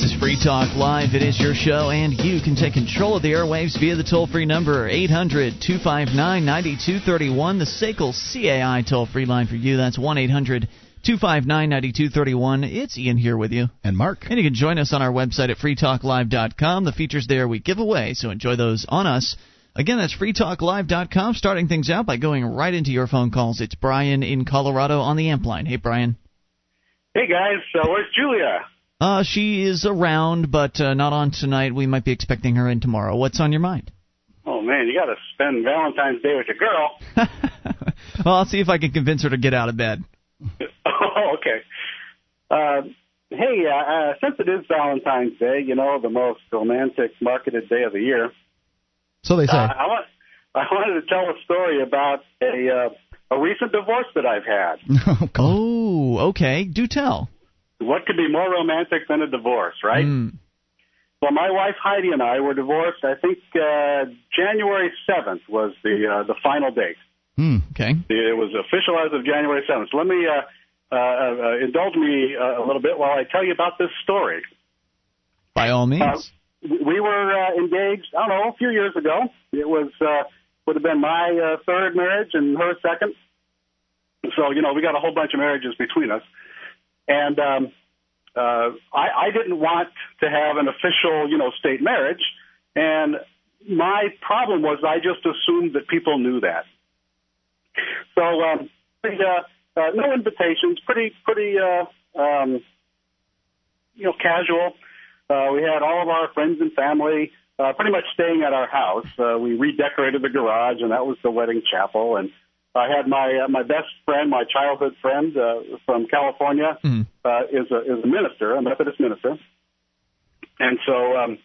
This is Free Talk Live. It is your show, and you can take control of the airwaves via the toll free number 800 259 9231, the SACL CAI toll free line for you. That's 1 800 259 9231. It's Ian here with you. And Mark. And you can join us on our website at freetalklive.com. The features there we give away, so enjoy those on us. Again, that's freetalklive.com. Starting things out by going right into your phone calls. It's Brian in Colorado on the amp line. Hey, Brian. Hey, guys. Uh, where's Julia? Uh, she is around, but uh, not on tonight. We might be expecting her in tomorrow. What's on your mind? Oh man, you got to spend Valentine's Day with your girl. well, I'll see if I can convince her to get out of bed. oh, okay. Uh, hey, uh, uh, since it is Valentine's Day, you know the most romantic marketed day of the year. So they say. Uh, I want. I wanted to tell a story about a uh, a recent divorce that I've had. oh, okay. Do tell. What could be more romantic than a divorce, right? Mm. Well, my wife Heidi and I were divorced. I think uh, January seventh was the uh, the final date. Mm, okay. It was official as of January seventh. So let me uh, uh, uh, indulge me uh, a little bit while I tell you about this story. By all means. Uh, we were uh, engaged. I don't know a few years ago. It was uh, would have been my uh, third marriage and her second. So you know we got a whole bunch of marriages between us. And um, uh, I, I didn't want to have an official, you know, state marriage. And my problem was I just assumed that people knew that. So, um, uh, uh, no invitations, pretty, pretty, uh, um, you know, casual. Uh, we had all of our friends and family uh, pretty much staying at our house. Uh, we redecorated the garage, and that was the wedding chapel. And I had my uh, my best friend, my childhood friend uh, from California, mm. uh, is a is a minister, a Methodist minister, and so um,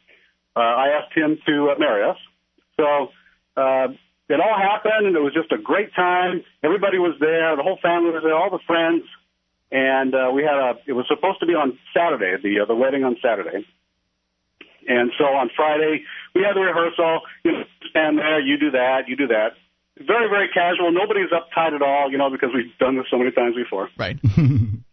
uh, I asked him to uh, marry us. So uh, it all happened, and it was just a great time. Everybody was there, the whole family was there, all the friends, and uh, we had a. It was supposed to be on Saturday, the uh, the wedding on Saturday. And so on Friday, we had the rehearsal. You know, stand there, you do that, you do that very, very casual. Nobody's uptight at all, you know, because we've done this so many times before. Right. and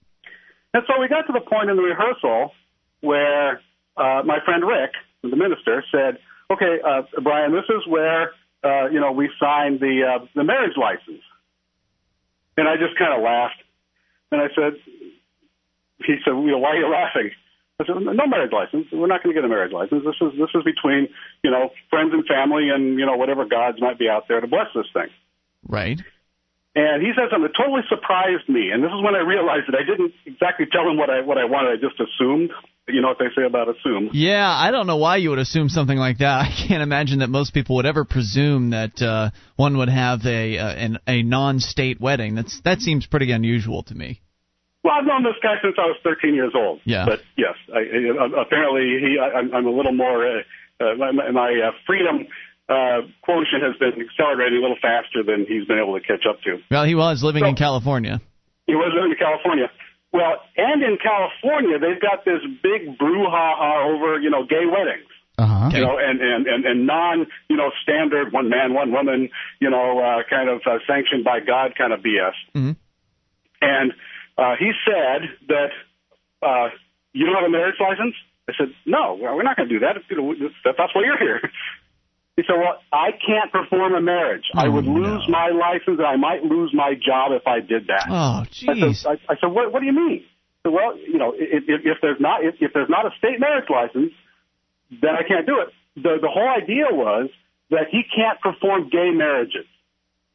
so we got to the point in the rehearsal where uh, my friend Rick, the minister, said, "Okay, uh, Brian, this is where uh, you know we signed the uh, the marriage license." And I just kind of laughed, and I said, "He said, you know, why are you laughing?" I said, no marriage license. We're not going to get a marriage license. This is this is between you know friends and family and you know whatever gods might be out there to bless this thing. Right. And he said something that totally surprised me, and this is when I realized that I didn't exactly tell him what I what I wanted. I just assumed. You know what they say about assume. Yeah, I don't know why you would assume something like that. I can't imagine that most people would ever presume that uh, one would have a uh, an, a non-state wedding. That's that seems pretty unusual to me. Well, I've known this guy since I was 13 years old. Yeah. But yes, I, I, apparently he, I, I'm a little more. Uh, uh, my my uh, freedom uh, quotient has been accelerating a little faster than he's been able to catch up to. Well, he was living so, in California. He was living in California. Well, and in California, they've got this big brouhaha over you know gay weddings. Uh-huh. You know, and, and, and, and non, you know, standard one man, one woman, you know, uh, kind of uh, sanctioned by God kind of BS. Mm-hmm. And uh, he said that uh, you don't have a marriage license. I said, no, we're not going to do that. That's why you're here. He said, well, I can't perform a marriage. Oh, I would no. lose my license and I might lose my job if I did that. Oh, I jeez. said, I, I said what, what do you mean? So, well, you know, if, if, if there's not if, if there's not a state marriage license, then I can't do it. The the whole idea was that he can't perform gay marriages.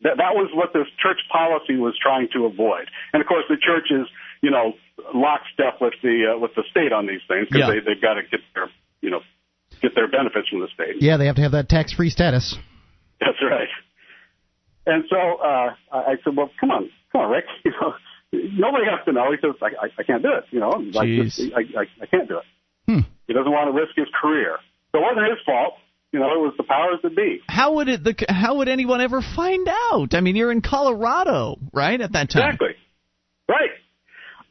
That that was what this church policy was trying to avoid. And of course, the church is you know lockstep with the uh, with the state on these things because Yeah. they they've got to get their you know get their benefits from the state. Yeah, they have to have that tax-free status. That's right. And so uh, I I said, well, come on, come on, Rick. You know, nobody has to know. He says, I, I, I can't do it. You know, like, just, I, I, I can't do it. Hmm. He doesn't want to risk his career. So it wasn't his fault. You know, it was the powers that be. How would it? The, how would anyone ever find out? I mean, you're in Colorado, right? At that time. Exactly. Right.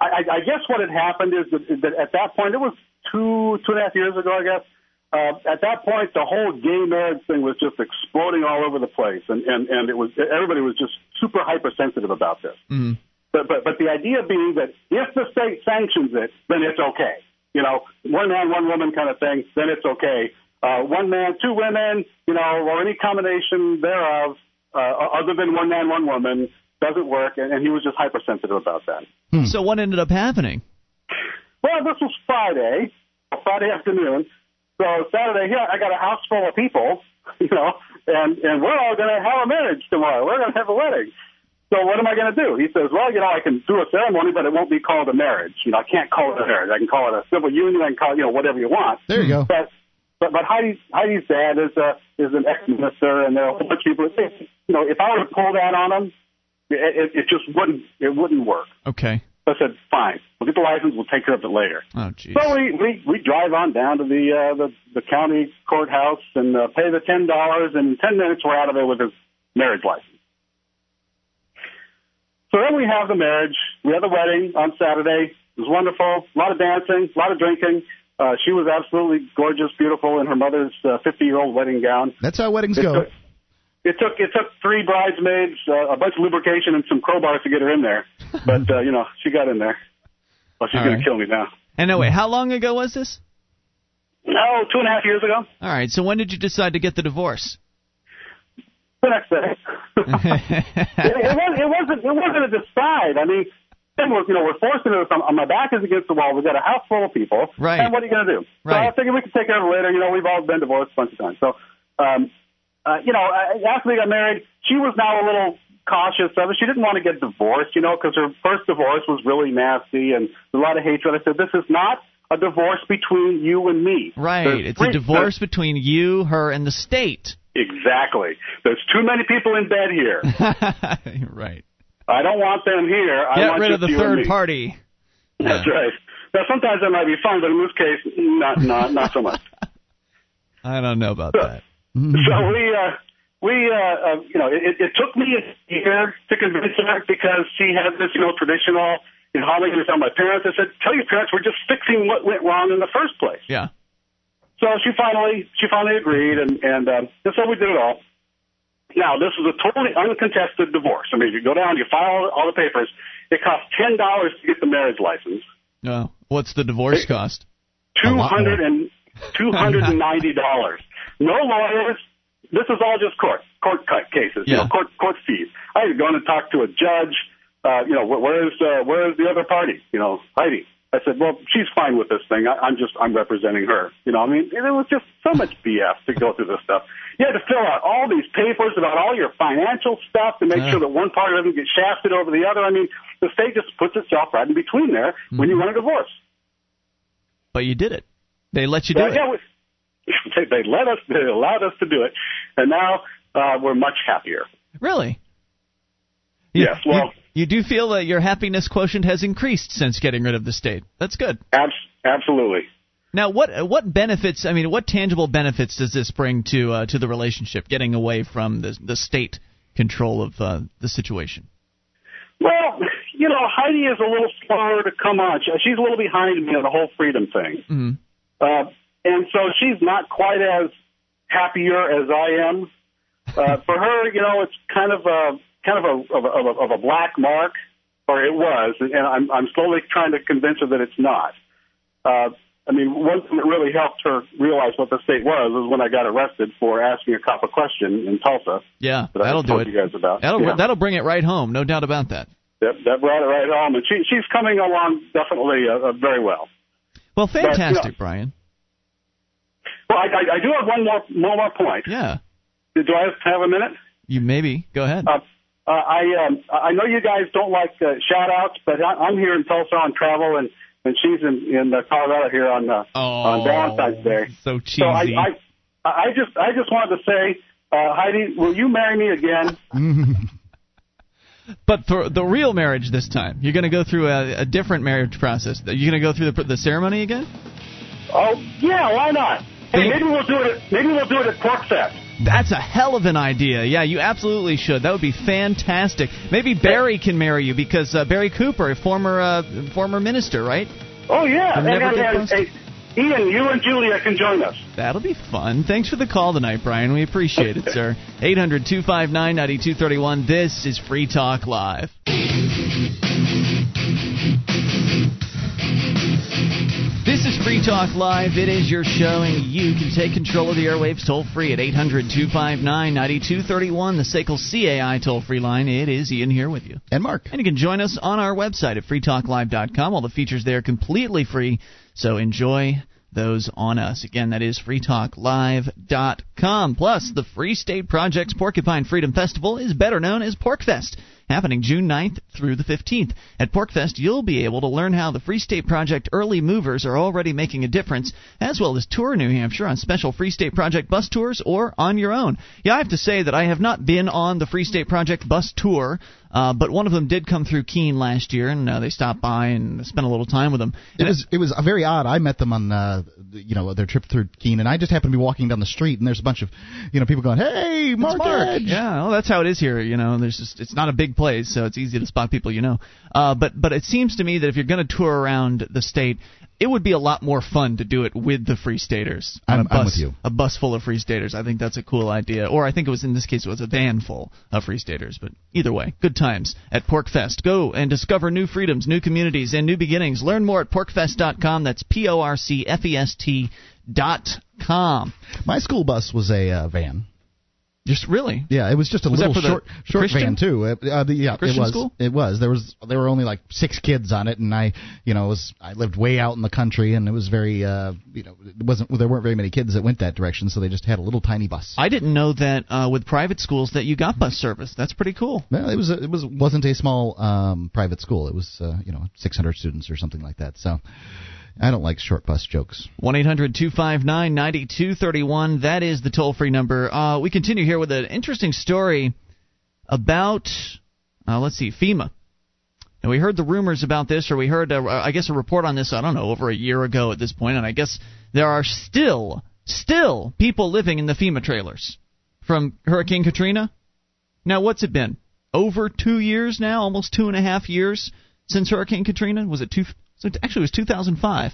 I, I, guess what had happened is that, is that at that point, it was two two and a half years ago, I guess. Uh, at that point, the whole gay marriage thing was just exploding all over the place, and and and it was everybody was just super hypersensitive about this. Mhm. But but but the idea being that if the state sanctions it, then it's okay. you know, one man, one woman kind of thing, then it's okay. Uh, one man, two women, you know, or any combination thereof, uh, other than one man, one woman, doesn't work. And, and he was just hypersensitive about that. Hmm. So what ended up happening? Well, this was Friday, Friday afternoon. So Saturday, here I got a house full of people, you know, and and we're all going to have a marriage tomorrow. We're going to have a wedding. So what am I going to do? He says, well, you know, I can do a ceremony, but it won't be called a marriage. You know, I can't call it a marriage. I can call it a civil union. I can call it, you know, whatever you want. There you go. But but but Heidi's Heidi's dad is a is an ex minister, and there are a whole bunch of people. You know, if I were to pull that on him, it, it, it just wouldn't it wouldn't work. Okay. So I said, fine, we'll get the license. We'll take care of it later. Oh, geez. So we, we we drive on down to the uh, the the county courthouse and uh, pay the ten dollars, and in ten minutes we're out of there with his marriage license. So then we have the marriage. We had the wedding on Saturday. It was wonderful. A lot of dancing, a lot of drinking. Uh, she was absolutely gorgeous, beautiful in her mother's uh, 50-year-old wedding gown. That's how weddings It go. took, it took it took three bridesmaids, uh, a bunch of lubrication, and some crowbars to get her in there. But uh, you know, she got in there. Well, she's All gonna right. kill me now. And no, wait, how long ago was this? No, two and a half years ago. All right. So when did you decide to get the divorce? The next day. it, it, was, it wasn't. It wasn't a decide. I mean, then we're, you know, we're forced into this. I'm, my back is against the wall. We've got a house full of people. Right. And what are you going to do? Right. So. I figured we could take care of it later. You know, we've all been divorced a bunch of times. So, um, uh, you know, after we got married, she was now a little cautious of it. She didn't want to get divorced, you know, because her first divorce was really nasty and a lot of hatred. I said, this is not a divorce between you and me. right. There's It's a divorce between you, her, and the state. Exactly. There's too many people in bed here. right. I don't want them here. I Get want rid of the third party. That's right. Now sometimes that might be fun, but in this case, not not not so much. I don't know about that. so we uh, we uh, uh, you know it, it took me a year to convince her because she had this you know traditional you know how am I going to tell my parents? I said, tell your parents we're just fixing what went wrong in the first place. Yeah. So she finally she finally agreed, and and, um, and so we did it all. Now this is a totally uncontested divorce. I mean, you go down, you file all the papers. It costs ten dollars to get the marriage license. Oh, what's the divorce cost? A Two hundred and two hundred and ninety dollars. No lawyers. This is all just court court cut cases. You know, court court fees. I had to go and talk to a judge. Uh, you know, where, where is uh, where is the other party? You know, Heidi. I said, well, she's fine with this thing. I, I'm just I'm representing her. You know, I mean, it was just so much BS to go through this stuff. You had to fill out all these papers about all your financial stuff to make Yeah. sure that one party doesn't get shafted over the other. I mean, the state just puts itself right in between there when you want a divorce. But you did it. They let you do it. yeah, we, they, they let us, they allowed us to do it, and now uh, we're much happier. Really? You- Yes, well- you, you do feel that your happiness quotient has increased since getting rid of the state. That's good. Abs- absolutely. Now, what what benefits? I mean, what tangible benefits does this bring to uh, to the relationship? Getting away from the the state control of uh, the situation. Well, you know, Heidi is a little slower to come on. She's a little behind me on the whole freedom thing, hmm uh, and so she's not quite as happier as I am. Uh, for her, you know, it's kind of a kind of a of a, of a, of a black mark, or it was, and I'm I'm slowly trying to convince her that it's not. Uh, I mean, one thing that really helped her realize what the state was was when I got arrested for asking a cop a question in Tulsa Yeah, that that'll do it. you guys about. That'll Yeah. that'll bring it right home. No doubt about that. that, that brought it right home, and she she's coming along definitely uh, uh, very well. Well, you know- fantastic, Brian. Well, I, I, I do have one more one more point. Yeah, Do I have a minute? you maybe go ahead. Uh, uh, I um, I know you guys don't like uh, shout outs, but I, I'm here in Tulsa on travel, and and she's in in uh, Colorado here on uh, on Valentine's Day. so cheesy. So I, I I just I just wanted to say, uh, Heidi, will you marry me again? But for the real marriage this time, you're going to go through a, a different marriage process. You're going to go through the, the ceremony again. Oh yeah, why not? Hey, maybe we'll do it. At, maybe we'll do it at PorcFest. That's a hell of an idea. Yeah, you absolutely should. That would be fantastic. Maybe Barry can marry you because uh, Barry Cooper, a former uh, former minister, right? Oh yeah, and, and, and, Ian, you and Julia can join us. That'll be fun. Thanks for the call tonight, Brian. We appreciate it, sir. 800 259 9231. This is Free Talk Live. Free Talk Live. It is your show, and you can take control of the airwaves toll free at 800 259 9231, the SACL CAI toll free line. It is Ian here with you. And Mark. And you can join us on our website at freetalklive.com. All the features there are completely free, so enjoy those on us. Again, that is freetalklive.com. Plus, the Free State Project's Porcupine Freedom Festival is better known as PorcFest happening June 9th through the 15th. At PorcFest, you'll be able to learn how the Free State Project early movers are already making a difference, as well as tour New Hampshire on special Free State Project bus tours or on your own. Yeah, I have to say that I have not been on the Free State Project bus tour. Uh, but one of them did come through Keene last year, and uh, they stopped by and spent a little time with them. It was it was very odd. I met them on uh, you know their trip through Keene, and I just happened to be walking down the street, and there's a bunch of you know people going, "Hey, Mark, Mark. Yeah, well, that's how it is here. You know, there's just it's not a big place, so it's easy to spot people you know. Uh, but but it seems to me that if you're going to tour around the state, it would be a lot more fun to do it with the Free Staters. I'm- a bus, I'm with you. A bus full of Free Staters. I think that's a cool idea. Or I think it was in this case it was a van full of Free Staters. But either way, good times at PorcFest. Go and discover new freedoms, new communities, and new beginnings. Learn more at porcfest.com. That's P O R C F E S T dot com. My school bus was a uh, van. Just really. Yeah, it was just a Was little short short Christian? van too. Uh, uh, the, yeah, Christian it was. school? It was. There was there were only like six kids on it, and I you know was I lived way out in the country, and it was very uh you know it wasn't there weren't very many kids that went that direction, so they just had a little tiny bus. I didn't know that uh, with private schools that you got bus service. That's pretty cool. Well, it was a, it was wasn't a small um, private school. It was uh, you know 600 students or something like that. So I don't like short bus jokes. 1 800 259 9231. That is the toll free number. Uh, we continue here with an interesting story about, uh, let's see, FEMA. And we heard the rumors about this, or we heard, uh, I guess, a report on this, I don't know, over a year ago at this point, and I guess there are still, still people living in the FEMA trailers from Hurricane Katrina. Now, what's it been? Over two years now? Almost two and a half years since Hurricane Katrina? Was it two? So it actually, it was 2005.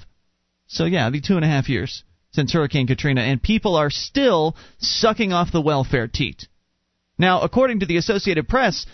So yeah, it'd be two and a half years since Hurricane Katrina, and people are still sucking off the welfare teat. Now, according to the Associated Press,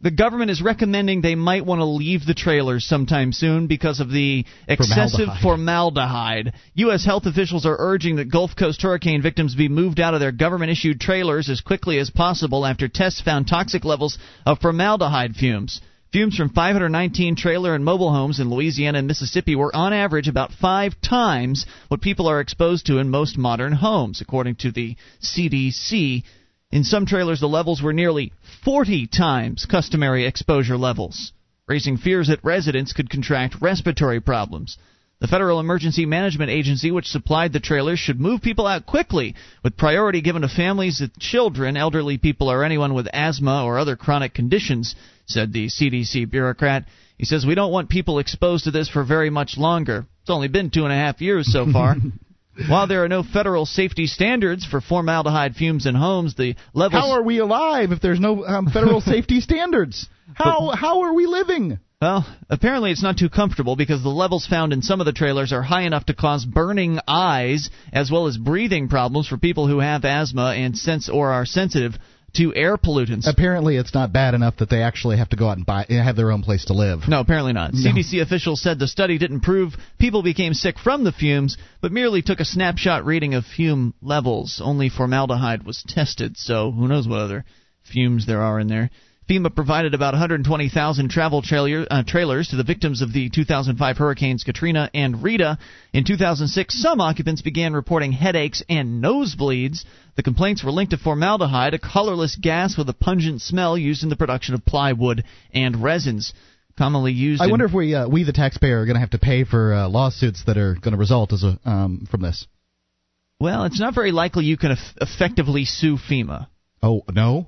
the government is recommending they might want to leave the trailers sometime soon because of the excessive Formaldehyde. formaldehyde. U.S. health officials are urging that Gulf Coast hurricane victims be moved out of their government issued trailers as quickly as possible after tests found toxic levels of formaldehyde fumes. Fumes from 519 trailer and mobile homes in Louisiana and Mississippi were on average about five times what people are exposed to in most modern homes, according to the CDC. In some trailers, the levels were nearly 40 times customary exposure levels, raising fears that residents could contract respiratory problems. The Federal Emergency Management Agency, which supplied the trailers, should move people out quickly, with priority given to families with children, elderly people, or anyone with asthma or other chronic conditions, said the CDC bureaucrat. He says, We don't want people exposed to this for very much longer. It's only been two and a half years so far. While there are no federal safety standards for formaldehyde fumes in homes, the levels. How are we alive if there's no um, federal safety standards? How how are we living? Well, apparently it's not too comfortable because the levels found in some of the trailers are high enough to cause burning eyes as well as breathing problems for people who have asthma and sense or are sensitive to air pollutants. Apparently, it's not bad enough that they actually have to go out and buy have their own place to live. No, apparently not. No. CDC officials said the study didn't prove people became sick from the fumes, but merely took a snapshot reading of fume levels. Only formaldehyde was tested, so who knows what other fumes there are in there. FEMA provided about 120,000 travel trailer, uh, trailers to the victims of the 2005 hurricanes Katrina and Rita. In 2006, some occupants began reporting headaches and nosebleeds. The complaints were linked to formaldehyde, a colorless gas with a pungent smell used in the production of plywood and resins. Commonly used I wonder if we uh, we the taxpayer are going to have to pay for uh, lawsuits that are going to result as a um, from this. Well, it's not very likely you can eff- effectively sue FEMA. Oh no.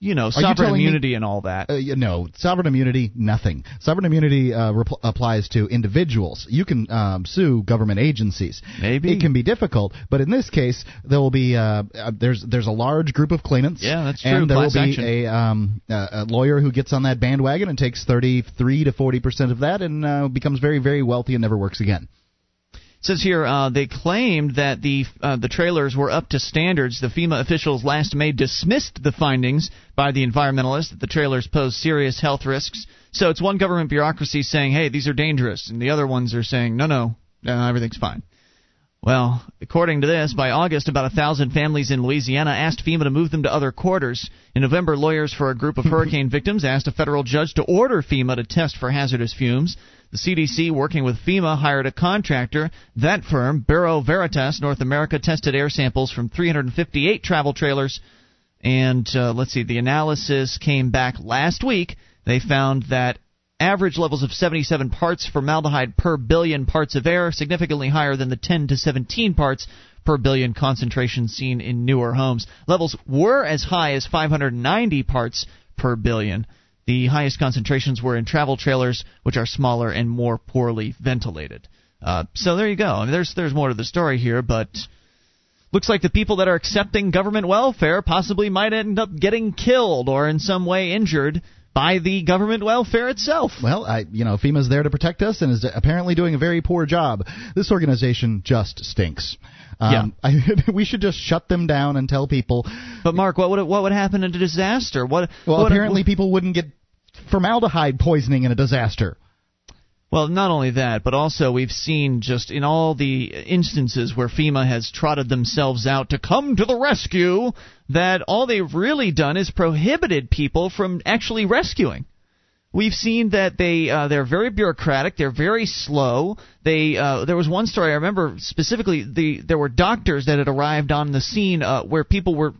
You know, you sovereign me- immunity and all that. Uh, you no, sovereign immunity, nothing. Sovereign immunity uh, repl- applies to individuals. You can um, sue government agencies. Maybe. it can be difficult, but in this case, there will be uh, uh, there's there's a large group of claimants. Yeah, that's true. And there Class will be a, um, a, a lawyer who gets on that bandwagon and takes 33 to 40 percent of that and uh, becomes very very wealthy and never works again. It says here uh, they claimed that the uh, the trailers were up to standards. The FEMA officials last May dismissed the findings by the environmentalists that the trailers pose serious health risks. So it's one government bureaucracy saying, "Hey, these are dangerous," and the other ones are saying, "No, no, uh, everything's fine. Well, according to this, by August, about a thousand families in Louisiana asked FEMA to move them to other quarters. In November, lawyers for a group of hurricane victims asked a federal judge to order FEMA to test for hazardous fumes. The CDC, working with FEMA, hired a contractor. That firm, Bureau Veritas North America, tested air samples from 358 travel trailers. And uh, let's see, the analysis came back last week. They found that average levels of 77 parts formaldehyde per billion parts of air, significantly higher than the 10 to 17 parts per billion concentration seen in newer homes. Levels were as high as 590 parts per billion. The highest concentrations were in travel trailers, which are smaller and more poorly ventilated. Uh, so there you go. I mean, there's there's more to the story here, but looks like the people that are accepting government welfare possibly might end up getting killed or in some way injured by the government welfare itself. Well, I, you know, FEMA's there to protect us and is apparently doing a very poor job. This organization just stinks. Um, yeah. I, we should just shut them down and tell people. But Mark, what would what would happen in a disaster? What? Well, what, apparently people wouldn't get formaldehyde poisoning in a disaster. Well, not only that, but also we've seen just in all the instances where FEMA has trotted themselves out to come to the rescue that all they've really done is prohibited people from actually rescuing. We've seen that they uh, they're very bureaucratic. They're very slow. They uh, there was one story I remember specifically. The there were doctors that had arrived on the scene uh, where people were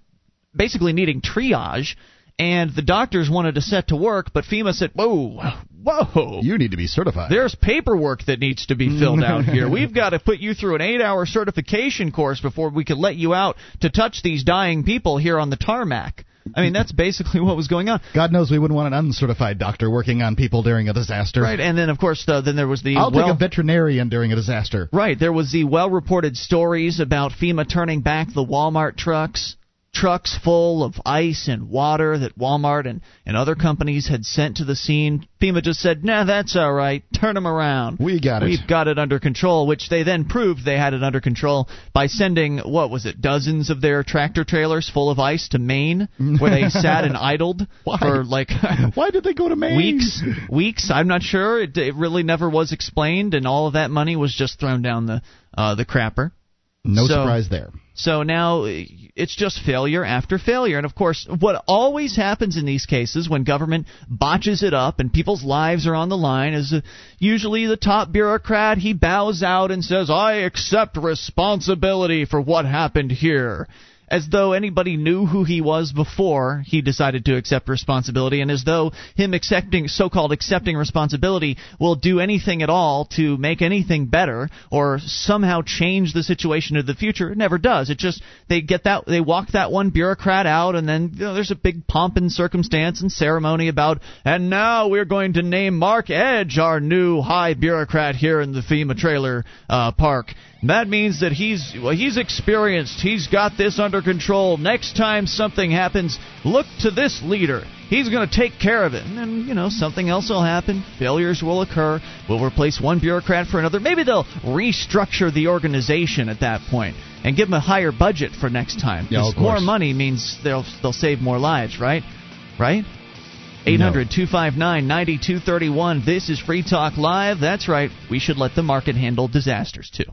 basically needing triage, and the doctors wanted to set to work, but FEMA said, "Whoa, whoa! You need to be certified. There's paperwork that needs to be filled out here. We've got to put you through an eight-hour certification course before we can let you out to touch these dying people here on the tarmac." I mean, that's basically what was going on. God knows we wouldn't want an uncertified doctor working on people during a disaster. Right, and then of course, uh, then there was the. I'll well, take a veterinarian during a disaster. Right, there was the well-reported stories about FEMA turning back the Walmart trucks trucks full of ice and water that Walmart and, and other companies had sent to the scene. FEMA just said, nah, that's all right. Turn them around. We got it. We've got it under control, which they then proved they had it under control by sending, what was it, dozens of their tractor trailers full of ice to Maine, where they sat and idled Why? for like. Why did they go to Maine? Weeks. Weeks. I'm not sure. It, it really never was explained, and all of that money was just thrown down the, uh, the crapper. No So- surprise there. So now it's just failure after failure. And of course, what always happens in these cases when government botches it up and people's lives are on the line is uh, usually the top bureaucrat, he bows out and says, I accept responsibility for what happened here. As though anybody knew who he was before he decided to accept responsibility, and as though him accepting, so-called accepting responsibility, will do anything at all to make anything better or somehow change the situation of the future. It never does. It just they get that they walk that one bureaucrat out, and then you know, there's a big pomp and circumstance and ceremony about, and now we're going to name Mark Edge our new high bureaucrat here in the FEMA trailer uh, park. That means that he's well, he's experienced. He's got this under control. Next time something happens, look to this leader. He's going to take care of it. And then, you know, something else will happen. Failures will occur. We'll replace one bureaucrat for another. Maybe they'll restructure the organization at that point and give them a higher budget for next time. Yeah, more money means they'll they'll save more lives, right? Right? 800 259 9231. This is Free Talk Live. That's right. We should let the market handle disasters too.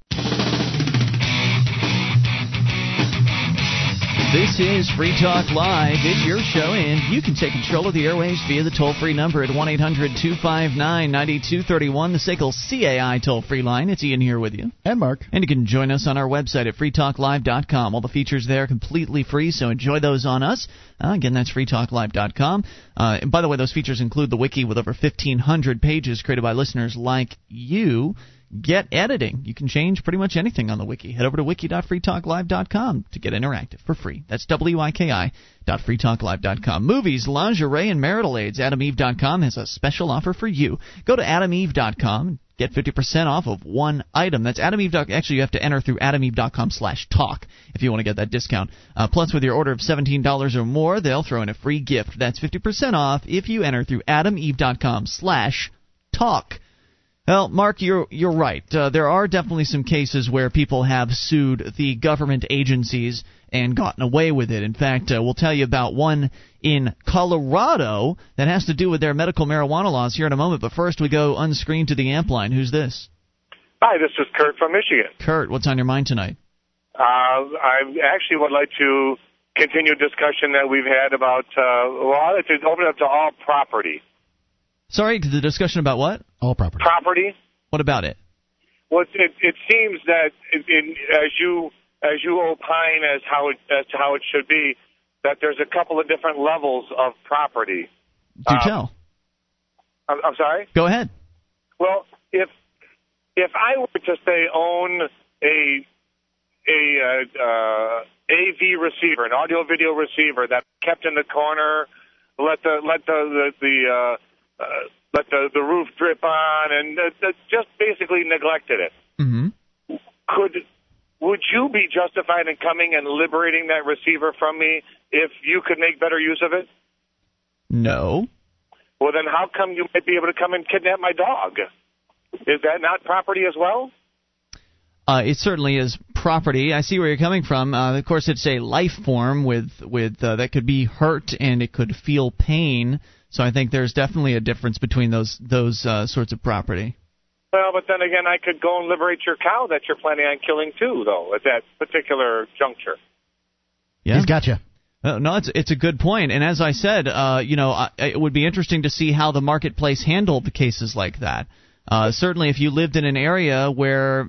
This is Free Talk Live. It's your show, and you can take control of the airwaves via the toll free number at 1 800 259 9231, the SACL CAI toll free line. It's Ian here with you. And Mark. And you can join us on our website at freetalklive.com. All the features there are completely free, so enjoy those on us. Uh, again, that's freetalklive.com. Uh, and by the way, those features include the wiki with over 1,500 pages created by listeners like you. Get editing. You can change pretty much anything on the wiki. Head over to wiki.freetalklive.com to get interactive for free. That's W-I-K-I dot freetalklive.com. Movies, lingerie, and marital aids. AdamEve.com has a special offer for you. Go to AdamEve.com and get 50% off of one item. That's AdamEve. Actually, you have to enter through AdamEve.com slash talk if you want to get that discount. Uh, plus, with your order of $17 or more, they'll throw in a free gift. That's 50% off if you enter through AdamEve.com slash talk. Well, Mark, you're you're right. Uh, there are definitely some cases where people have sued the government agencies and gotten away with it. In fact, uh, we'll tell you about one in Colorado that has to do with their medical marijuana laws here in a moment. But first, we go unscreened to the amp line. Who's this? Hi, this is Kurt from Michigan. Kurt, what's on your mind tonight? Uh, I actually would like to continue discussion that we've had about uh, well, it's open up to all property. Sorry, the discussion about what? All property. Property. What about it? Well, it, it seems that in, in, as you as you opine as how it, as to how it should be, that there's a couple of different levels of property. Do Um, tell. I'm, I'm sorry. Go ahead. Well, if if I were to say own a a uh, uh, AV receiver, an audio video receiver that kept in the corner, let the let the the, the uh, uh, let the the roof drip on, and uh, uh, just basically neglected it. hmm Could would you be justified in coming and liberating that receiver from me if you could make better use of it? No. Well, then how come you might be able to come and kidnap my dog? Is that not property as well? Uh, it certainly is property. I see where you're coming from. Uh, of course, it's a life form with with uh, that could be hurt and it could feel pain. So I think there's definitely a difference between those those uh, sorts of property. Well, but then again, I could go and liberate your cow that you're planning on killing too, though, at that particular juncture. Yeah. He's got you. Uh, no, it's it's a good point, and as I said, uh, you know, I, it would be interesting to see how the marketplace handled cases like that. Uh, certainly, if you lived in an area where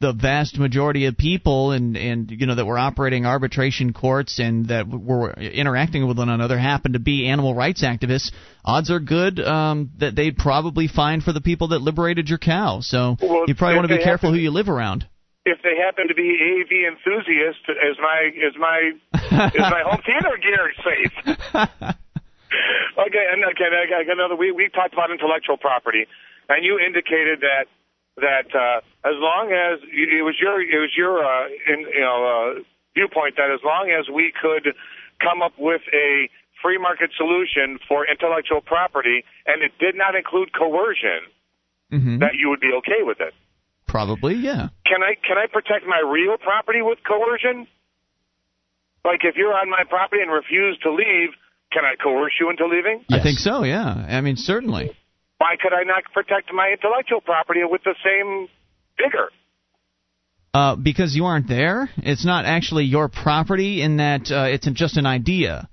the vast majority of people and and you know that were operating arbitration courts and that were interacting with one another happened to be animal rights activists, odds are good um, that they'd probably find for the people that liberated your cow. So Well, you probably want to be careful happen- who you live around. If they happen to be AV enthusiasts, is my is my is my home theater gear safe? okay, and okay, I got another. We we talked about intellectual property, and you indicated that that uh, as long as it was your it was your uh, in, you know uh, viewpoint that as long as we could come up with a free market solution for intellectual property, and it did not include coercion, hmm that you would be okay with it. Probably, yeah. Can I can I protect my real property with coercion? Like if you're on my property and refuse to leave, can I coerce you into leaving? I think so. Yeah. I mean, certainly. Why could I not protect my intellectual property with the same vigor? Uh, because you aren't there. It's not actually your property in that uh, it's just an idea.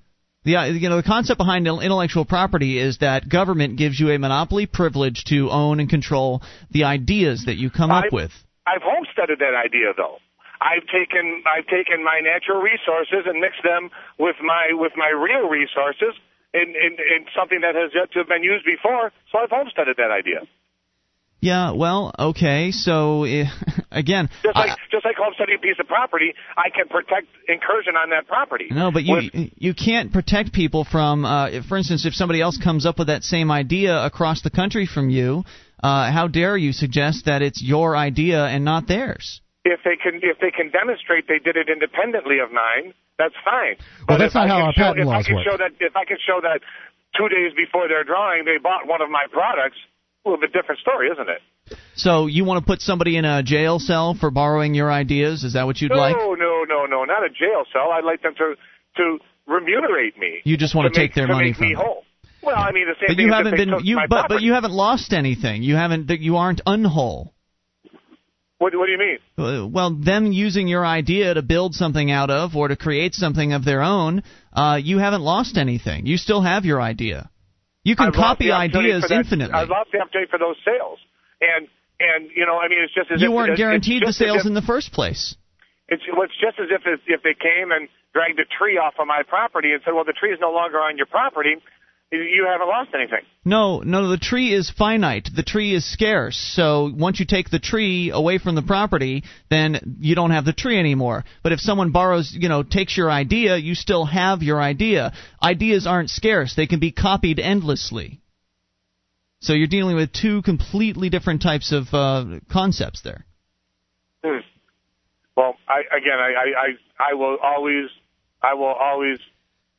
The uh, you know the concept behind intellectual property is that government gives you a monopoly privilege to own and control the ideas that you come up with. I've homesteaded that idea though. I've taken I've taken my natural resources and mixed them with my with my real resources in, in, in something that has yet to have been used before. So I've homesteaded that idea. Yeah. Well. Okay. So eh, again, Just like I- just like homesteading a piece of property, I can protect incursion on that property. No, but you With- you can't protect people from. Uh, for instance, if somebody else comes up with that same idea across the country from you, uh, how dare you suggest that it's your idea and not theirs? If they can if they can demonstrate they did it independently of mine, that's fine. Well, But that's not I how can our show, patent if I laws can work. show that if I can show that two days before their drawing they bought one of my products, a little bit different story, isn't it? So you want to put somebody in a jail cell for borrowing your ideas? Is that what you'd no, like? no, no, no, no, not a jail cell. I'd like them to to remunerate me. You just want to take make, their to money make from me them. whole. Well, I mean the same But thing you haven't been you my but but you haven't lost anything. You haven't that you aren't unwhole. What, what do you mean? Uh, Well, them using your idea to build something out of or to create something of their own, uh, you haven't lost anything. You still have your idea. You can I've copy ideas that- infinitely. I lost the opportunity for those sales, and and you know, I mean, it's just as you if, weren't it's- guaranteed the it's sales if- in the first place. It's, well, it's just as if if they came and dragged a tree off of my property and said, "Well, the tree is no longer on your property. You- haven't lost anything." No, no, the tree is finite. The tree is scarce. So once you take the tree away from the property, then you don't have the tree anymore. But if someone borrows, you know, takes your idea, you still have your idea. Ideas aren't scarce. They can be copied endlessly. So you're dealing with two completely different types of uh, concepts there. Hmm. Well, I again, I I I will always I will always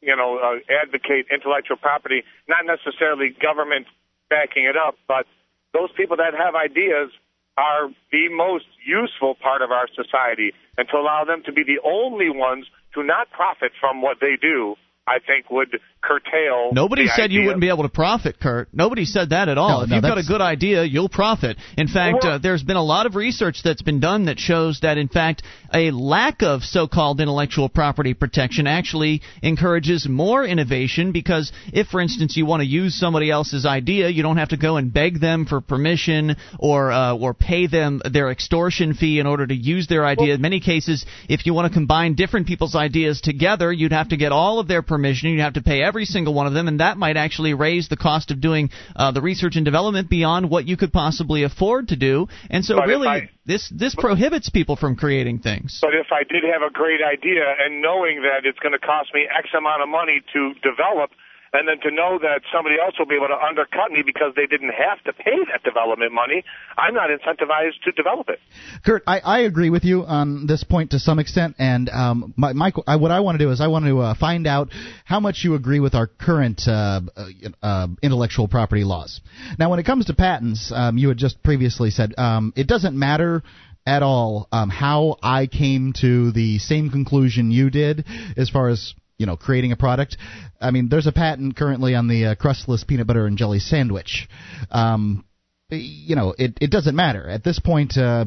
you know uh, advocate intellectual property, not necessarily government backing it up, but those people that have ideas are the most useful part of our society, and to allow them to be the only ones to not profit from what they do I think would curtail. Nobody said idea. you wouldn't be able to profit, Kurt. Nobody said that at all. No, if no, you've got a good idea, you'll profit. In fact, Well- uh, there's been a lot of research that's been done that shows that, in fact, a lack of so-called intellectual property protection actually encourages more innovation because if, for instance, you want to use somebody else's idea, you don't have to go and beg them for permission or uh, or pay them their extortion fee in order to use their idea. in many cases, if you want to combine different people's ideas together, you'd have to get all of their permission. You'd have to pay every single one of them, and that might actually raise the cost of doing uh, the research and development beyond what you could possibly afford to do. And so, But really, I- this this prohibits people from creating things. But if I did have a great idea and knowing that it's going to cost me X amount of money to develop, and then to know that somebody else will be able to undercut me because they didn't have to pay that development money, I'm not incentivized to develop it. Kurt, I, I agree with you on this point to some extent, and um, my, my, I, what I want to do is I want to uh, find out how much you agree with our current uh, uh, uh, intellectual property laws. Now, when it comes to patents, um, you had just previously said um, it doesn't matter at all um, how I came to the same conclusion you did as far as you know creating a product. I mean, there's a patent currently on the uh, crustless peanut butter and jelly sandwich. Um, you know, it, it doesn't matter at this point. Uh,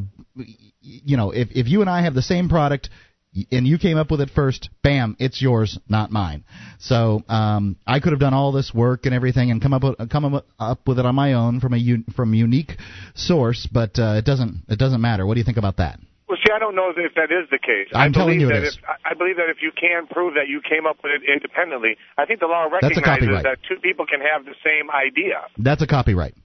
you know, if if you and I have the same product and you came up with it first, bam, it's yours, not mine. So um, I could have done all this work and everything and come up with, come up- with it on my own from a un, from unique source, but uh, it doesn't it doesn't matter. What do you think about that? Well, see, I don't know if that is the case. I'm I telling you it that is. if I believe that if you can prove that you came up with it independently, I think the law recognizes that two people can have the same idea. That's a copyright.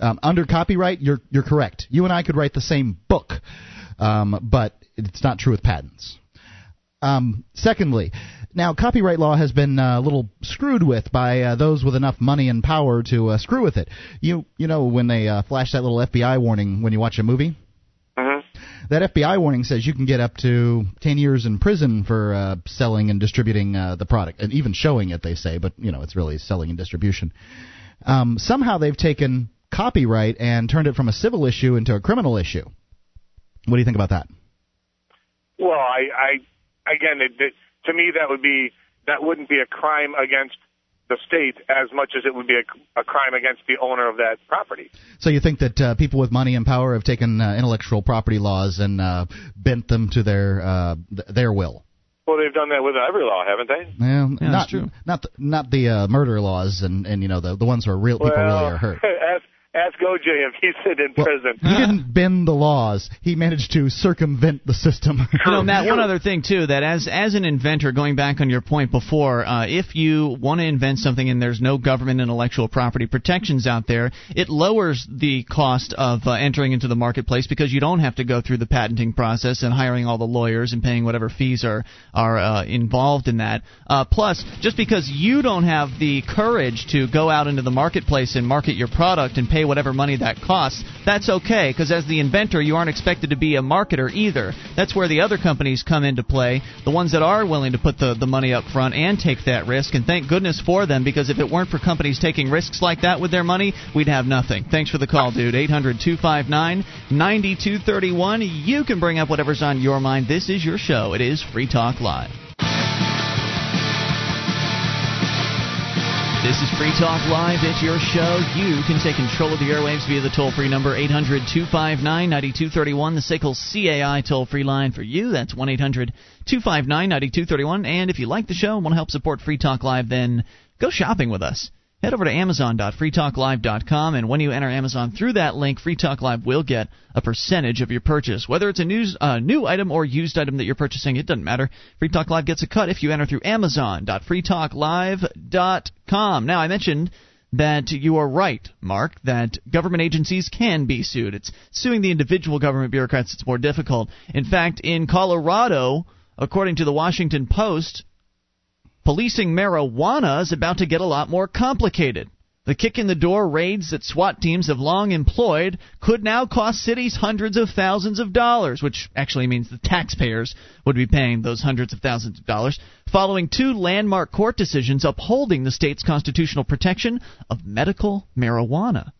Um, under copyright, you're you're correct. You and I could write the same book, um, but it's not true with patents. Um, secondly, now copyright law has been uh, a little screwed with by uh, those with enough money and power to uh, screw with it. You you know when they uh, flash that little FBI warning when you watch a movie. That FBI warning says you can get up to 10 years in prison for uh, selling and distributing uh, the product, and even showing it, they say, but you know it's really selling and distribution. Um, somehow they've taken copyright and turned it from a civil issue into a criminal issue. What do you think about that? Well, I, I again, it, it, to me, that would be that wouldn't be a crime against the state as much as it would be a, a crime against the owner of that property. So you think that uh, people with money and power have taken uh, intellectual property laws and uh, bent them to their uh, th- their will? Well, they've done that with every law, haven't they? Well, Yeah, not that's true. not the, not the uh, murder laws and and you know the the ones where real people well, really are hurt. ask ask OJ if he's sitting in Well, prison. He didn't bend the laws. He managed to circumvent the system. You know, Matt, one other thing too that as as an inventor, going back on your point before, uh, if you want to invent something and there's no government intellectual property protections out there, it lowers the cost of uh, entering into the marketplace because you don't have to go through the patenting process and hiring all the lawyers and paying whatever fees are are uh, involved in that. Uh, plus, just because you don't have the courage to go out into the marketplace and market your product and pay whatever money that costs, that's okay because as the inventor, you aren't expected to be a marketer either. That's where the other companies come into play, the ones that are willing to put the, the money up front and take that risk. And thank goodness for them because if it weren't for companies taking risks like that with their money, we'd have nothing. Thanks for the call, dude. 800 259 9231. You can bring up whatever's on your mind. This is your show. It is Free Talk Live. This is Free Talk Live. It's your show. You can take control of the airwaves via the toll free number 800 259 9231, the SACL CAI toll free line for you. That's 1 800 259 9231. And if you like the show and want to help support Free Talk Live, then go shopping with us. Head over to Amazon.freetalklive.com, and when you enter Amazon through that link, Free Talk Live will get a percentage of your purchase. Whether it's a news, uh, new item or used item that you're purchasing, it doesn't matter. Free Talk Live gets a cut if you enter through Amazon.freetalklive.com. Now, I mentioned that you are right, Mark, that government agencies can be sued. It's suing the individual government bureaucrats that's more difficult. In fact, in Colorado, according to the Washington Post, policing marijuana is about to get a lot more complicated. The kick in the door raids that SWAT teams have long employed could now cost cities hundreds of thousands of dollars, which actually means the taxpayers would be paying those hundreds of thousands of dollars, following two landmark court decisions upholding the state's constitutional protection of medical marijuana.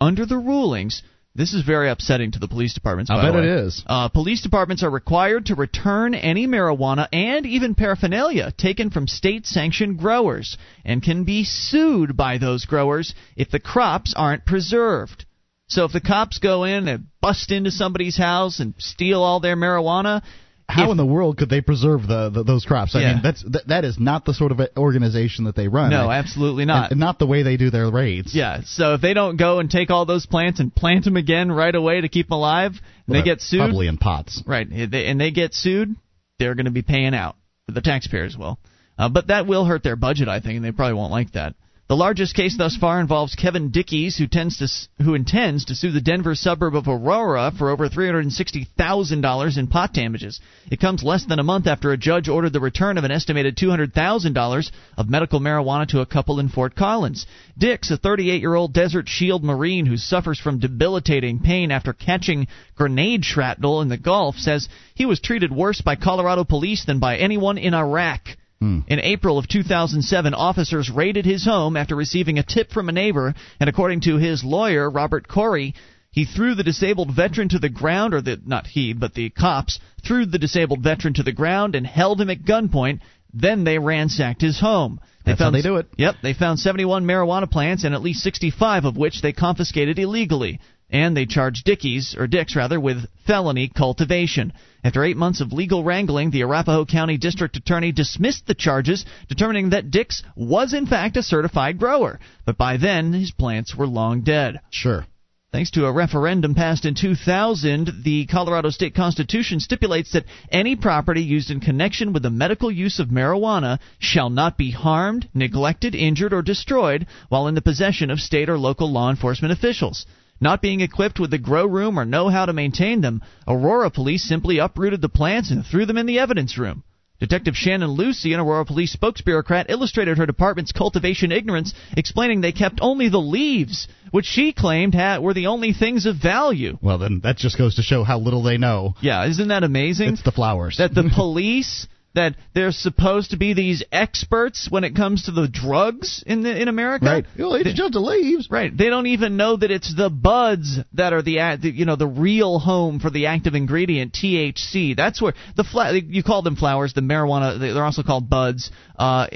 under the rulings, this is very upsetting to the police departments. I bet it is. Uh, police departments are required to return any marijuana and even paraphernalia taken from state sanctioned growers and can be sued by those growers if the crops aren't preserved. So if the cops go in and bust into somebody's house and steal all their marijuana, How if- in the world could they preserve the, the those crops? I Yeah. mean, that's that, that is not the sort of organization that they run. no, I- absolutely not. and not the way they do their raids. Yeah, so if they don't go and take all those plants and plant them again right away to keep them alive, and they get sued. Probably in pots. Right, and they, and they get sued, they're going to be paying out. The taxpayers will. Uh, but that will hurt their budget, I think, and they probably won't like that. The largest case thus far involves Kevin Dickies, who, to, who intends to sue the Denver suburb of Aurora for over $360,000 in pot damages. It comes less than a month after a judge ordered the return of an estimated $200,000 of medical marijuana to a couple in Fort Collins. Dix, a 38 year old Desert Shield Marine who suffers from debilitating pain after catching grenade shrapnel in the Gulf, says he was treated worse by Colorado police than by anyone in Iraq. Hmm. In April of 2007, officers raided his home after receiving a tip from a neighbor, and according to his lawyer, Robert Corry, he threw the disabled veteran to the ground, or the, not he, but the cops threw the disabled veteran to the ground and held him at gunpoint. Then they ransacked his home. They That's how they do it. Yep, they found 71 marijuana plants and at least 65 of which they confiscated illegally. And they charged Dickies, or Dix rather, with felony cultivation. After eight months of legal wrangling, the Arapahoe County District Attorney dismissed the charges, determining that Dix was in fact a certified grower. But by then, his plants were long dead. Sure. Thanks to a referendum passed in 2000, the Colorado State Constitution stipulates that any property used in connection with the medical use of marijuana shall not be harmed, neglected, injured, or destroyed while in the possession of state or local law enforcement officials. Not being equipped with the grow room or know how to maintain them, Aurora police simply uprooted the plants and threw them in the evidence room. Detective Shannon Lucy, an Aurora police spokesbureaucrat, illustrated her department's cultivation ignorance, explaining they kept only the leaves, which she claimed had, were the only things of value. Well, then that just goes to show how little they know. Yeah, isn't that amazing? It's the flowers. that the police that they're supposed to be these experts when it comes to the drugs in the, in America. right. Well, it's just the leaves. Right. They don't even know that it's the buds that are the, the you know the real home for the active ingredient THC. That's where the fla- you call them flowers. The marijuana they're also called buds. Uh,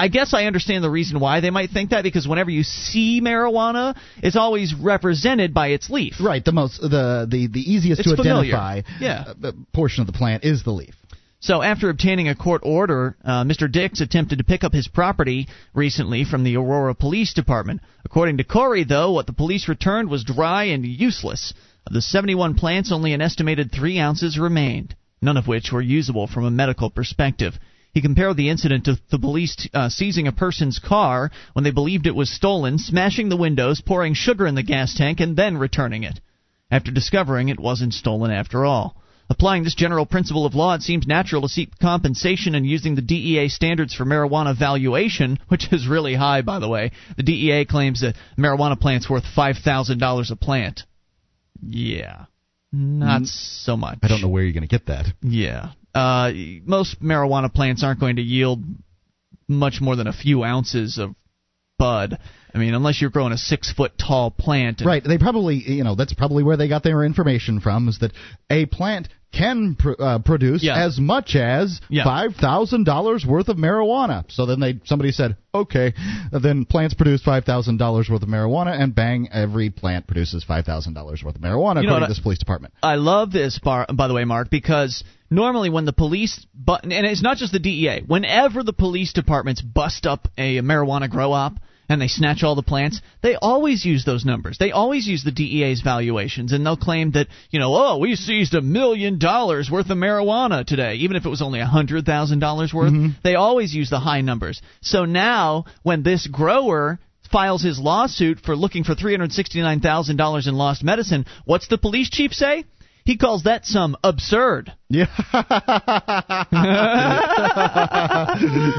I guess I understand the reason why they might think that because whenever you see marijuana, it's always represented by its leaf. Right. The most the the the easiest It's to familiar. identify. Yeah. uh, portion of the plant is the leaf. So, after obtaining a court order, uh, Mr. Dix attempted to pick up his property recently from the Aurora Police Department. According to Corry, though, what the police returned was dry and useless. Of the 71 plants, only an estimated three ounces remained, none of which were usable from a medical perspective. He compared the incident to the police uh, seizing a person's car when they believed it was stolen, smashing the windows, pouring sugar in the gas tank, and then returning it. After discovering it wasn't stolen after all. Applying this general principle of law, it seems natural to seek compensation and using the DEA standards for marijuana valuation, which is really high, by the way. The DEA claims that marijuana plant's worth $5,000 a plant. Yeah. Not so much. I don't know where you're going to get that. Yeah. Uh, most marijuana plants aren't going to yield much more than a few ounces of bud. I mean, unless you're growing a six foot tall plant. Right. They probably, you know, that's probably where they got their information from. Is that a plant can pr- uh, produce Yeah. as much as Yeah. five thousand dollars worth of marijuana. So then they somebody said, okay, then plants produce five thousand dollars worth of marijuana, and bang, every plant produces five thousand dollars worth of marijuana, You according to this police department. I love this, bar, by the way, Mark, because normally when the police, but and it's not just the DEA. Whenever the police departments bust up a marijuana grow op and they snatch all the plants, they always use those numbers. They always use the DEA's valuations, and they'll claim that you know, oh, we seized a million dollars worth of marijuana today, even if it was only a hundred thousand dollars worth. Mm-hmm. They always use the high numbers. So now, when this grower files his lawsuit for looking for $369,000 in lost medicine, what's the police chief say? He calls that some absurd. Yeah, that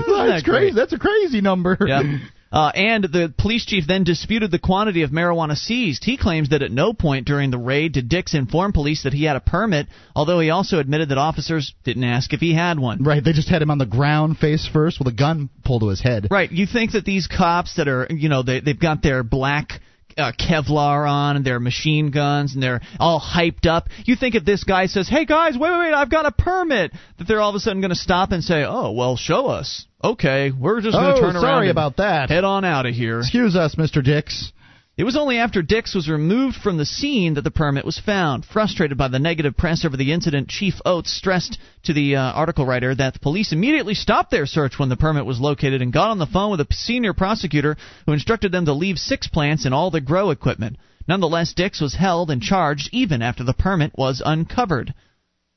that's great? crazy. That's a crazy number. Yep. Uh, and the police chief then disputed the quantity of marijuana seized. He claims that at no point during the raid did Dix inform police that he had a permit, although he also admitted that officers didn't ask if he had one. Right, they just had him on the ground face first with a gun pulled to his head. Right. You think that these cops that are, you know, they, they've got their black uh, Kevlar on and their machine guns and they're all hyped up. You think if this guy says, "Hey guys, wait, wait, wait, I've got a permit," that they're all of a sudden going to stop and say, "Oh, well, show us." Okay, we're just going to oh, turn around. sorry about that. Head on out of here. Excuse us, Mr. Dix. It was only after Dix was removed from the scene that the permit was found. Frustrated by the negative press over the incident, Chief Oates stressed to the uh, article writer that the police immediately stopped their search when the permit was located and got on the phone with a senior prosecutor who instructed them to leave six plants and all the grow equipment. Nonetheless, Dix was held and charged even after the permit was uncovered.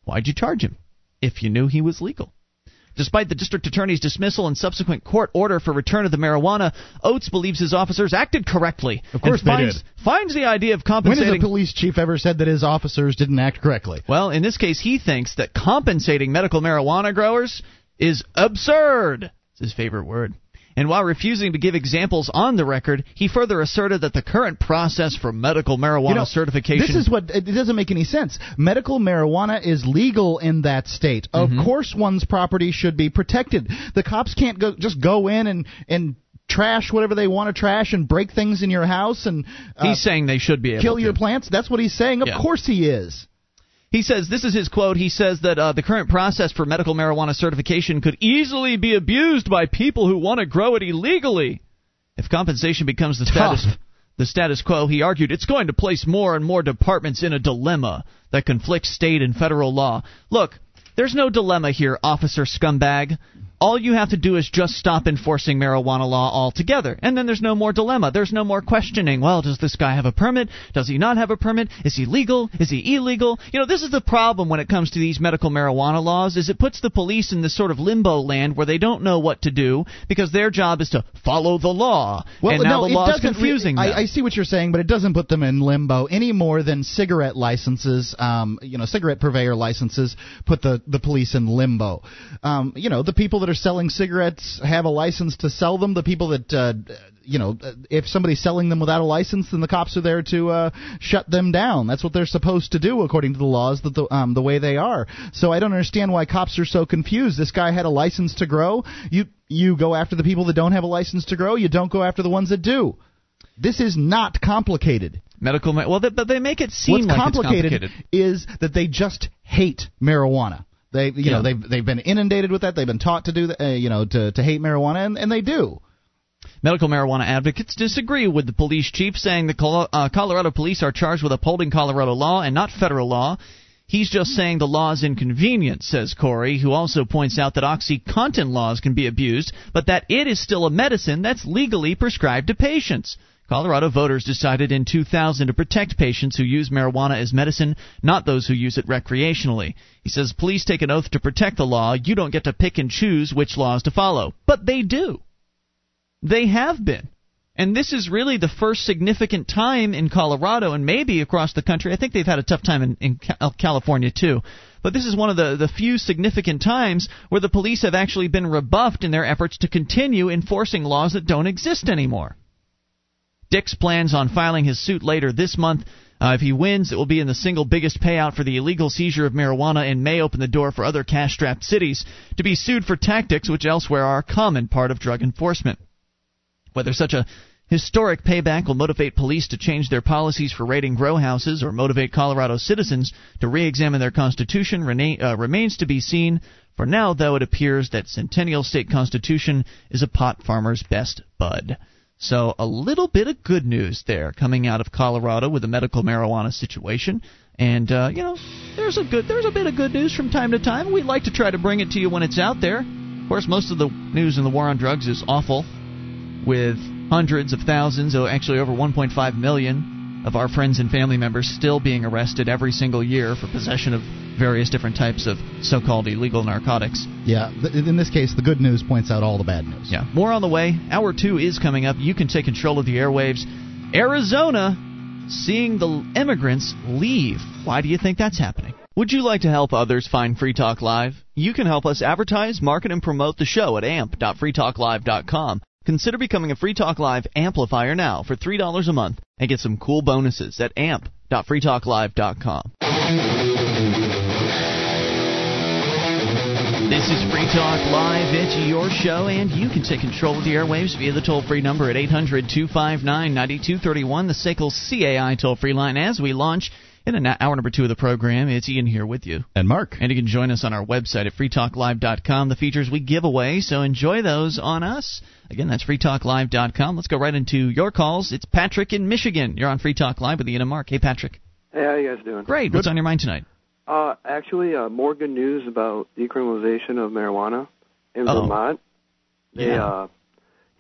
Why'd you charge him if you knew he was legal? Despite the district attorney's dismissal and subsequent court order for return of the marijuana, Oates believes his officers acted correctly. Of course and they finds, did. finds the idea of compensating. When has a police chief ever said that his officers didn't act correctly? well, in this case, he thinks that compensating medical marijuana growers is absurd. It's his favorite word. And while refusing to give examples on the record, he further asserted that the current process for medical marijuana You know, certification. This is what it doesn't make any sense. Medical marijuana is legal in that state. Mm-hmm. Of course, one's property should be protected. The cops can't go just go in and and trash whatever they want to trash and break things in your house and uh, He's saying they should be able kill to. your plants. That's what he's saying. Of Yeah. course he is. He says this is his quote. He says that uh, the current process for medical marijuana certification could easily be abused by people who want to grow it illegally. If compensation becomes the Tough. status the status quo, he argued, it's going to place more and more departments in a dilemma that conflicts state and federal law. Look, there's no dilemma here, officer scumbag. All you have to do is just stop enforcing marijuana law altogether. And then there's no more dilemma. There's no more questioning. Well, does this guy have a permit? Does he not have a permit? Is he legal? Is he illegal? You know, this is the problem when it comes to these medical marijuana laws is it puts the police in this sort of limbo land where they don't know what to do because their job is to follow the law. Well, and now no, the law is re- confusing them. I, I see what you're saying, but it doesn't put them in limbo any more than cigarette licenses, um, you know, cigarette purveyor licenses put the, the police in limbo. Um, you know, the people that are selling cigarettes have a license to sell them. The people that, uh, you know, if somebody's selling them without a license, then the cops are there to uh, shut them down. That's what they're supposed to do according to the laws that the um, the way they are. So I don't understand why cops are so confused. This guy had a license to grow. You you go after the people that don't have a license to grow. You don't go after the ones that do. This is not complicated. medical ma- well, they, but they make it seem What's like complicated, complicated. is that they just hate marijuana. They, you Yeah. know, they've they've been inundated with that. They've been taught to do that, uh, you know, to to hate marijuana, and, and they do. Medical marijuana advocates disagree with the police chief, saying the Col- uh, Colorado police are charged with upholding Colorado law and not federal law. He's just saying the law is inconvenient, says Corry, who also points out that OxyContin laws can be abused, but that it is still a medicine that's legally prescribed to patients. Colorado voters decided in 2000 to protect patients who use marijuana as medicine, not those who use it recreationally. He says, Please take an oath to protect the law. You don't get to pick and choose which laws to follow. But they do. They have been. And this is really the first significant time in Colorado and maybe across the country. I think they've had a tough time in, in uh, California too. But this is one of the, the few significant times where the police have actually been rebuffed in their efforts to continue enforcing laws that don't exist anymore. Dix plans on filing his suit later this month. Uh, if he wins, it will be in the single biggest payout for the illegal seizure of marijuana and may open the door for other cash strapped cities to be sued for tactics which elsewhere are a common part of drug enforcement. Whether such a historic payback will motivate police to change their policies for raiding grow houses or motivate Colorado citizens to re examine their constitution rena- uh, remains to be seen. For now, though, it appears that Centennial State Constitution is a pot farmer's best bud. So, a little bit of good news there coming out of Colorado with the medical marijuana situation. And uh, you know, there's a good, there's a bit of good news from time to time. We like to try to bring it to you when it's out there. Of course, most of the news in the war on drugs is awful with hundreds of thousands, oh, actually over 1.5 million of our friends and family members still being arrested every single year for possession of various different types of so-called illegal narcotics. Yeah, th- in this case, the good news points out all the bad news. Yeah, more on the way. Hour two is coming up. You can take control of the airwaves. Arizona seeing the immigrants leave. Why do you think that's happening? Would you like to help others find Free Talk Live? You can help us advertise, market, and promote the show at amp.freetalklive.com. Consider becoming a Free Talk Live amplifier now for $3 a month and get some cool bonuses at amp.freetalklive.com. This is Free Talk Live. It's your show, and you can take control of the airwaves via the toll free number at 800 259 9231, the SACL CAI toll free line, as we launch in an hour number two of the program. It's Ian here with you. And Mark. And you can join us on our website at freetalklive.com. The features we give away, so enjoy those on us. Again, that's freetalklive.com. Let's go right into your calls. It's Patrick in Michigan. You're on Free Talk Live with Ian and Mark. Hey, Patrick. Hey, how you guys doing? Great. What's on your mind tonight? Uh, actually, uh, more good news about decriminalization of marijuana in Uh-oh. Vermont. They Yeah. uh,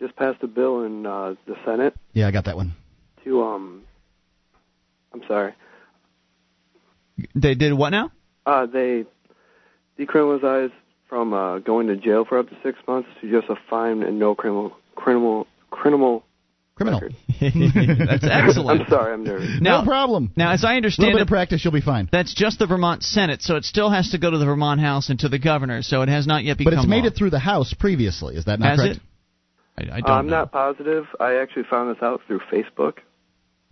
just passed a bill in uh, the Senate Yeah, I got that one. to um. I'm sorry. They did what now? Uh, they decriminalized from uh, going to jail for up to six months to just a fine and no criminal criminal criminal Criminal. That's excellent. I'm sorry, I'm nervous. Now, no problem. Now, as I A little understand bit it, of practice, you'll be fine. that's just the Vermont Senate, so it still has to go to the Vermont House and to the governor. So it has not yet become. But it's made law. it through the House previously. Is that not Has correct? it? I, I Uh, don't I'm know. not positive. I actually found this out through Facebook.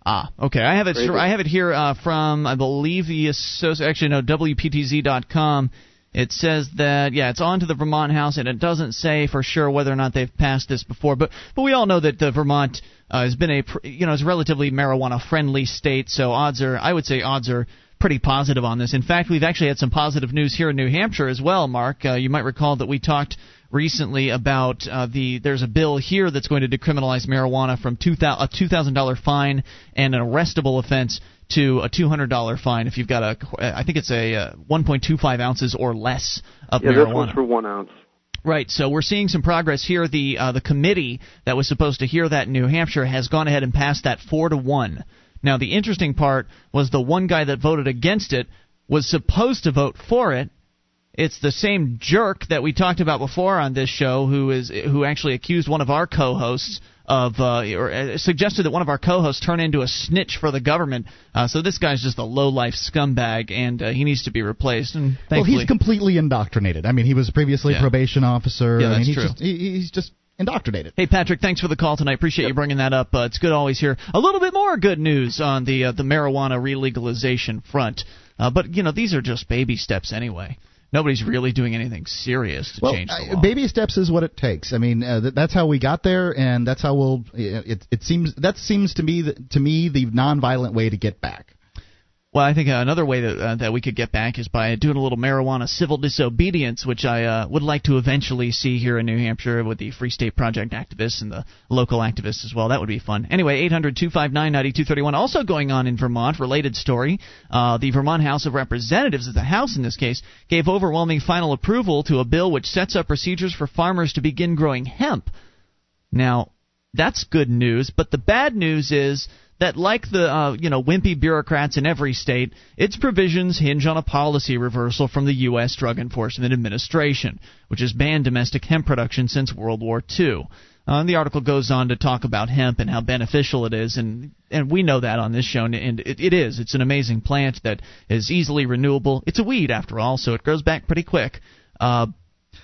Ah, okay. I have it. Crazy. I have it here uh, from I believe the associ- actually no WPTZ.com. It says that yeah, it's on to the Vermont House, and it doesn't say for sure whether or not they've passed this before. But but we all know that the Vermont uh, has been a pr- you know it's a relatively marijuana friendly state, so odds are I would say odds are pretty positive on this. In fact, we've actually had some positive news here in New Hampshire as well. Mark, uh, you might recall that we talked recently about uh, the there's a bill here that's going to decriminalize marijuana from two thousand a two thousand dollar fine and an arrestable offense to a two hundred dollar fine if you've got a I think it's a uh, one point two five ounces or less of Yeah, marijuana. this one's for one ounce. Right. So we're seeing some progress here. The uh, the committee that was supposed to hear that in New Hampshire has gone ahead and passed that four to one. Now the interesting part was the one guy that voted against it was supposed to vote for it. It's the same jerk that we talked about before on this show, who is who actually accused one of our co-hosts of uh, or uh, suggested that one of our co-hosts turn into a snitch for the government. Uh, so this guy's just a low-life scumbag, and uh, he needs to be replaced. And Well, he's completely indoctrinated. I mean, he was previously Yeah. a probation officer. Yeah, I mean, that's he's true. Just, he, he's just indoctrinated. Hey Patrick, thanks for the call tonight. Appreciate you bringing that up. Uh, it's good to always hear a little bit more good news on the uh, the marijuana relegalization front. Uh, but you know these are just baby steps anyway. Nobody's really doing anything serious to Well, change the law. baby steps is what it takes. I mean, uh, th- that's how we got there, and that's how we'll. It, it seems that seems to me the, to me the nonviolent way to get back. Well, I think another way that uh, that we could get back is by doing a little marijuana civil disobedience, which I uh, would like to eventually see here in New Hampshire with the Free State Project activists and the local activists as well. That would be fun. Anyway, 800-259-9231. Also going on in Vermont, related story. Uh, the Vermont House of Representatives, the House in this case, gave overwhelming final approval to a bill which sets up procedures for farmers to begin growing hemp. Now, that's good news, but the bad news is that like the uh, you know wimpy bureaucrats in every state, its provisions hinge on a policy reversal from the U.S. Drug Enforcement Administration, which has banned domestic hemp production since World War II. Uh, the article goes on to talk about hemp and how beneficial it is, and and we know that on this show, and it, it is. It's an amazing plant that is easily renewable. It's a weed after all, so it grows back pretty quick. Uh,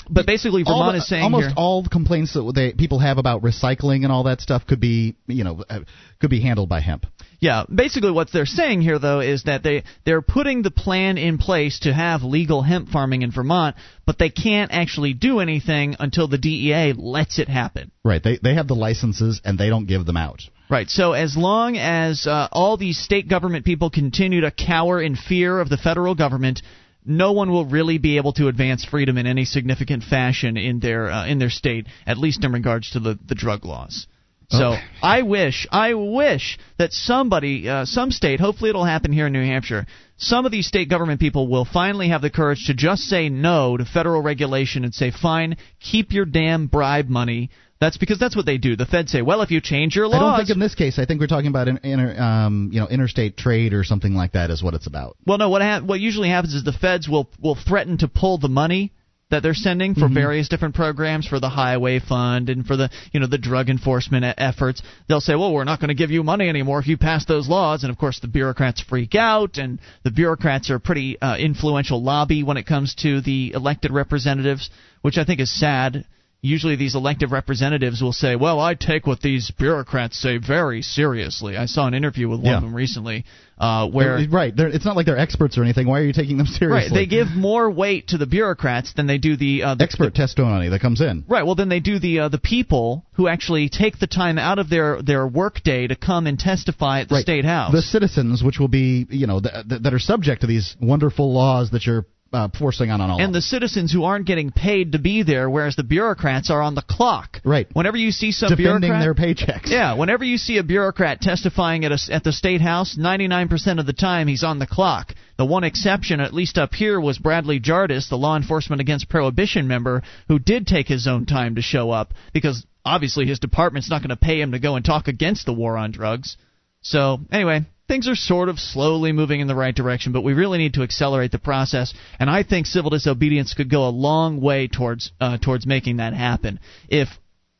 but basically, Vermont the- is saying almost here, all the complaints that they, people have about recycling and all that stuff could be you know uh, could be handled by hemp. Yeah, basically what they're saying here though is that they they're putting the plan in place to have legal hemp farming in Vermont, but they can't actually do anything until the DEA lets it happen. Right. They they have the licenses and they don't give them out. Right. So as long as uh, all these state government people continue to cower in fear of the federal government, no one will really be able to advance freedom in any significant fashion in their uh, in their state, at least in regards to the the drug laws. So Okay. I wish, I wish that somebody, uh, some state, hopefully it'll happen here in New Hampshire, some of these state government people will finally have the courage to just say no to federal regulation and say, fine, keep your damn bribe money. That's because that's what they do. The feds say, well, if you change your laws, I don't think in this case. I think we're talking about in, inter, um, you know interstate trade or something like that is what it's about. Well, no. What ha- what usually happens is the feds will will threaten to pull the money that they're sending for various different programs for the highway fund and for the you know the drug enforcement efforts. They'll say, well, we're not going to give you money anymore if you pass those laws. And of course, the bureaucrats freak out, and the bureaucrats are a pretty uh, influential lobby when it comes to the elected representatives, which I think is sad. Usually these elective representatives will say, "Well, I take what these bureaucrats say very seriously." I saw an interview with one Yeah. of them recently, uh, where They're- right, they're, it's not like they're experts or anything. Why are you taking them seriously? right they give more weight to the bureaucrats than they do the, uh, the expert testimony that comes in. Right. Well, then they do the uh, the people who actually take the time out of their their work day to come and testify at the Right. state house. The citizens, which will be, you know, th- th- that are subject to these wonderful laws that you're uh, forcing on on all. and the citizens who aren't getting paid to be there, whereas the bureaucrats are on the clock. Right. Whenever you see some defending bureaucrat, their paychecks. yeah, whenever you see a bureaucrat testifying at a at the state house, 99% of the time he's on the clock. The one exception, at least up here, was Bradley Jardis, the law enforcement against prohibition member, who did take his own time to show up because obviously his department's not going to pay him to go and talk against the war on drugs. So, anyway, things are sort of slowly moving in the right direction, but we really need to accelerate the process. And I think civil disobedience could go a long way towards uh, towards making that happen. If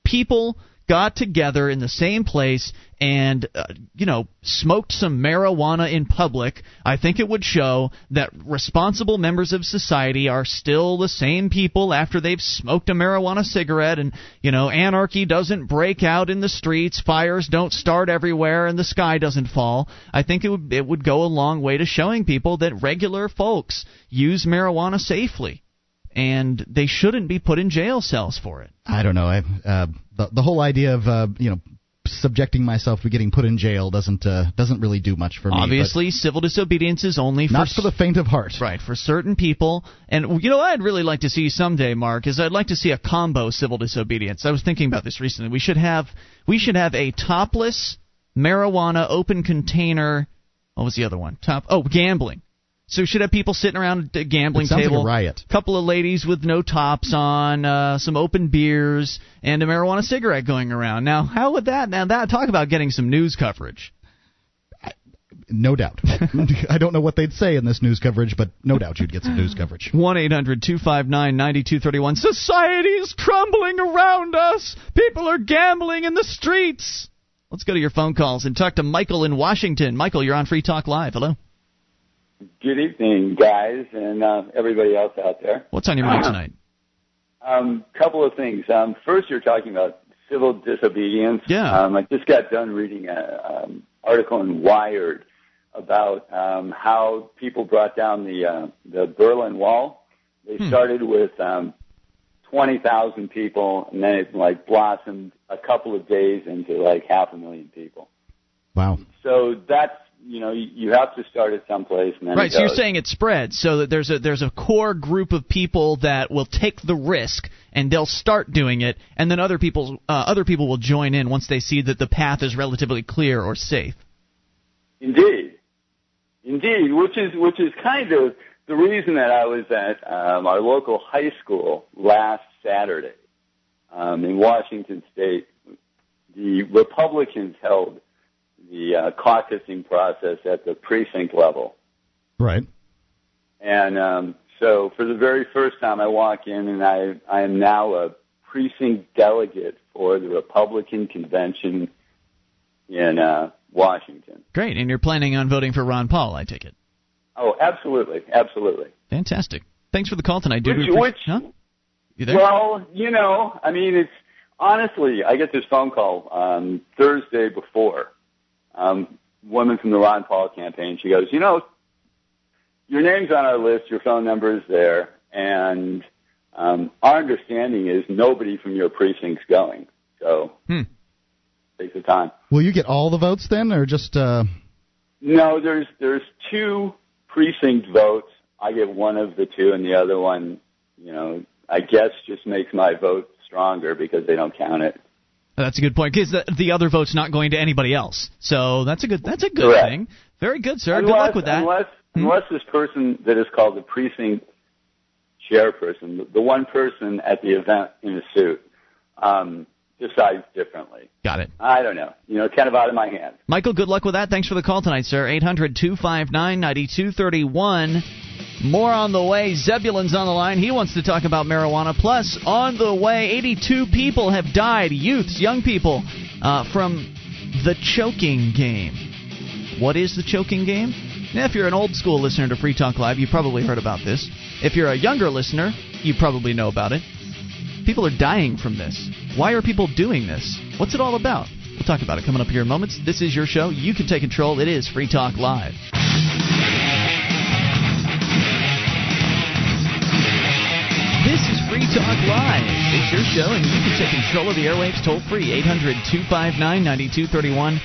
people got together in the same place and uh, you know smoked some marijuana in public i think it would show that responsible members of society are still the same people after they've smoked a marijuana cigarette and you know anarchy doesn't break out in the streets fires don't start everywhere and the sky doesn't fall i think it would it would go a long way to showing people that regular folks use marijuana safely and they shouldn't be put in jail cells for it I don't know. I, uh, the the whole idea of uh, you know subjecting myself to getting put in jail doesn't uh, doesn't really do much for me. Obviously, civil disobedience is only for not for the faint of heart. right for certain people. And you know, what I'd really like to see someday, Mark, is I'd like to see a combo civil disobedience. I was thinking about this recently. We should have we should have a topless marijuana open container. What was the other one? Top. Oh, gambling. So we should have people sitting around a gambling sounds like table. a riot. couple of ladies with no tops on, uh, some open beers, and a marijuana cigarette going around. Now, how would that? Now that talk about getting some news coverage. No doubt. I don't know what they'd say in this news coverage, but no doubt you'd get some news coverage. One eight hundred two five nine ninety two thirty one. Society is crumbling around us. People are gambling in the streets. Let's go to your phone calls and talk to Michael in Washington. Michael, you're on Free Talk Live. Hello. Good evening, guys, and uh, everybody else out there. What's on your mind tonight? Um, couple of things. Um, first, you're talking about civil disobedience. Yeah. Um, I just got done reading an um, article in Wired about um, how people brought down the uh, the Berlin Wall. They Hmm. started with um, twenty thousand people, and then it like blossomed a couple of days into like half a million people. Wow. So that's you know you, you have to start at someplace, and then Right. So you're saying it spreads, so that there's a there's a core group of people that will take the risk and they'll start doing it, and then other people uh, other people will join in once they see that the path is relatively clear or safe. Indeed, indeed, which is which is kind of the reason that I was at um, our local high school last Saturday um, in Washington State. The Republicans held the uh, caucusing process at the precinct level, Right. and um, so for the very first time, I walk in, and I I am now a precinct delegate for the Republican convention in uh, Washington. Great. And you're planning on voting for Ron Paul, I take it. Oh, absolutely, absolutely. Fantastic. Thanks for the call tonight, dude. Which- We which- huh? You there? Well, you know, I mean, it's honestly, I get this phone call um, Thursday before. Um, woman from the Ron Paul campaign. She goes, you know, your name's on our list, your phone number is there, and um, our understanding is nobody from your precinct's going. So Hmm. take the time. Will you get all the votes then, or just? Uh, No, there's there's two precinct votes. I get one of the two, and the other one, you know, I guess just makes my vote stronger because they don't count it. That's a good point because the, the other vote's not going to anybody else. So that's a good that's a good Correct. thing. Very good, sir. unless, good luck with that. Unless Hmm? unless this person that is called the precinct chairperson, the- the one person at the event in a suit, um, decides differently. Got it. I don't know. You know, it's kind of out of my hands. Michael, good luck with that. Thanks for the call tonight, sir. 800 259 9231. More on the way. Zebulon's on the line. He wants to talk about marijuana. Plus, on the way, 82 people have died, youths, young people, uh, from the choking game. What is the choking game? Now, if you're an old school listener to Free Talk Live, you probably heard about this. If you're a younger listener, you probably know about it. People are dying from this. Why are people doing this? What's it all about? We'll talk about it coming up here in moments. This is your show. You can take control. It is Free Talk Live. Free Talk Live. It's your show, and you can take control of the airwaves toll free. 800 259 9231.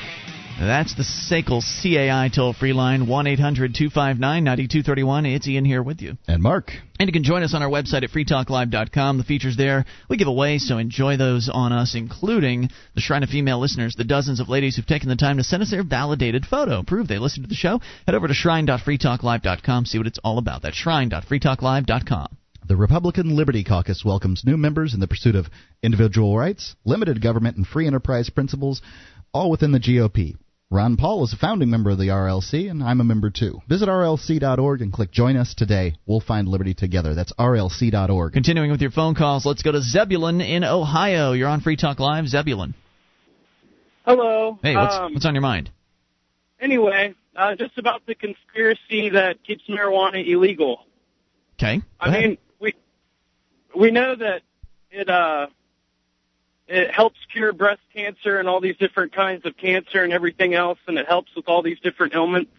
That's the SACL CAI toll free line, 1 800 259 9231. It's Ian here with you. And Mark. And you can join us on our website at freetalklive.com. The features there we give away, so enjoy those on us, including the Shrine of Female Listeners, the dozens of ladies who've taken the time to send us their validated photo. Prove they listened to the show. Head over to shrine.freetalklive.com, see what it's all about. That's shrine.freetalklive.com. The Republican Liberty Caucus welcomes new members in the pursuit of individual rights, limited government, and free enterprise principles, all within the GOP. Ron Paul is a founding member of the RLC, and I'm a member too. Visit rlc.org and click Join Us today. We'll find liberty together. That's rlc.org. Continuing with your phone calls, let's go to Zebulon in Ohio. You're on Free Talk Live, Zebulon. Hello. Hey, what's, Um, what's on your mind? Anyway, uh, just about the conspiracy that keeps marijuana illegal. Okay. go I ahead. mean, we know that it uh it helps cure breast cancer and all these different kinds of cancer and everything else, and it helps with all these different ailments.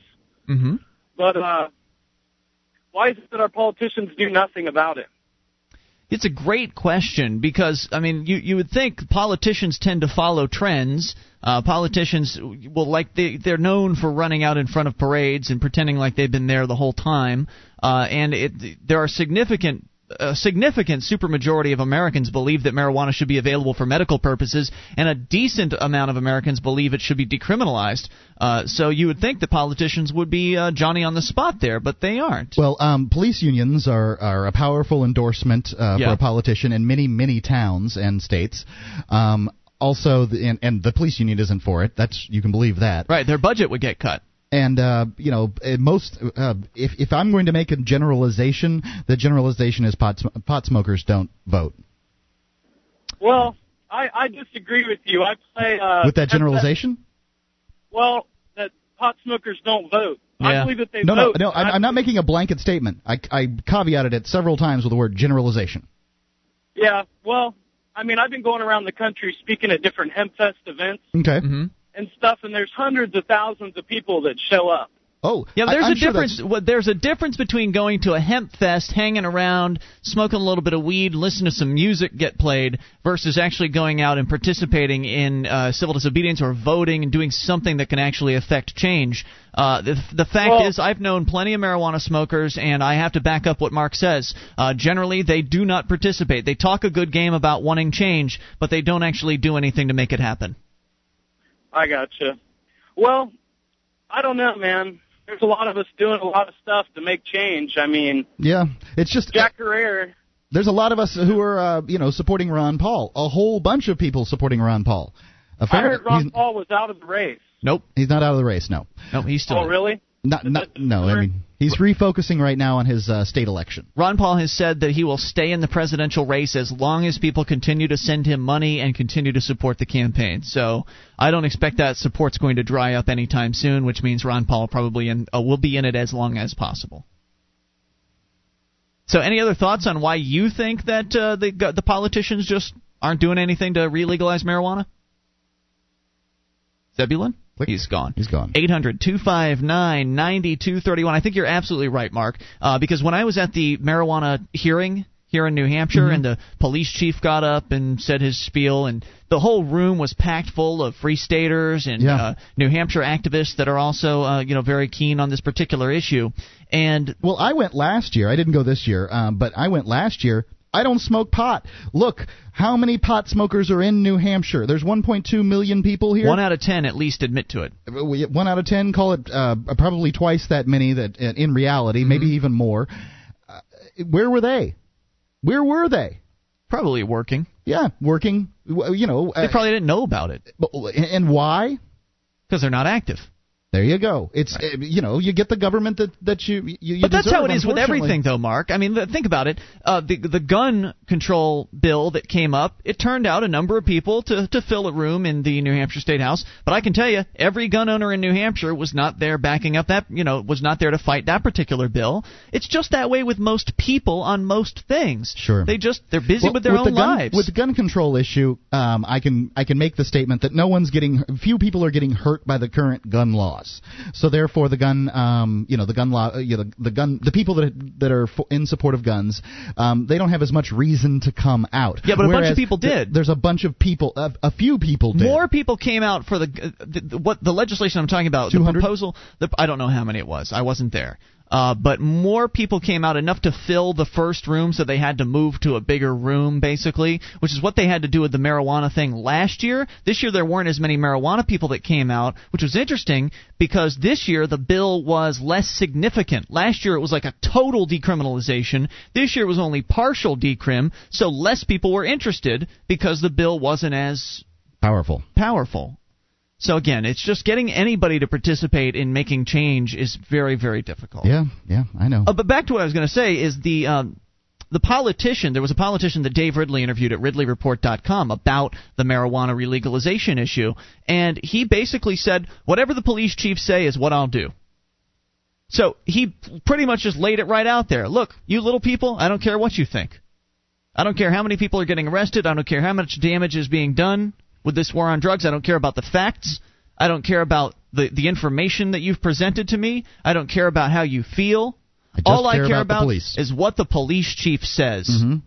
mm-hmm. But uh, why is it that our politicians do nothing about it? It's a great question because I mean you you would think politicians tend to follow trends. Uh, politicians well like they they're known for running out in front of parades and pretending like they've been there the whole time. Uh, and it there are significant a significant supermajority of Americans believe that marijuana should be available for medical purposes, and a decent amount of Americans believe it should be decriminalized. Uh, so you would think that politicians would be uh, Johnny on the spot there, but they aren't. Well, um, police unions are, are a powerful endorsement uh, Yeah. for a politician in many, many towns and states. Um, also, the, and, and the police union isn't for it. That's you can believe that. Right, their budget would get cut. And uh, you know, uh, most uh, if if I'm going to make a generalization, the generalization is pot sm- pot smokers don't vote. Well, I, I disagree with you. I play uh, With that generalization? Well, that pot smokers don't vote. I believe that they No, no, vote. no. I'm, I- I'm not making a blanket statement. I, I caveated it several times with the word generalization. Yeah, well, I mean, I've been going around the country speaking at different Hempfest events Okay. hmm and stuff, and there's hundreds of thousands of people that show up. Oh, Yeah, there's I'm a sure difference. Well, there's a difference between going to a hemp fest, hanging around, smoking a little bit of weed, listening to some music get played, versus actually going out and participating in uh, civil disobedience or voting and doing something that can actually affect change. Uh, the, the fact Well- is, I've known plenty of marijuana smokers, and I have to back up what Mark says. Uh, generally, they do not participate. They talk a good game about wanting change, but they don't actually do anything to make it happen. I gotcha. Well, I don't know, man. There's a lot of us doing a lot of stuff to make change. I mean, yeah, it's just Jack Herer. there's a lot of us who are uh, you know supporting Ron Paul. A whole bunch of people supporting Ron Paul. A I fair- heard Ron he's, Paul was out of the race. Nope. he's not out of the race. No, No, he's still. Oh, really? Not, not no. I mean, he's refocusing right now on his uh, state election. Ron Paul has said that he will stay in the presidential race as long as people continue to send him money and continue to support the campaign. So I don't expect that support's going to dry up anytime soon, which means Ron Paul probably in, uh, will be in it as long as possible. So, any other thoughts on why you think that uh, the the politicians just aren't doing anything to re-legalize marijuana? Zebulon? Click. He's gone. He's gone. 800 259 9231. I think you're absolutely right, Mark, uh, because when I was at the marijuana hearing here in New Hampshire Mm-hmm. and the police chief got up and said his spiel, and the whole room was packed full of free staters and Yeah. uh, New Hampshire activists that are also, uh, you know, very keen on this particular issue. And Well, I went last year. I didn't go this year, um, but I went last year. I don't smoke pot. Look, how many pot smokers are in New Hampshire? There's 1.2 million people here. one out of ten at least admit to it. One out of ten call it uh, probably twice that many that uh, in reality maybe Mm-hmm. even more uh, where were they where were they Probably working. yeah working you know They uh, probably didn't know about it and why because they're not active. There you go. It's uh, you know you get the government that that you you. you But that's deserve, how it is with everything, though, Mark. I mean, th- think about it. Uh, the the gun control bill that came up, it turned out a number of people to to fill a room in the New Hampshire State House. But I can tell you, every gun owner in New Hampshire was not there backing up that, you know, was not there to fight that particular bill. It's just that way with most people on most things. Sure. They just they're busy Well, with their the own gun, lives. With the gun control issue, um, I can I can make the statement that no one's getting, few people are getting hurt by the current gun laws. So therefore, the gun, um, you know, the gun law, uh, you know, the, the gun, the people that that are in support of guns, um, they don't have as much reason to come out. Yeah, but a bunch of Whereas people th- did. there's a bunch of people, a, a few people did. More people came out for the, the, the what the legislation I'm talking about. The proposal. The, I don't know how many it was. I wasn't there. Uh, but more people came out enough to fill the first room, so they had to move to a bigger room, basically, which is what they had to do with the marijuana thing last year. This year there weren't as many marijuana people that came out, which was interesting because this year the bill was less significant. Last year it was like a total decriminalization. This year it was only partial decrim, so less people were interested because the bill wasn't as Powerful. powerful. So again, it's just getting anybody to participate in making change is very, very difficult. Yeah, yeah, I know. Uh, but back to what I was going to say is the um, the politician. There was a politician that Dave Ridley interviewed at RidleyReport.com about the marijuana relegalization issue, and he basically said, "Whatever the police chiefs say is what I'll do." So he pretty much just laid it right out there. Look, you little people, I don't care what you think. I don't care how many people are getting arrested. I don't care how much damage is being done with this war on drugs. I don't care about the facts. I don't care about the, the information that you've presented to me. I don't care about how you feel. I All I care care about about is what the police chief says. Mhm.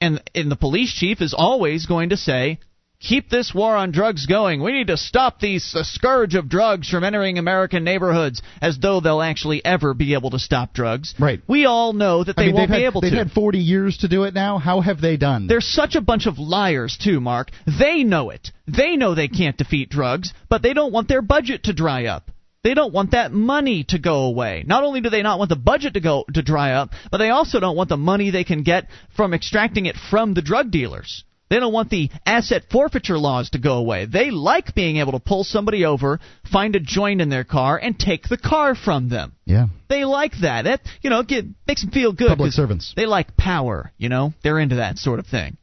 And, and the police chief is always going to say, keep this war on drugs going. We need to stop these uh, scourge of drugs from entering American neighborhoods, as though they'll actually ever be able to stop drugs. Right. We all know that they I mean, won't they've be had, able they've to. had 40 years to do it now. How have they done? They're such a bunch of liars, too, Mark. They know it. They know they can't defeat drugs, but they don't want their budget to dry up. They don't want that money to go away. Not only do they not want the budget to go to dry up, but they also don't want the money they can get from extracting it from the drug dealers. They don't want the asset forfeiture laws to go away. They like being able to pull somebody over, find a joint in their car, and take the car from them. yeah. They like that. That you know, get makes them feel good. Public servants. They like power. You know, they're into that sort of thing.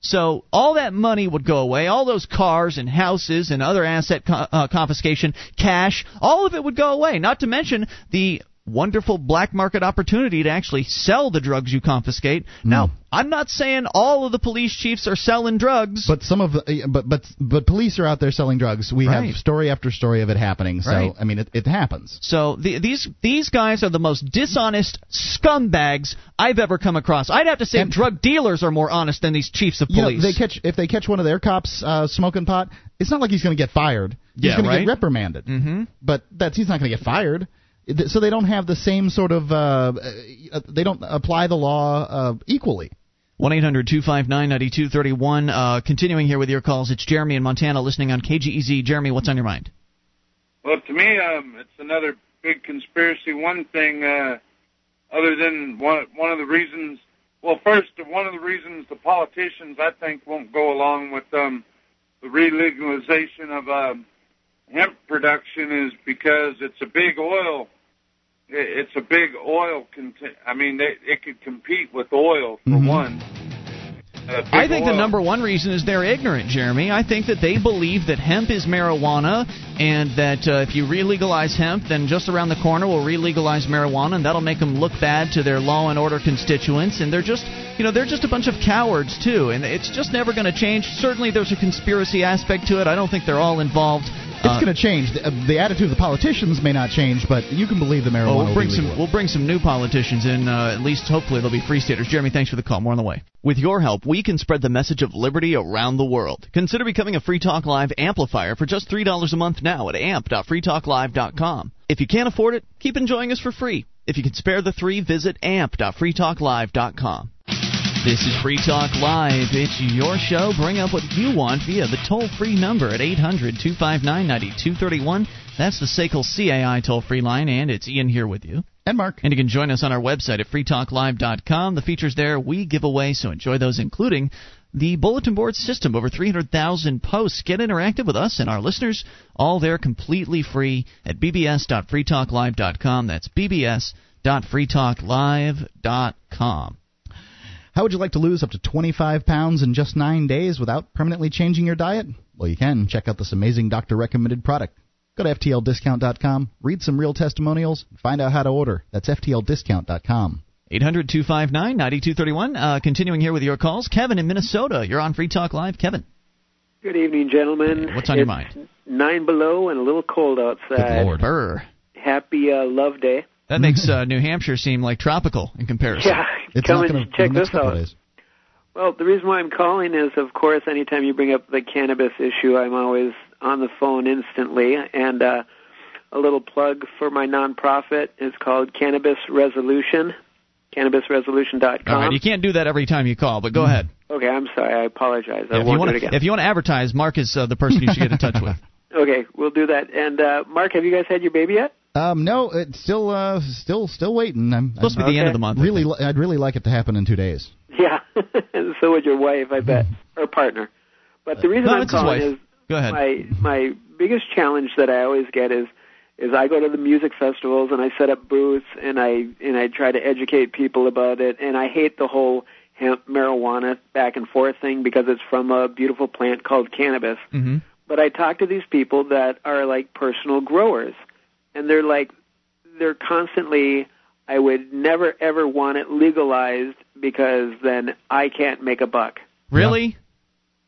So all that money would go away. All those cars and houses and other asset co- uh, confiscation, cash, all of it would go away. Not to mention the wonderful black market opportunity to actually sell the drugs you confiscate. Now, I'm not saying all of the police chiefs are selling drugs. But some of the, but but but police are out there selling drugs. We Right. have story after story of it happening. So Right. I mean, it, it happens. So the, these these guys are the most dishonest scumbags I've ever come across. I'd have to say And- drug dealers are more honest than these chiefs of You know, police. they catch if they catch one of their cops uh, smoking pot. It's not like he's going to get fired. He's Yeah, going right? to get reprimanded. Mhm. But that's he's not going to get fired. It- So they don't have the same sort of. Uh, uh, they don't apply the law uh, equally. 1 eight hundred two five nine ninety two thirty one. Uh, Continuing here with your calls, it's Jeremy in Montana listening on KGEZ. Jeremy, what's on your mind? Well, to me, um, it's another big conspiracy. One thing, uh, other than one one of the reasons. Well, first, one of the reasons the politicians I think won't go along with um, the relegalization of um, hemp production is because it's a big oil. It's a big oil. Cont- I mean, they, it could compete with oil for Mhm. one. Uh, I big think the number one reason is they're ignorant, Jeremy. I think that they believe that hemp is marijuana and that uh, if you re-legalize hemp, then just around the corner we'll re-legalize marijuana and that'll make them look bad to their law and order constituents. And they're just, you know, they're just a bunch of cowards too. And it's just never going to change. Certainly there's a conspiracy aspect to it. I don't think they're all involved. It's going to change. The, uh, the attitude of the politicians may not change, but you can believe the marijuana. Oh, will we'll be bring some. We'll bring some new politicians in. Uh, at least, hopefully, they'll be free staters. Jeremy, thanks for the call. More on the way. With your help, we can spread the message of liberty around the world. Consider becoming a Free Talk Live amplifier for just three dollars a month now at amp.freetalklive.com. If you can't afford it, keep enjoying us for free. If you can spare the three, visit amp.freetalklive.com. This is Free Talk Live. It's your show. Bring up what you want via the toll free number at 800 259 9231. That's the SACL CAI toll free line, and it's Ian here with you. And Mark. And you can join us on our website at freetalklive.com. The features there we give away, so enjoy those, including the bulletin board system. Over 300,000 posts. Get interactive with us and our listeners. All there completely free at bbs.freetalklive.com. That's bbs.freetalklive.com. How would you like to lose up to 25 pounds in just nine days without permanently changing your diet? Well, you can. Check out this amazing doctor recommended product. Go to FTLDiscount.com, read some real testimonials, find out how to order. That's FTLDiscount.com. 800 259 9231. Uh, continuing here with your calls. Kevin in Minnesota. You're on Free Talk Live. Kevin. Good evening, gentlemen. What's on it's your mind? Nine below and a little cold outside. Good Lord. Burr. Happy uh, Love Day. That makes uh, New Hampshire seem like tropical in comparison. Yeah, It's come and to check this out. days. Well, the reason why I'm calling is, of course, anytime you bring up the cannabis issue, I'm always on the phone instantly. And uh, a little plug for my nonprofit is called Cannabis Resolution, cannabisresolution.com. All right, you can't do that every time you call, but go ahead. Okay, I'm sorry. I apologize. I Yeah, if, you won't want do it to, again. if you want to advertise, Mark is uh, the person you should get in touch with. Okay, we'll do that. And uh, Mark, have you guys had your baby yet? Um, no, it's still, uh, still, still waiting. I'm, Supposed to I'm be the end of the month. Really, li- I'd really like it to happen in two days. Yeah, and so would your wife, I bet, or partner. But the reason No, I'm calling is Go ahead. my my biggest challenge that I always get is is I go to the music festivals and I set up booths and I and I try to educate people about it and I hate the whole hemp marijuana back and forth thing because it's from a beautiful plant called cannabis. hmm But I talk to these people that are like personal growers and they're like they're constantly I would never ever want it legalized because then I can't make a buck Really?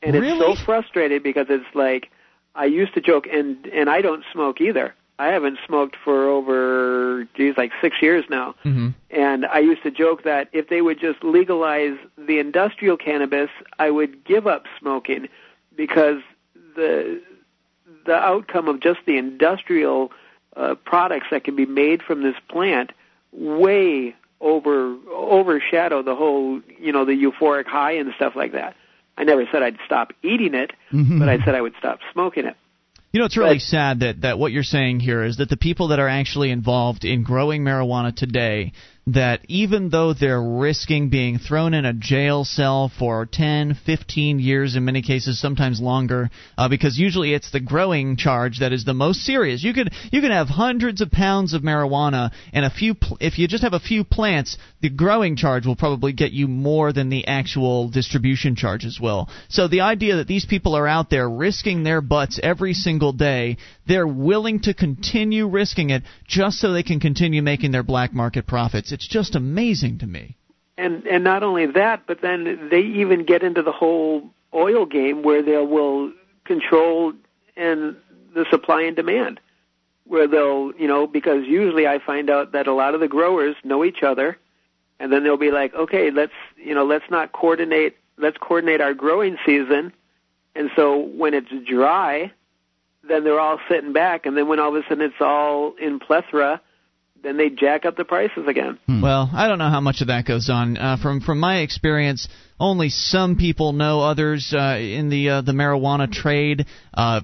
and it's so frustrated because it's like I used to joke, and and I don't smoke either. I haven't smoked for over geez like six years now, hmm and I used to joke that if they would just legalize the industrial cannabis, I would give up smoking because the the outcome of just the industrial uh, products that can be made from this plant way over overshadow the whole you know the euphoric high and stuff like that. I never said I'd stop eating it, Mhm. but I said I would stop smoking it. You know, it's really But- sad that, that what you're saying here is that the people that are actually involved in growing marijuana today, that even though they're risking being thrown in a jail cell for 10, 15 years, in many cases, sometimes longer, uh, because usually it's the growing charge that is the most serious. You could you could have hundreds of pounds of marijuana and a few. Pl- if you just have a few plants, the growing charge will probably get you more than the actual distribution charges will. So the idea that these people are out there risking their butts every single day, they're willing to continue risking it just so they can continue making their black market profits. It's just amazing to me. And and not only that, but then they even get into the whole oil game where they will control and the supply and demand. Where they'll, you know, because usually I find out that a lot of the growers know each other, and then they'll be like, okay, let's, you know, let's not coordinate, let's coordinate our growing season, and so when it's dry, then they're all sitting back, and then when all of a sudden it's all in plethora, then they jack up the prices again. Well, I don't know how much of that goes on. Uh, from from my experience, only some people know others uh, in the uh, the marijuana trade. Uh,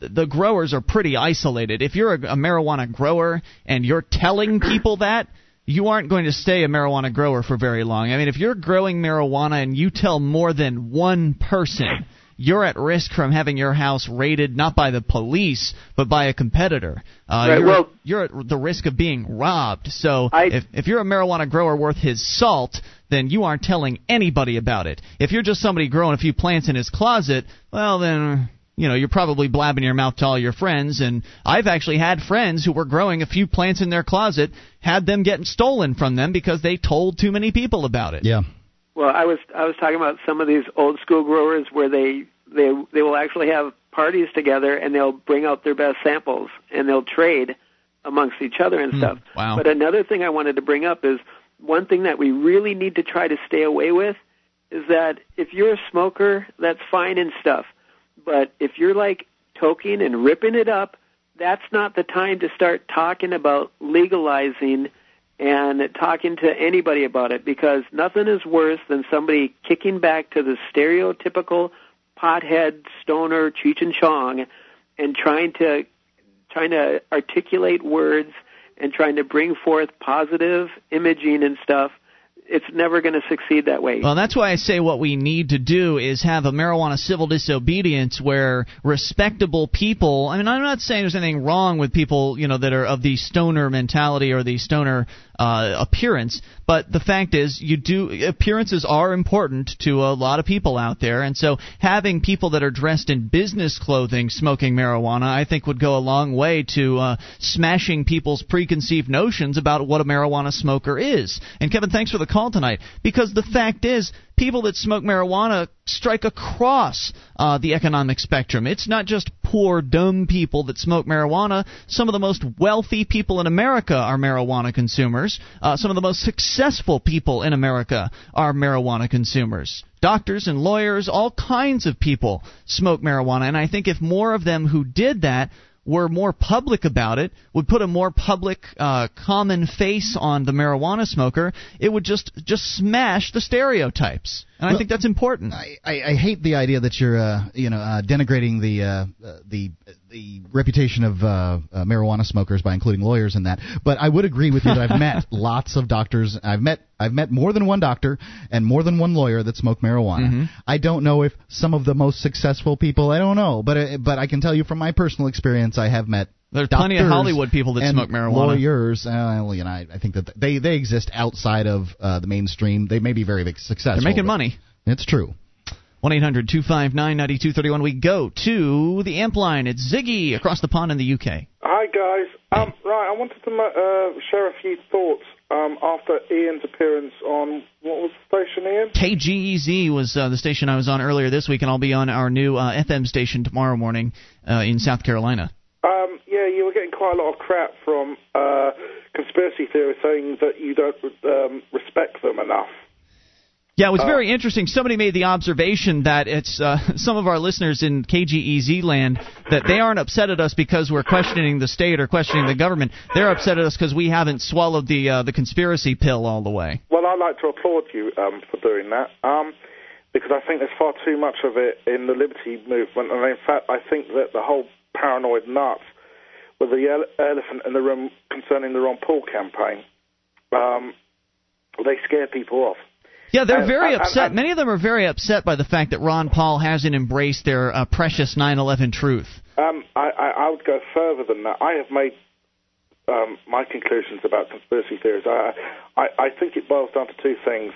the growers are pretty isolated. If you're a, a marijuana grower and you're telling people that, you aren't going to stay a marijuana grower for very long. I mean, if you're growing marijuana and you tell more than one person, you're at risk from having your house raided not by the police but by a competitor. Uh, Right, you're, well- you're at the risk of being robbed. So I- if if you're a marijuana grower worth his salt, then you aren't telling anybody about it. If you're just somebody growing a few plants in his closet, well then you know you're probably blabbing your mouth to all your friends. And I've actually had friends who were growing a few plants in their closet, had them getting stolen from them because they told too many people about it. Yeah. Well, I was I was talking about some of these old school growers where they they they will actually have parties together and they'll bring out their best samples and they'll trade amongst each other and hmm, stuff. wow. But another thing I wanted to bring up is one thing that we really need to try to stay away with is that if you're a smoker, that's fine and stuff. But if you're like toking and ripping it up, that's not the time to start talking about legalizing and talking to anybody about it because nothing is worse than somebody kicking back to the stereotypical pothead stoner Cheech and Chong and trying to trying to articulate words and trying to bring forth positive imaging and stuff it's never going to succeed that way. Well, that's why I say what we need to do is have a marijuana civil disobedience where respectable people. I mean, I'm not saying there's anything wrong with people, you know, that are of the stoner mentality or the stoner uh, appearance, but the fact is, you do appearances are important to a lot of people out there, and so having people that are dressed in business clothing smoking marijuana, I think, would go a long way to uh, smashing people's preconceived notions about what a marijuana smoker is. And Kevin, thanks for the call tonight because the fact is people that smoke marijuana strike across uh, the economic spectrum. It's not just poor, dumb people that smoke marijuana. Some of the most wealthy people in America are marijuana consumers. Uh, some of the most successful people in America are marijuana consumers. Doctors and lawyers, all kinds of people smoke marijuana. And I think if more of them who did that were more public about it, would put a more public, uh, common face on the marijuana smoker, it would just just smash the stereotypes. And I think that's important. I, I, I hate the idea that you're, uh, you know, uh, denigrating the uh, uh, the the reputation of uh, uh, marijuana smokers by including lawyers in that. But I would agree with you that I've met lots of doctors. I've met I've met more than one doctor and more than one lawyer that smoke marijuana. Mm-hmm. I don't know if some of the most successful people. I don't know, but uh, but I can tell you from my personal experience, I have met There's plenty of Hollywood people that and smoke marijuana. Lawyers, uh, well, you know, I, I think that they they exist outside of uh, the mainstream. They may be very big successful. They're making money. It's true. 1 800 259 9231. We go to the amp line. It's Ziggy across the pond in the UK. Hi guys. Um, right, I wanted to uh, share a few thoughts um, after Ian's appearance on what was the station, Ian? KGEZ was uh, the station I was on earlier this week, and I'll be on our new uh, FM station tomorrow morning uh, in South Carolina. Um, yeah, you were getting quite a lot of crap from uh, conspiracy theorists saying that you don't um, respect them enough. Yeah, it was very interesting. Somebody made the observation that it's uh, some of our listeners in KGEZ land that they aren't upset at us because we're questioning the state or questioning the government. They're upset at us because we haven't swallowed the uh, the conspiracy pill all the way. Well, I'd like to applaud you um, for doing that um, because I think there's far too much of it in the liberty movement, and in fact, I think that the whole paranoid nuts with the ele- elephant in the room concerning the Ron Paul campaign, um, they scare people off. Yeah, they're And- very and- upset. and- Many of them are very upset by the fact that Ron Paul hasn't embraced their uh, precious 9/11 truth. Um, I, I, I would go further than that. I have made um, my conclusions about conspiracy theories. I, I, I think it boils down to two things.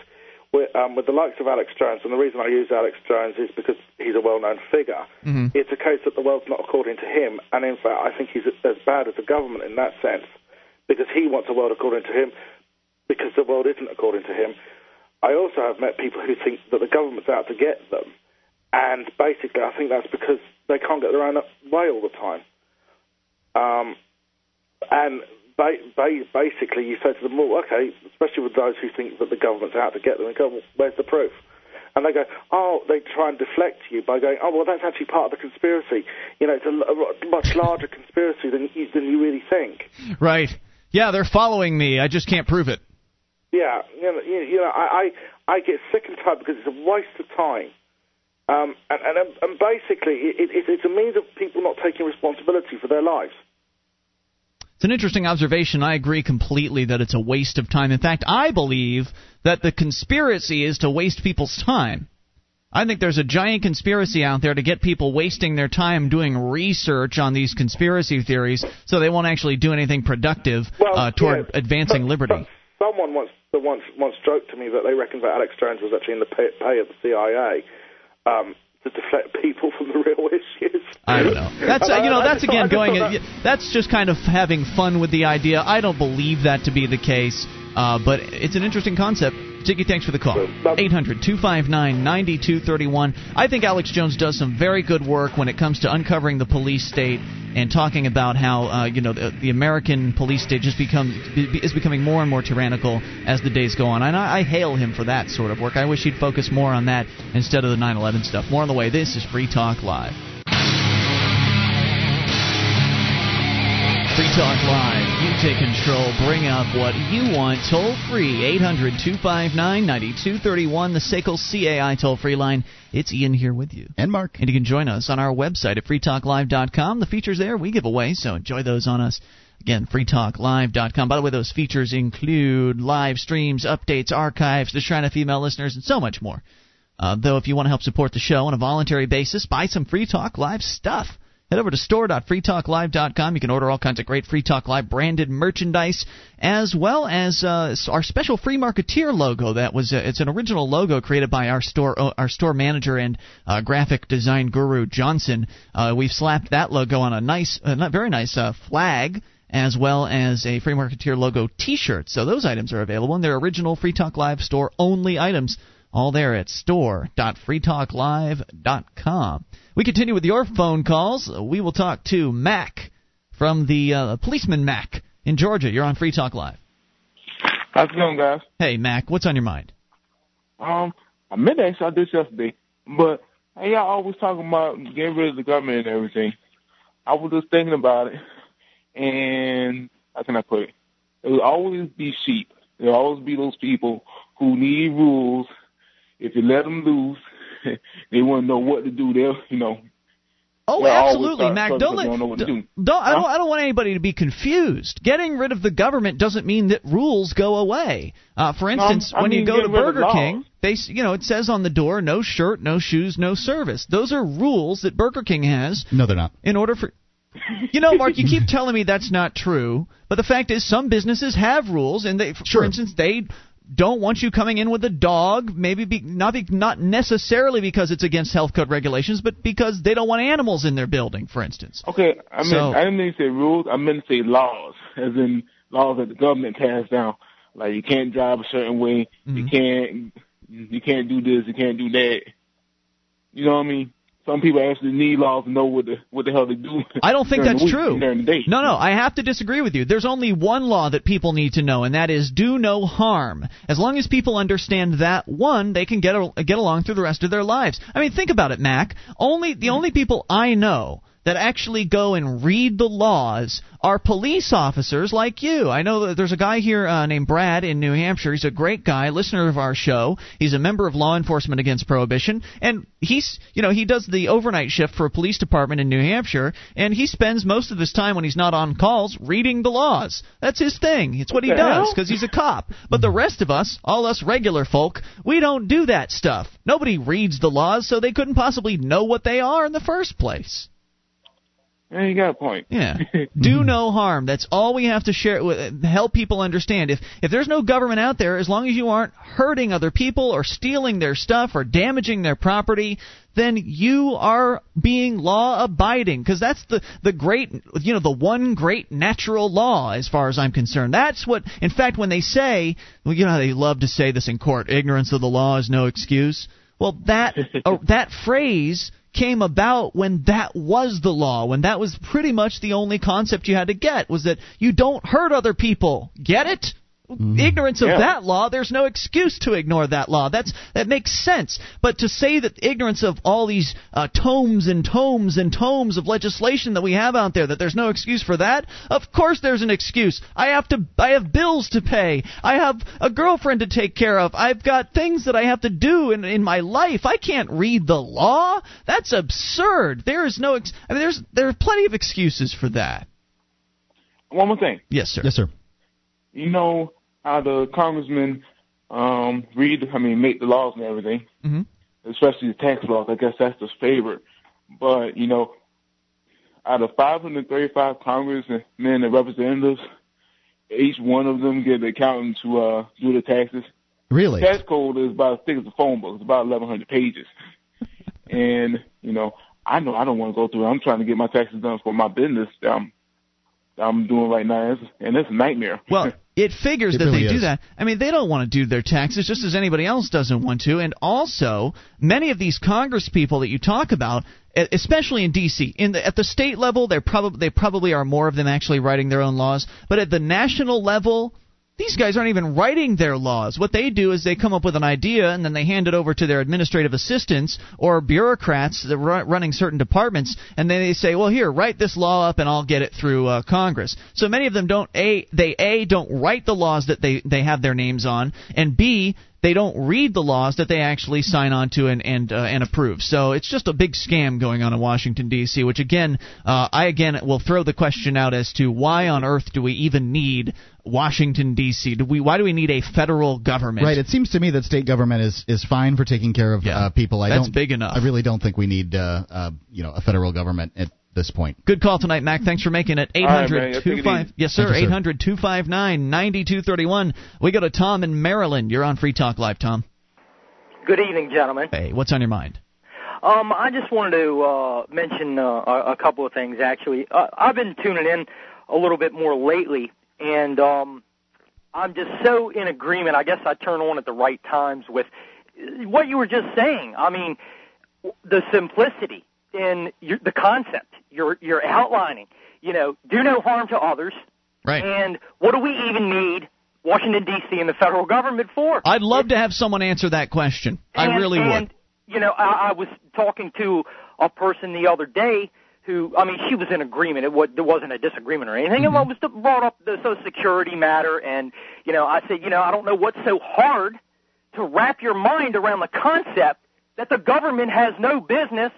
With, um, with the likes of Alex Jones, and the reason I use Alex Jones is because he's a well-known figure. Mhm. It's a case that the world's not according to him, and in fact, I think he's as bad as the government in that sense, because he wants a world according to him, because the world isn't according to him. I also have met people who think that the government's out to get them, and basically, I think that's because they can't get their own way all the time. Um, and ba- ba- basically, you say to them, well, okay, especially with those who think that the government's out to get them, and go, well, where's the proof? And they go, oh, they try and deflect you by going, oh, well, that's actually part of the conspiracy. You know, it's a much larger conspiracy than you, than you really think. Right. Yeah, they're following me. I just can't prove it. Yeah, you know, you, you know I, I, I get sick and tired because it's a waste of time. Um, and, and, and basically, it, it, it's a means of people not taking responsibility for their lives. It's an interesting observation. I agree completely that it's a waste of time. In fact, I believe that the conspiracy is to waste people's time. I think there's a giant conspiracy out there to get people wasting their time doing research on these conspiracy theories so they won't actually do anything productive Well, uh, toward yeah, advancing but- liberty. but Someone once once once joked to me that they reckoned that Alex Jones was actually in the pay, pay of the CIA um, to deflect people from the real issues. I don't know. That's uh, you know that's just thought- I again going. that- That's just kind of having fun with the idea. I don't believe that to be the case, uh, but it's an interesting concept. Jiggy, thanks for the call. 800 259 9231. I think Alex Jones does some very good work when it comes to uncovering the police state and talking about how uh, you know the, the American police state just becomes is becoming more and more tyrannical as the days go on. And I, I hail him for that sort of work. I wish he'd focus more on that instead of the 9/11 stuff. More on the way. This is Free Talk Live. Talk Live. You take control. Bring up what you want. Toll free. 800 259 9231. The SACL CAI toll free line. It's Ian here with you. And Mark. And you can join us on our website at freetalklive.com. The features there we give away, so enjoy those on us. Again, freetalklive.com. By the way, those features include live streams, updates, archives, the Shrine of Female listeners, and so much more. Uh, though, if you want to help support the show on a voluntary basis, buy some Free Talk Live stuff. Head over to store.freetalklive.com. You can order all kinds of great Free Talk Live branded merchandise, as well as uh, our special Free Marketeer logo. That was uh, it's an original logo created by our store uh, our store manager and uh, graphic design guru Johnson. Uh, we've slapped that logo on a nice, uh, very nice flag as well as a Free Marketeer logo T-shirt. So those items are available, and they're original Free Talk Live store only items. All there at store.freetalklive.com. We continue with your phone calls. We will talk to Mac from the uh, policeman Mac in Georgia. You're on Free Talk Live. How's it going, guys? Hey, Mac, what's on your mind? Um, I meant to actually I did yesterday, but hey, y'all always talking about getting rid of the government and everything. I was just thinking about it, and how can I put it? There will always be sheep. There will always be those people who need rules if you let them loose, they won't know what to do. They'll, you know. Oh, absolutely, Mac. Don't let. Don't, do. don't I don't. I don't want anybody to be confused. Getting rid of the government doesn't mean that rules go away. Uh, for instance, no, when mean, you go to Burger. King, they, you know, it says on the door, no shirt, no shoes, no service. Those are rules that Burger King has. No, they're not. In order for you know, Mark, you keep telling me that's not true, but the fact is, some businesses have rules, and they, for Sure. instance, they don't want you coming in with a dog. Maybe be, not be, not necessarily because it's against health code regulations, but because they don't want animals in their building, for instance. Okay, I mean, So- I didn't mean to say rules. I meant to say laws, as in laws that the government passed down. Like you can't drive a certain way. Mm-hmm. You can't. You can't do this. You can't do that. You know what I mean? Some people actually need laws to know what the what the hell they do. I don't think that's week true. and During the day. No, no, I have to disagree with you. There's only one law that people need to know, and that is do no harm. As long as people understand that one, they can get a, get along through the rest of their lives. I mean, think about it, Mac. Only the only people I know that actually go and read the laws are police officers like you. I know that there's a guy here uh, named Brad in New Hampshire. He's a great guy, listener of our show. He's a member of Law Enforcement Against Prohibition, and he's, you know, he does the overnight shift for a police department in New Hampshire, and he spends most of his time when he's not on calls reading the laws. That's his thing. It's what he does because he's a cop. But the rest of us, all us regular folk, we don't do that stuff. Nobody reads the laws, so they couldn't possibly know what they are in the first place. Yeah, you got a point. Yeah. Do no harm. That's all we have to share help people understand. If if there's no government out there, as long as you aren't hurting other people or stealing their stuff or damaging their property, then you are being law abiding because that's the the great you know the one great natural law as far as I'm concerned. That's what in fact when they say, well you know how they love to say this in court, ignorance of the law is no excuse. Well, that uh, that phrase came about when that was the law, when that was pretty much the only concept you had to get was that you don't hurt other people. Get it? Ignorance of Yeah. that law, there's no excuse to ignore that law. That's that makes sense. But to say that ignorance of all these uh, tomes and tomes and tomes of legislation that we have out there, that there's no excuse for that, of course there's an excuse. I have to, I have bills to pay. I have a girlfriend to take care of. I've got things that I have to do in in my life. I can't read the law. That's absurd. There is no, ex- I mean, there's there are plenty of excuses for that. One more thing. Yes, sir. Yes, sir. You know how the congressmen um read, I mean, make the laws and everything. Mhm. especially the tax laws. I guess that's his favorite. But, you know, out of 535 congressmen and representatives, each one of them get an accountant to uh, do the taxes. Really? The tax code is about as thick as a phone book. It's about 1,100 pages. and, you know, I know I don't want to go through it. I'm trying to get my taxes done for my business that I'm, that I'm doing right now. It's, and it's a nightmare. Well, it figures It that really they do is. that. I mean, they don't want to do their taxes just as anybody else doesn't want to. And also, many of these Congress people that you talk about, e- especially in D.C., in the, at the state level, they're probably they probably are more of them actually writing their own laws. But at the national level. These guys aren't even writing their laws. What they do is they come up with an idea and then they hand it over to their administrative assistants or bureaucrats that are running certain departments, and then they say, "Well, here, write this law up, and I'll get it through uh, Congress." So many of them don't a they a don't write the laws that they they have their names on, and b they don't read the laws that they actually sign on to and and uh, and approve. So it's just a big scam going on in Washington D.C. Which again, uh, I again will throw the question out as to why on earth do we even need Washington D.C. Do we why do we need a federal government? Right. It seems to me that state government is is fine for taking care of Yeah. uh, people. I That's don't, big enough. I really don't think we need uh, uh, you know a federal government at this point. Good call tonight, Mac. Thanks for making it. All right, 800 man. Yeah, take it 25. Yes, sir. Thank 800 259 9231. We go to Tom in Maryland. You're on Free Talk Live, Tom. Good evening, gentlemen. Hey, what's on your mind? Um, I just wanted to uh, mention uh, a, a couple of things. Actually, uh, I've been tuning in a little bit more lately, and um, I'm just so in agreement. I guess I turn on at the right times with what you were just saying. I mean, the simplicity in your, the concept you're you're outlining. You know, do no harm to others. Right. And what do we even need Washington D.C. and the federal government for? I'd love to have someone answer that question. I really and, would. You know, I, I was talking to a person the other day who, I mean, she was in agreement. It, was, there wasn't a disagreement or anything. Mm-hmm. And was brought up the Social Security matter, and you know, I said, you know, I don't know what's so hard to wrap your mind around the concept that the government has no business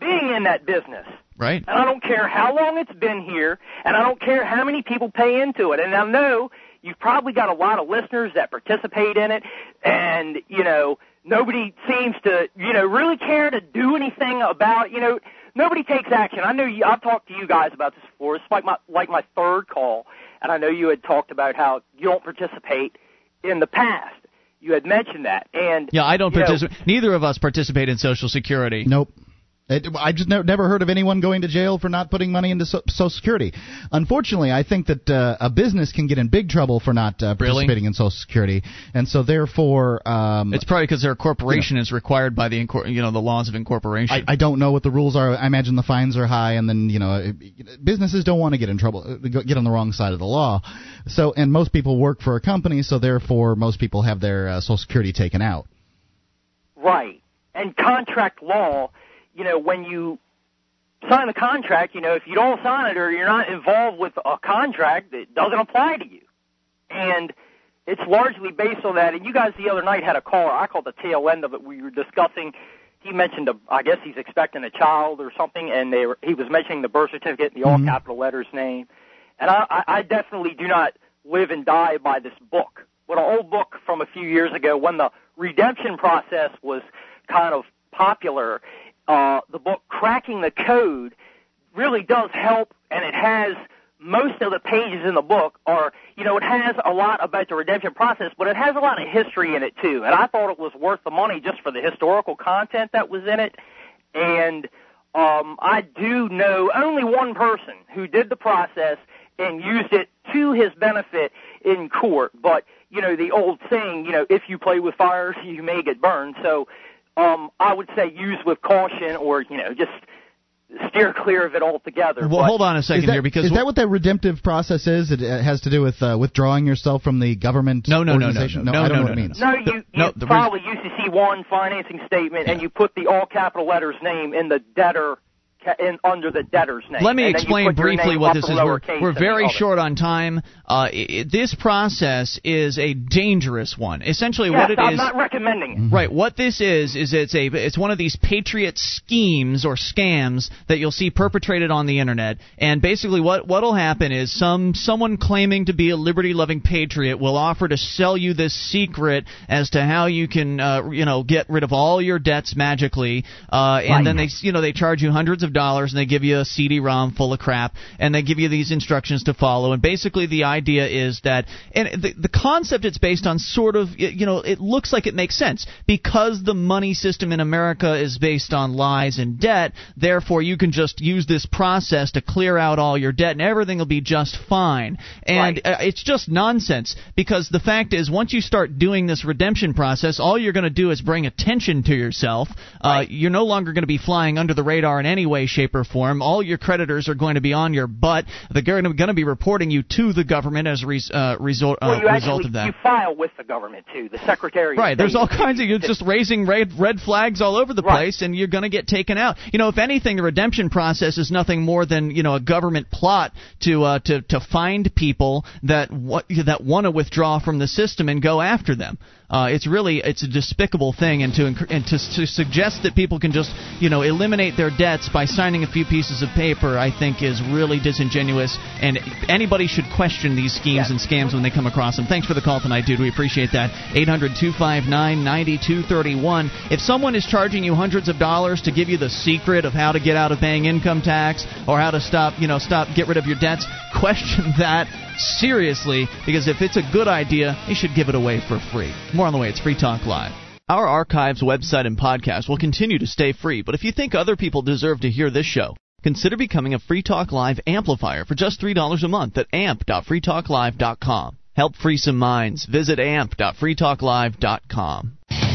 being in that business. Right. And I don't care how long it's been here, and I don't care how many people pay into it. And I know you've probably got a lot of listeners that participate in it, and, you know, nobody seems to, you know, really care to do anything about. You know, nobody takes action. I know you, I've talked to you guys about this before. It's like my, like my third call, and I know you had talked about how you don't participate in the past. You had mentioned that. And, Yeah, I don't participate. Neither of us participate in Social Security. Nope. It, I just never, never heard of anyone going to jail for not putting money into so, Social Security. Unfortunately, I think that uh, a business can get in big trouble for not uh, Really? participating in Social Security, and so therefore, um, It's probably because their corporation is required by the incor- you know the laws of incorporation. I, I don't know what the rules are. I imagine the fines are high, and then you know it- businesses don't want to get in trouble, uh, get on the wrong side of the law. So, and most people work for a company, so therefore most people have their uh, Social Security taken out. Right. And contract law, you know, when you sign the contract, you know, if you don't sign it or you're not involved with a contract, it doesn't apply to you. And it's largely based on that. And you guys the other night had a caller. I called the tail end of it. We were discussing. He mentioned, a, I guess he's expecting a child or something, and they were, he was mentioning the birth certificate, the all mm-hmm. capital letters name. And I, I, I definitely do not live and die by this book. What an old book from a few years ago, when the redemption process was kind of popular, uh, the book Cracking the Code really does help, and it has most of the pages in the book are, you know, it has a lot about the redemption process, but it has a lot of history in it too. And I thought it was worth the money just for the historical content that was in it. And um, I do know only one person who did the process and used it to his benefit in court. But you know, the old saying, you know, if you play with fire, you may get burned. So um, I would say use with caution, or you know, just steer clear of it altogether. well, But- hold on a second that, here because is that what that redemptive process is? It uh, has to do with uh, withdrawing yourself from the government No, no, no, no, organization? no, no, I don't no, know what no, it means. No, you, you No, the file a UCC one financing statement and you put the all capital letters name in the debtor ca- in under the debtor's name. Let me And then you explain briefly what this is. We're, we're very short on time. Uh, i i this process is a dangerous one. Essentially, Yes, what it I'm is- not recommending it. Right. What this is is it's a it's one of these patriot schemes or scams that you'll see perpetrated on the internet. And basically, what what'll happen is some someone claiming to be a liberty-loving patriot will offer to sell you this secret as to how you can uh, you know get rid of all your debts magically. Uh, and Right. then they you know they charge you hundreds of dollars and they give you a CD-ROM full of crap and they give you these instructions to follow. And basically, the idea is that and the the concept it's based on sort of you know it looks like it makes sense because the money system in America is based on lies and debt. Therefore, you can just use this process to clear out all your debt and everything will be just fine. And uh, it's just nonsense because the fact is, once you start doing this redemption process, all you're going to do is bring attention to yourself. Uh, you're no longer going to be flying under the radar in any way, shape, or form. All your creditors are going to be on your butt. They're going to, going to be reporting you to the government as a res, uh, result, uh, Well, you result actually of that. you file with the government too. The secretary. of Right. There's all kinds of you're just raising red red flags all over the place, and you're going to get taken out. You know, if anything, the redemption process is nothing more than you know a government plot to uh, to to find people that what that want to withdraw from the system and go after them. Uh, it's really it's a despicable thing, and to and to, to suggest that people can just you know eliminate their debts by signing a few pieces of paper, I think is really disingenuous. And anybody should question these schemes and scams when they come across them. Thanks for the call tonight, dude. We appreciate that. 800-259-9231. If someone is charging you hundreds of dollars to give you the secret of how to get out of paying income tax or how to stop you know stop get rid of your debts, question that seriously because if it's a good idea, they should give it away for free. More on the way. It's Free Talk Live. Our archives, website, and podcast will continue to stay free, but if you think other people deserve to hear this show, consider becoming a Free Talk Live amplifier for just $3 a month at amp.freetalklive.com. Help free some minds. Visit amp.freetalklive.com.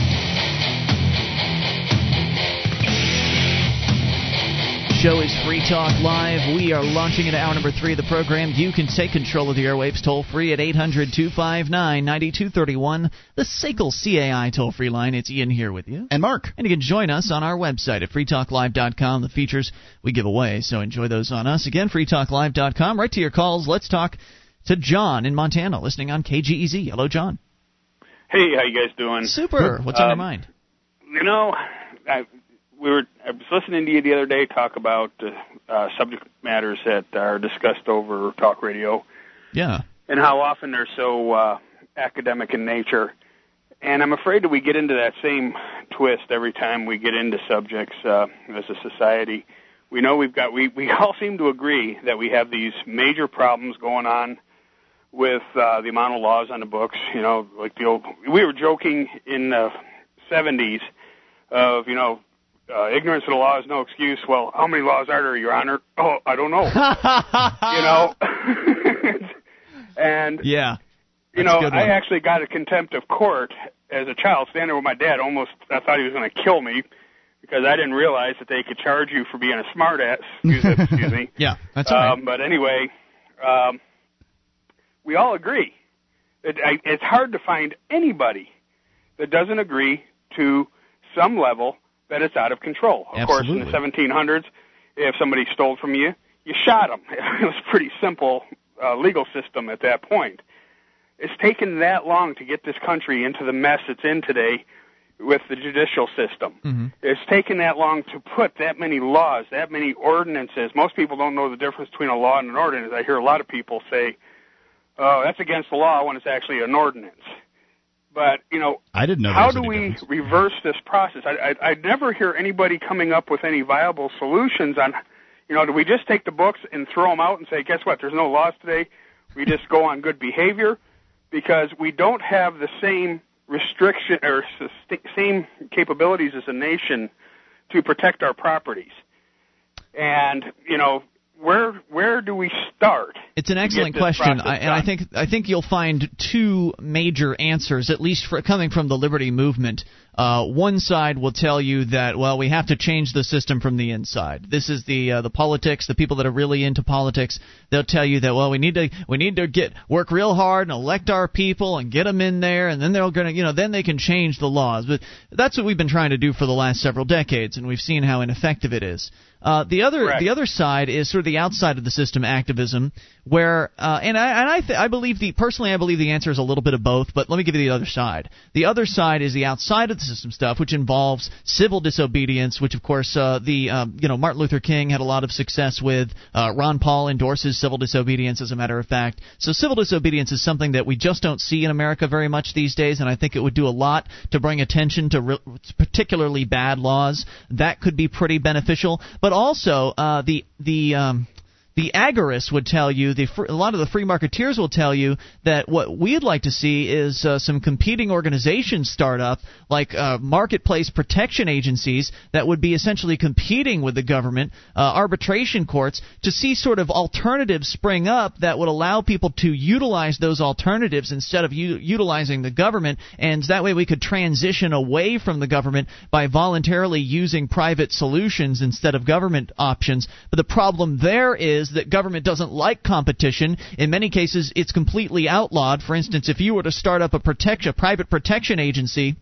show is Free Talk Live. We are launching into hour number three of the program. You can take control of the airwaves toll free at 800 259 9231, the SACL CAI toll free line. It's Ian here with you. And Mark. And you can join us on our website at freetalklive.com. The features we give away, so enjoy those on us. Again, freetalklive.com. Right to your calls. Let's talk to John in Montana, listening on KGEZ. Hello, John. Hey, how you guys doing? Super. What's on your um, mind? You know, I, we were I was listening to you the other day talk about uh, uh, subject matters that are discussed over talk radio. Yeah. And how often they're so uh, academic in nature. And I'm afraid that we get into that same twist every time we get into subjects uh, as a society. We know we've got we we all seem to agree that we have these major problems going on with uh, the amount of laws on the books. You know, like the old we were joking in the 70s of you know uh, ignorance of the law is no excuse. Well, how many laws are there, Your Honor? Oh, I don't know. you know, and yeah, you know, I actually got a contempt of court as a child, standing there with my dad. Almost, I thought he was going to kill me because I didn't realize that they could charge you for being a smartass. Excuse, excuse me. yeah, that's all right. Um, but anyway, um, we all agree. It, I, it's hard to find anybody that doesn't agree to some level that it's out of control. Of Absolutely. course, in the 1700s, if somebody stole from you, you shot them. It was a pretty simple uh, legal system at that point. It's taken that long to get this country into the mess it's in today with the judicial system. Mm-hmm. It's taken that long to put that many laws, that many ordinances. Most people don't know the difference between a law and an ordinance. I hear a lot of people say, "Oh, that's against the law," when it's actually an ordinance. But you know, I didn't know. How do we difference. reverse this process? I, I I never hear anybody coming up with any viable solutions on. You know, do we just take the books and throw them out and say, guess what? There's no laws today. We just go on good behavior because we don't have the same restriction or same capabilities as a nation to protect our properties. And you know, where where do we start? It's an excellent question, I, and I think I think you'll find two major answers, at least for, coming from the liberty movement. Uh, one side will tell you that well, we have to change the system from the inside. This is the uh, the politics, the people that are really into politics. They'll tell you that well, we need to we need to get work real hard and elect our people and get them in there, and then they're to you know then they can change the laws. But that's what we've been trying to do for the last several decades, and we've seen how ineffective it is. Uh, the other Correct. the other side is sort of the outside of the system activism, where uh, and I and I, th- I believe the personally I believe the answer is a little bit of both. But let me give you the other side. The other side is the outside of the system stuff, which involves civil disobedience, which of course uh, the um, you know Martin Luther King had a lot of success with. Uh, Ron Paul endorses civil disobedience, as a matter of fact. So civil disobedience is something that we just don't see in America very much these days, and I think it would do a lot to bring attention to re- particularly bad laws. That could be pretty beneficial. But also uh, the the um, the agorists would tell you, the a lot of the free marketeers will tell you that what we'd like to see is uh, some competing organizations start up, like uh, marketplace protection agencies that would be essentially competing with the government, uh, arbitration courts, to see sort of alternatives spring up that would allow people to utilize those alternatives instead of u- utilizing the government, and that way we could transition away from the government by voluntarily using private solutions instead of government options. But the problem there is that government doesn't like competition. In many cases, it's completely outlawed. For instance, if you were to start up a protection, a private protection agency,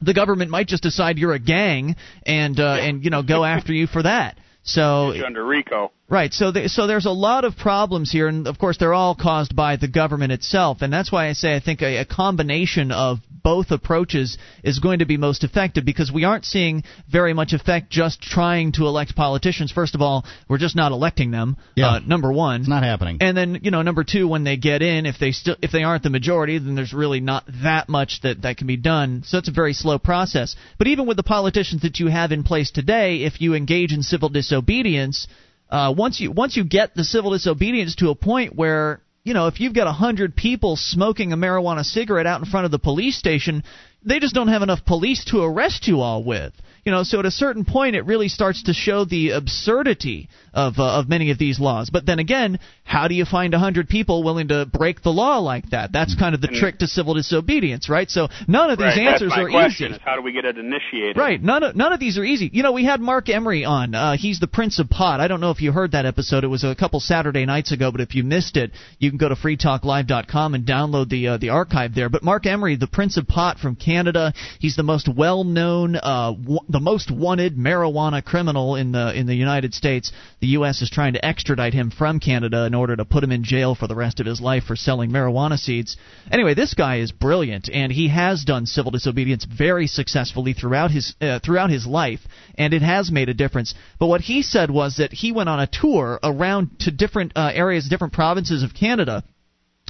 the government might just decide you're a gang and uh, and you know go after you for that. So You're under RICO. Right. So, the, so there's a lot of problems here, and of course, they're all caused by the government itself. And that's why I say I think a, a combination of both approaches is going to be most effective because we aren't seeing very much effect just trying to elect politicians. First of all, we're just not electing them. Yeah. Uh, number one, It's not happening. and then you know number two, when they get in, if they still if they aren't the majority, then there's really not that much that that can be done. So it's a very slow process. But even with the politicians that you have in place today, if you engage in civil disobedience, uh, once you once you get the civil disobedience to a point where you know if you've got a hundred people smoking a marijuana cigarette out in front of the police station, they just don't have enough police to arrest you all with. You know, so at a certain point, it really starts to show the absurdity of uh, of many of these laws. But then again, how do you find a hundred people willing to break the law like that? That's kind of the trick to civil disobedience, right? So none of these right, answers that's my are question, easy. How do we get it initiated? Right. None of none of these are easy. You know, we had Marc Emery on. Uh, he's the Prince of Pot. I don't know if you heard that episode. It was a couple Saturday nights ago, but if you missed it, you can go to freetalklive.com and download the uh, the archive there. But Marc Emery, the Prince of Pot from Canada, he's the most well-known, uh, w- the most wanted marijuana criminal in the in the United States. The U.S. is trying to extradite him from Canada in order to put him in jail for the rest of his life for selling marijuana seeds. Anyway, this guy is brilliant, and he has done civil disobedience very successfully throughout his uh, throughout his life, and it has made a difference. But what he said was that he went on a tour around to different uh, areas, different provinces of Canada.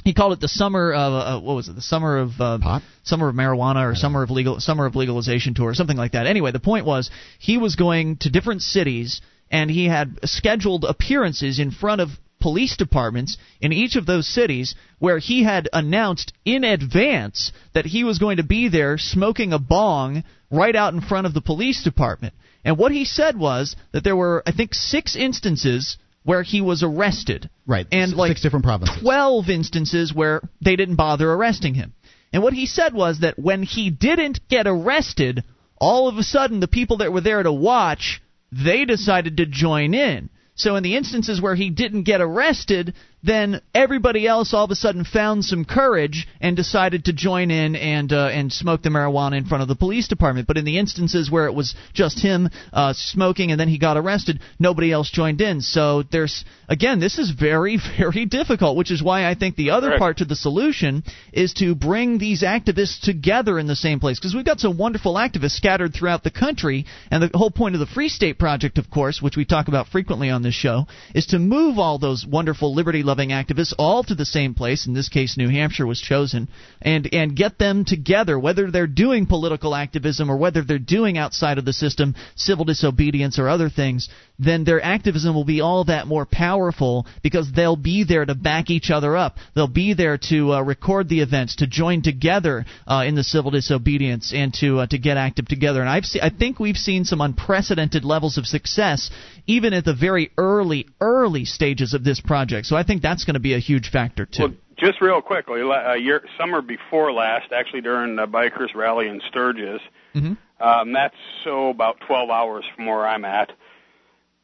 He called it the summer of uh, what was it? The summer of uh, summer of marijuana or summer of legal summer of legalization tour or something like that. Anyway, the point was he was going to different cities and he had scheduled appearances in front of police departments in each of those cities where he had announced in advance that he was going to be there smoking a bong right out in front of the police department. And what he said was that there were I think 6 instances where he was arrested. Right. And like six different provinces. 12 instances where they didn't bother arresting him. And what he said was that when he didn't get arrested, all of a sudden the people that were there to watch, they decided to join in. So in the instances where he didn't get arrested, then everybody else all of a sudden found some courage and decided to join in and uh, and smoke the marijuana in front of the police department. But in the instances where it was just him uh, smoking and then he got arrested, nobody else joined in. So there's again, this is very very difficult, which is why I think the other part to the solution is to bring these activists together in the same place because we've got some wonderful activists scattered throughout the country, and the whole point of the Free State Project, of course, which we talk about frequently on this show, is to move all those wonderful liberty loving activists all to the same place. In this case, New Hampshire was chosen, and and get them together, whether they're doing political activism or whether they're doing outside of the system civil disobedience or other things. Then their activism will be all that more powerful because they'll be there to back each other up. They'll be there to uh, record the events, to join together uh, in the civil disobedience, and to uh, to get active together. And I've se- I think we've seen some unprecedented levels of success even at the very early early stages of this project. So I think that's going to be a huge factor too. Well, just real quickly, a year, summer before last, actually during the bikers rally in Sturgis, mm-hmm. um, that's so about 12 hours from where I'm at.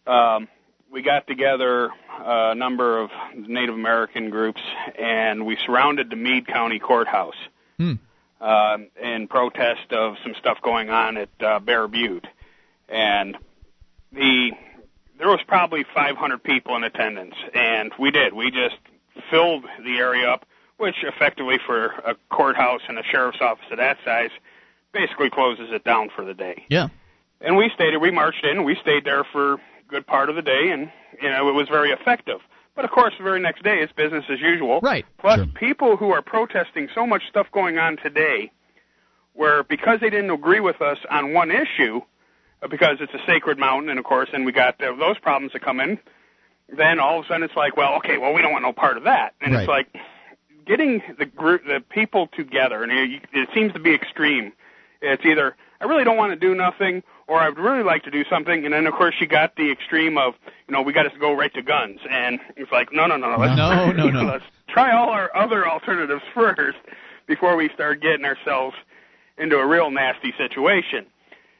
Um, we got together a number of Native American groups, and we surrounded the Meade County Courthouse Hmm. um, in protest of some stuff going on at uh, Bear Butte, and the there was probably 500 people in attendance, and we did. We just filled the area up, which effectively for a courthouse and a sheriff's office of that size basically closes it down for the day. Yeah. And we stayed. We marched in. We stayed there for good part of the day, and you know it was very effective. But of course, the very next day it's business as usual. Right. Plus, people who are protesting so much stuff going on today, where because they didn't agree with us on one issue, uh, because it's a sacred mountain, and of course, and we got uh, those problems that come in. Then all of a sudden it's like, well, okay, well we don't want no part of that, and it's like getting the group, the people together, and it, it seems to be extreme. It's either I really don't want to do nothing, or I'd really like to do something, and then of course you got the extreme of, you know, we got to go right to guns, and it's like, no, no, no, let's, No, no, no. let's try all our other alternatives first before we start getting ourselves into a real nasty situation.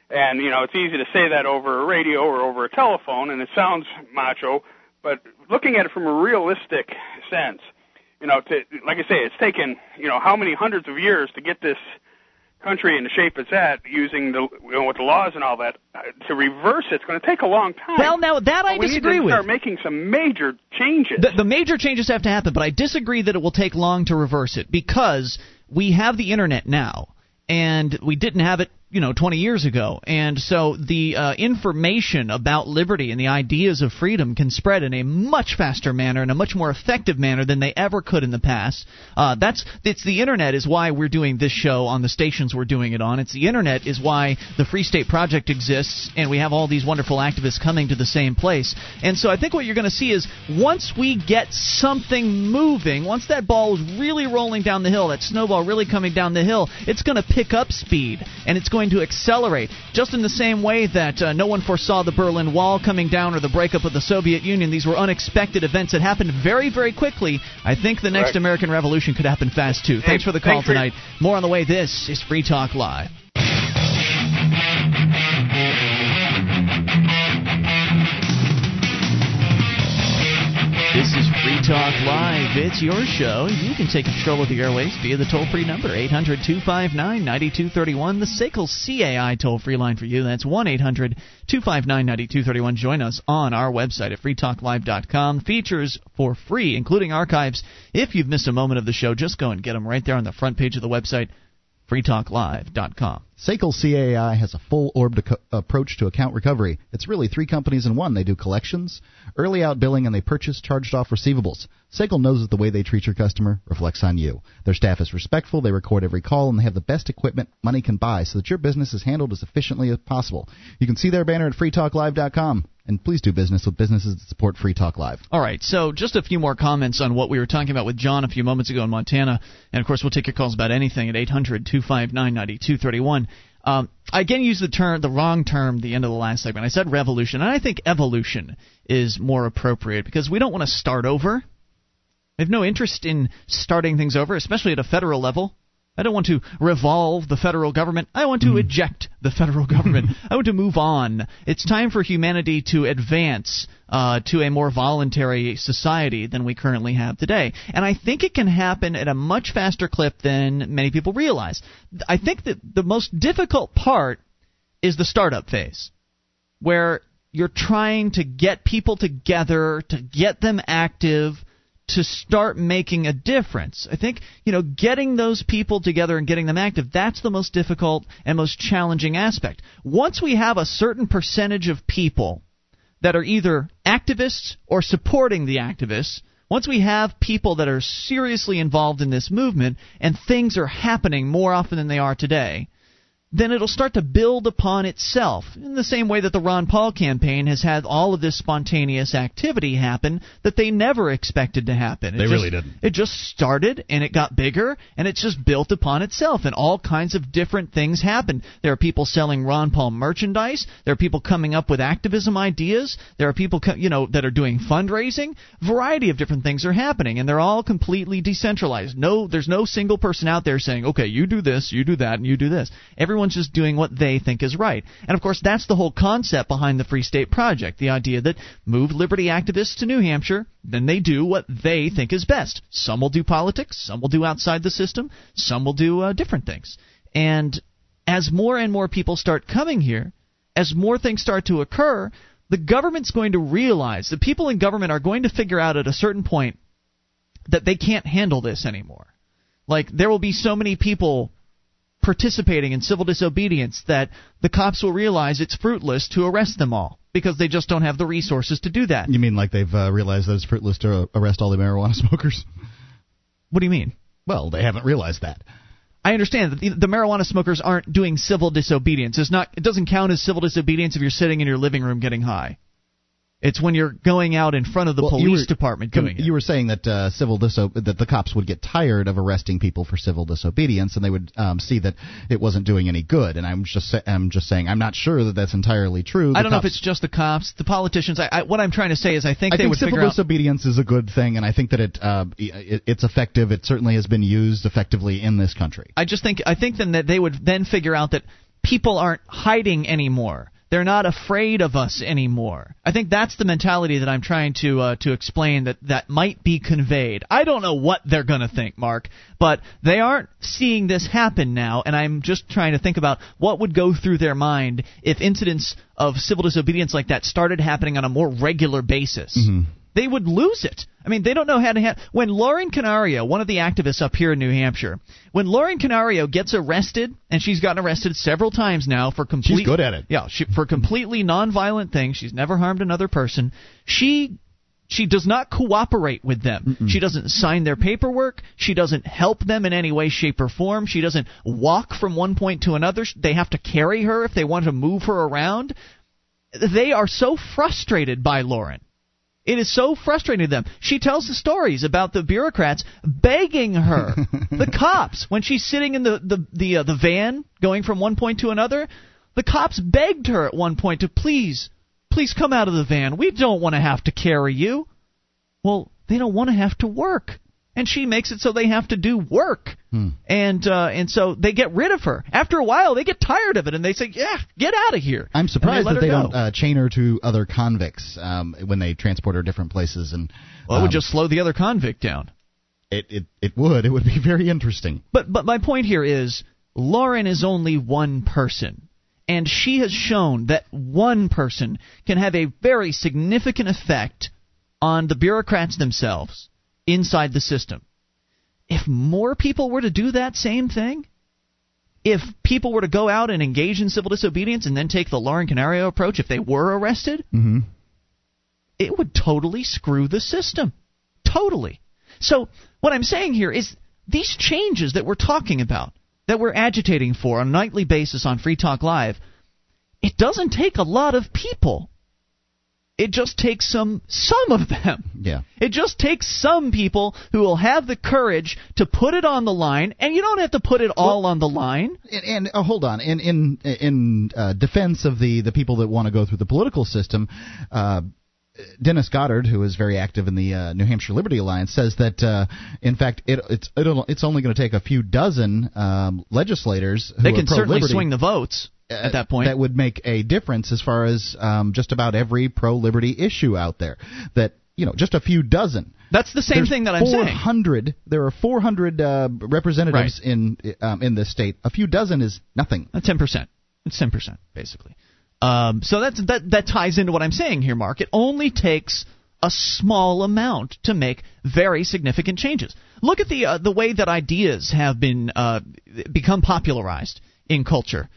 And you know, it's easy to say that over a radio or over a telephone, and it sounds macho, but looking at it from a realistic sense, you know, to like I say, it's taken you know how many hundreds of years to get this country in the shape it's at, using the you know, with the laws and all that, uh, to reverse it's going to take a long time. Well, now that I But we disagree need to with. Start making some major changes. The, the major changes have to happen, but I disagree that it will take long to reverse it because we have the internet now, and we didn't have it, you know, 20 years ago. And so the uh, information about liberty and the ideas of freedom can spread in a much faster manner and a much more effective manner than they ever could in the past. Uh, that's it's the internet is why we're doing this show on the stations we're doing it on. It's the internet is why the Free State Project exists, and we have all these wonderful activists coming to the same place. And so I think what you're going to see is once we get something moving, once that ball is really rolling down the hill, that snowball really coming down the hill, it's going to pick up speed and it's going to accelerate. Just in the same way that uh, no one foresaw the Berlin Wall coming down or the breakup of the Soviet Union, these were unexpected events that happened very, very quickly. I think the next Correct. American Revolution could happen fast too. Hey, Thanks for the call thanks for- tonight. More on the way. This is Free Talk Live. This is Free Talk Live. It's your show. You can take control of the airwaves via the toll free number, 800 259 9231, the SACL CAI toll free line for you. That's 1 800 259 9231. Join us on our website at freetalklive.com. Features for free, including archives. If you've missed a moment of the show, just go and get them right there on the front page of the website, freetalklive.com. SACL CAI has a full orbed ac- approach to account recovery. It's really three companies in one. They do collections, early out billing, and they purchase charged off receivables. SACL knows that the way they treat your customer reflects on you. Their staff is respectful, they record every call, and they have the best equipment money can buy so that your business is handled as efficiently as possible. You can see their banner at freetalklive.com. And please do business with businesses that support Free Talk Live. All right, so just a few more comments on what we were talking about with John a few moments ago in Montana, and of course we'll take your calls about anything at 800-259-9231. Um, I again used the term, the wrong term, the end of the last segment. I said revolution, and I think evolution is more appropriate because we don't want to start over. I have no interest in starting things over, especially at a federal level. I don't want to revolve the federal government. I want to eject the federal government. I want to move on. It's time for humanity to advance uh, to a more voluntary society than we currently have today. And I think it can happen at a much faster clip than many people realize. I think that the most difficult part is the startup phase, where you're trying to get people together, to get them active, to start making a difference. I think, you know, getting those people together and getting them active, that's the most difficult and most challenging aspect. Once we have a certain percentage of people that are either activists or supporting the activists, once we have people that are seriously involved in this movement and things are happening more often than they are today, then it'll start to build upon itself in the same way that the Ron Paul campaign has had all of this spontaneous activity happen that they never expected to happen. It They just- really didn't. It just started and it got bigger and it's just built upon itself and all kinds of different things happened. There are people selling Ron Paul merchandise. There are people coming up with activism ideas. There are people, co- you know, that are doing fundraising. Variety of different things are happening and they're all completely decentralized. No, there's no single person out there saying, okay, you do this, you do that, and you do this. Everyone's just doing what they think is right. And of course, that's the whole concept behind the Free State Project. The idea that move liberty activists to New Hampshire, then they do what they think is best. Some will do politics, some will do outside the system, some will do uh, different things. And as more and more people start coming here, as more things start to occur, the government's going to realize, the people in government are going to figure out at a certain point that they can't handle this anymore. Like, there will be so many people participating in civil disobedience that the cops will realize it's fruitless to arrest them all because they just don't have the resources to do that. You mean like they've uh, realized that it's fruitless to arrest all the marijuana smokers? What do you mean? Well, they haven't realized that. I understand that the, the marijuana smokers aren't doing civil disobedience. It's not. It doesn't count as civil disobedience if you're sitting in your living room getting high. It's when you're going out in front of the Well, police were- department doing it. You were saying that uh, civil diso- that the cops would get tired of arresting people for civil disobedience, and they would um, see that it wasn't doing any good. And I'm just sa- I'm just saying I'm not sure that that's entirely true. The I don't know if it's just the cops, the politicians. I, I, what I'm trying to say is, I think I they think would civil figure out. disobedience is a good thing, and I think that it, uh, it it's effective. It certainly has been used effectively in this country. I just think I think then that they would then figure out that people aren't hiding anymore. They're not afraid of us anymore. I think that's the mentality that I'm trying to uh, to explain that that might be conveyed. I don't know what they're going to think, Mark, but they aren't seeing this happen now, and I'm just trying to think about what would go through their mind if incidents of civil disobedience like that started happening on a more regular basis. Mm-hmm. They would lose it. I mean, they don't know how to handle. When Lauren Canario, one of the activists up here in New Hampshire, when Lauren Canario gets arrested, and she's gotten arrested several times now for complete. She's good at it. Yeah, she, for completely nonviolent things. She's never harmed another person. She she does not cooperate with them. Mm-mm. She doesn't sign their paperwork. She doesn't help them in any way, shape, or form. She doesn't walk from one point to another. They have to carry her if they want to move her around. They are so frustrated by Lauren. It is so frustrating to them. She tells the stories about the bureaucrats begging her, the cops, when she's sitting in the the the, uh, the van going from one point to another. The cops begged her at one point to please, please come out of the van. We don't want to have to carry you. Well, they don't want to have to work, and she makes it so they have to do work, Hmm. and uh, and so they get rid of her. After a while, they get tired of it, and they say, "Yeah, get out of here." I'm surprised let that they go. don't uh, chain her to other convicts um, when they transport her different places. And Well, it would um, just slow the other convict down. it, it it would it would be very interesting. But but my point here is Lauren is only one person. And she has shown that one person can have a very significant effect on the bureaucrats themselves inside the system. If more people were to do that same thing, if people were to go out and engage in civil disobedience and then take the Lauren Canario approach if they were arrested, Mm-hmm. it would totally screw the system. Totally. So, what I'm saying here is these changes that we're talking about, that we're agitating for on a nightly basis on Free Talk Live, it doesn't take a lot of people. It just takes some some of them. Yeah. It just takes some people who will have the courage to put it on the line, and you don't have to put it all on the line. And, and uh, hold on, in in in uh, defense of the the people that want to go through the political system. Uh, Dennis Goddard, who is very active in the uh, New Hampshire Liberty Alliance, says that uh, in fact it, it's it'll, it's only going to take a few dozen um, legislators who They can certainly swing the votes at that point. that would make a difference as far as um, just about every pro-liberty issue out there. That you know, just a few dozen. That's the same There's thing that I'm saying. 400. There are 400 uh, representatives in um, in this state. A few dozen is nothing. Ten percent. It's ten percent basically. Um, so that's that that ties into what I'm saying here, Mark. It only takes a small amount to make very significant changes. Look at the uh, the way that ideas have been uh, become popularized in culture.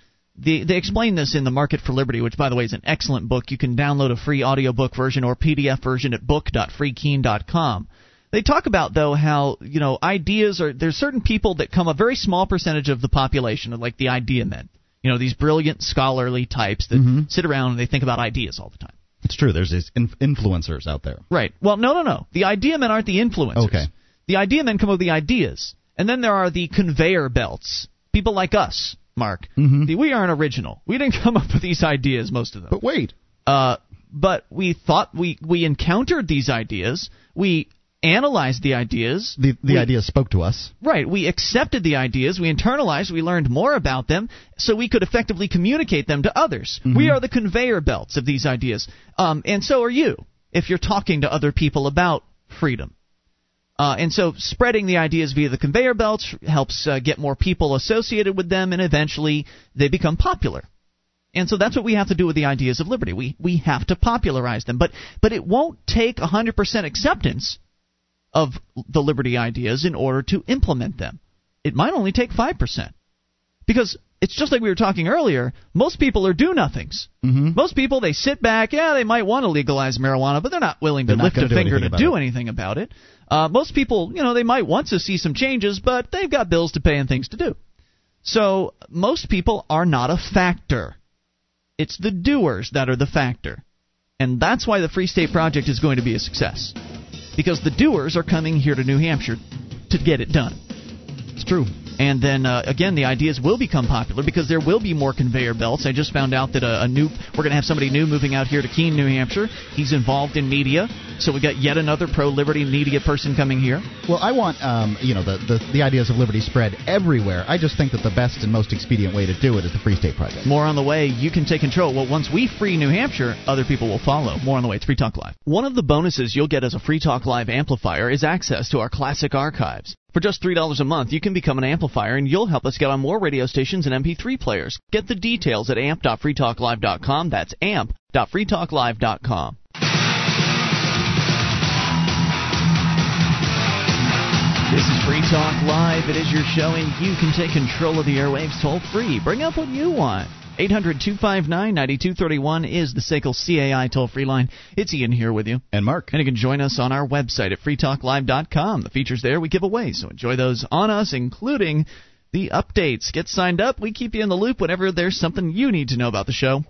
The, they explain this in the Market for Liberty, which, by the way, is an excellent book. You can download a free audiobook version or PDF version at book.freekeen.com. They talk about though how you know ideas are there's certain people that come a very small percentage of the population, like the idea men. You know these brilliant scholarly types that Mhm. sit around and they think about ideas all the time. It's true. There's these inf- influencers out there. Right. Well, no, no, no. The idea men aren't the influencers. Okay. The idea men come up with the ideas, and then there are the conveyor belts. People like us, Mark. Mhm. We aren't original. We didn't come up with these ideas, most of them. But wait. Uh, but we thought we we encountered these ideas. We analyzed the ideas. The the We- idea spoke to us. Right. We accepted the ideas, we internalized, we learned more about them, so we could effectively communicate them to others. Mhm. We are the conveyor belts of these ideas. Um, and so are you, if you're talking to other people about freedom. Uh, and so spreading the ideas via the conveyor belts helps uh, get more people associated with them, and eventually they become popular. And so that's what we have to do with the ideas of liberty. We we have to popularize them, but but it won't take 100% acceptance of the liberty ideas in order to implement them. It might only take 5%. Because it's just like we were talking earlier, most people are do nothings. Mm-hmm. Most people they sit back, yeah, they might want to legalize marijuana, but they're not willing to They're lift a finger to do it. anything about it. Uh, most people, you know, they might want to see some changes, but they've got bills to pay and things to do. So most people are not a factor. It's the doers that are the factor. And that's why the Free State Project is going to be a success. Because the doers are coming here to New Hampshire to get it done. It's true. And then uh, again, the ideas will become popular because there will be more conveyor belts. I just found out that a, a new we're going to have somebody new moving out here to Keene, New Hampshire. He's involved in media, so we got yet another pro-liberty media person coming here. Well, I want um, you know the, the the ideas of liberty spread everywhere. I just think that the best and most expedient way to do it is the Free State Project. More on the way. You can take control. Well, once we free New Hampshire, other people will follow. More on the way. It's Free Talk Live. One of the bonuses you'll get as a Free Talk Live amplifier is access to our classic archives. For just $3 a month, you can become an amplifier and you'll help us get on more radio stations and MP3 players. Get the details at amp.freetalklive.com. That's amp.freetalklive.com. This is Free Talk Live. It is your show, and you can take control of the airwaves toll free. Bring up what you want. 800 259 9231 is the SACL CAI toll free line. It's Ian here with you. And Mark. And you can join us on our website at freetalklive.com. The features there we give away, so enjoy those on us, including the updates. Get signed up. We keep you in the loop whenever there's something you need to know about the show.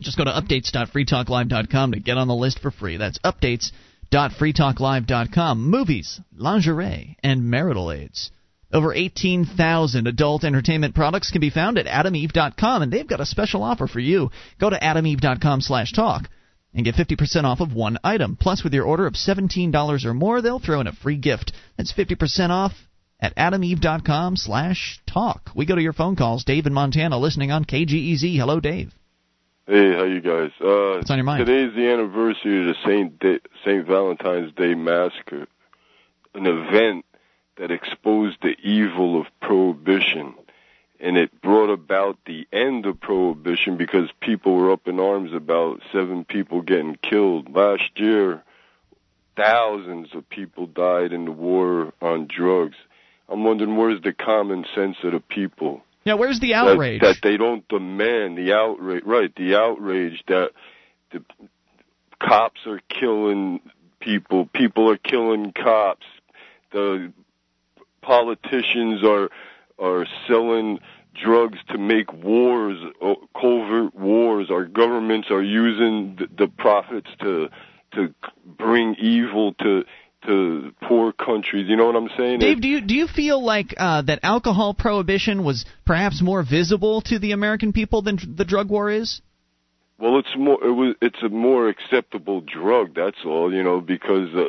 Just go to updates.freetalklive.com to get on the list for free. That's updates.freetalklive.com. Movies, lingerie, and marital aids. Over 18,000 adult entertainment products can be found at adameve.com, and they've got a special offer for you. Go to adameve.com slash talk and get 50% off of one item. Plus, with your order of $17 or more, they'll throw in a free gift. That's 50% off at adameve.com slash talk. We go to your phone calls. Dave in Montana listening on KGEZ. Hello, Dave. Hey, how you guys? Uh, What's on your mind? Today's the anniversary of the Saint Day, Saint Valentine's Day massacre, an event that exposed the evil of prohibition, and it brought about the end of prohibition because people were up in arms about seven people getting killed last year. Thousands of people died in the war on drugs. I'm wondering where's the common sense of the people? Yeah, where's the that- outrage? That, they don't demand the outrage, right? The outrage that the cops are killing people, people are killing cops, the politicians are are selling drugs to make wars, covert wars. Our governments are using the, the profits to to bring evil to to poor countries. You know what I'm saying? Dave, do you do you feel like uh, that alcohol prohibition was perhaps more visible to the American people than the drug war is? Well, it's more it was it's a more acceptable drug. That's all, you know, because uh,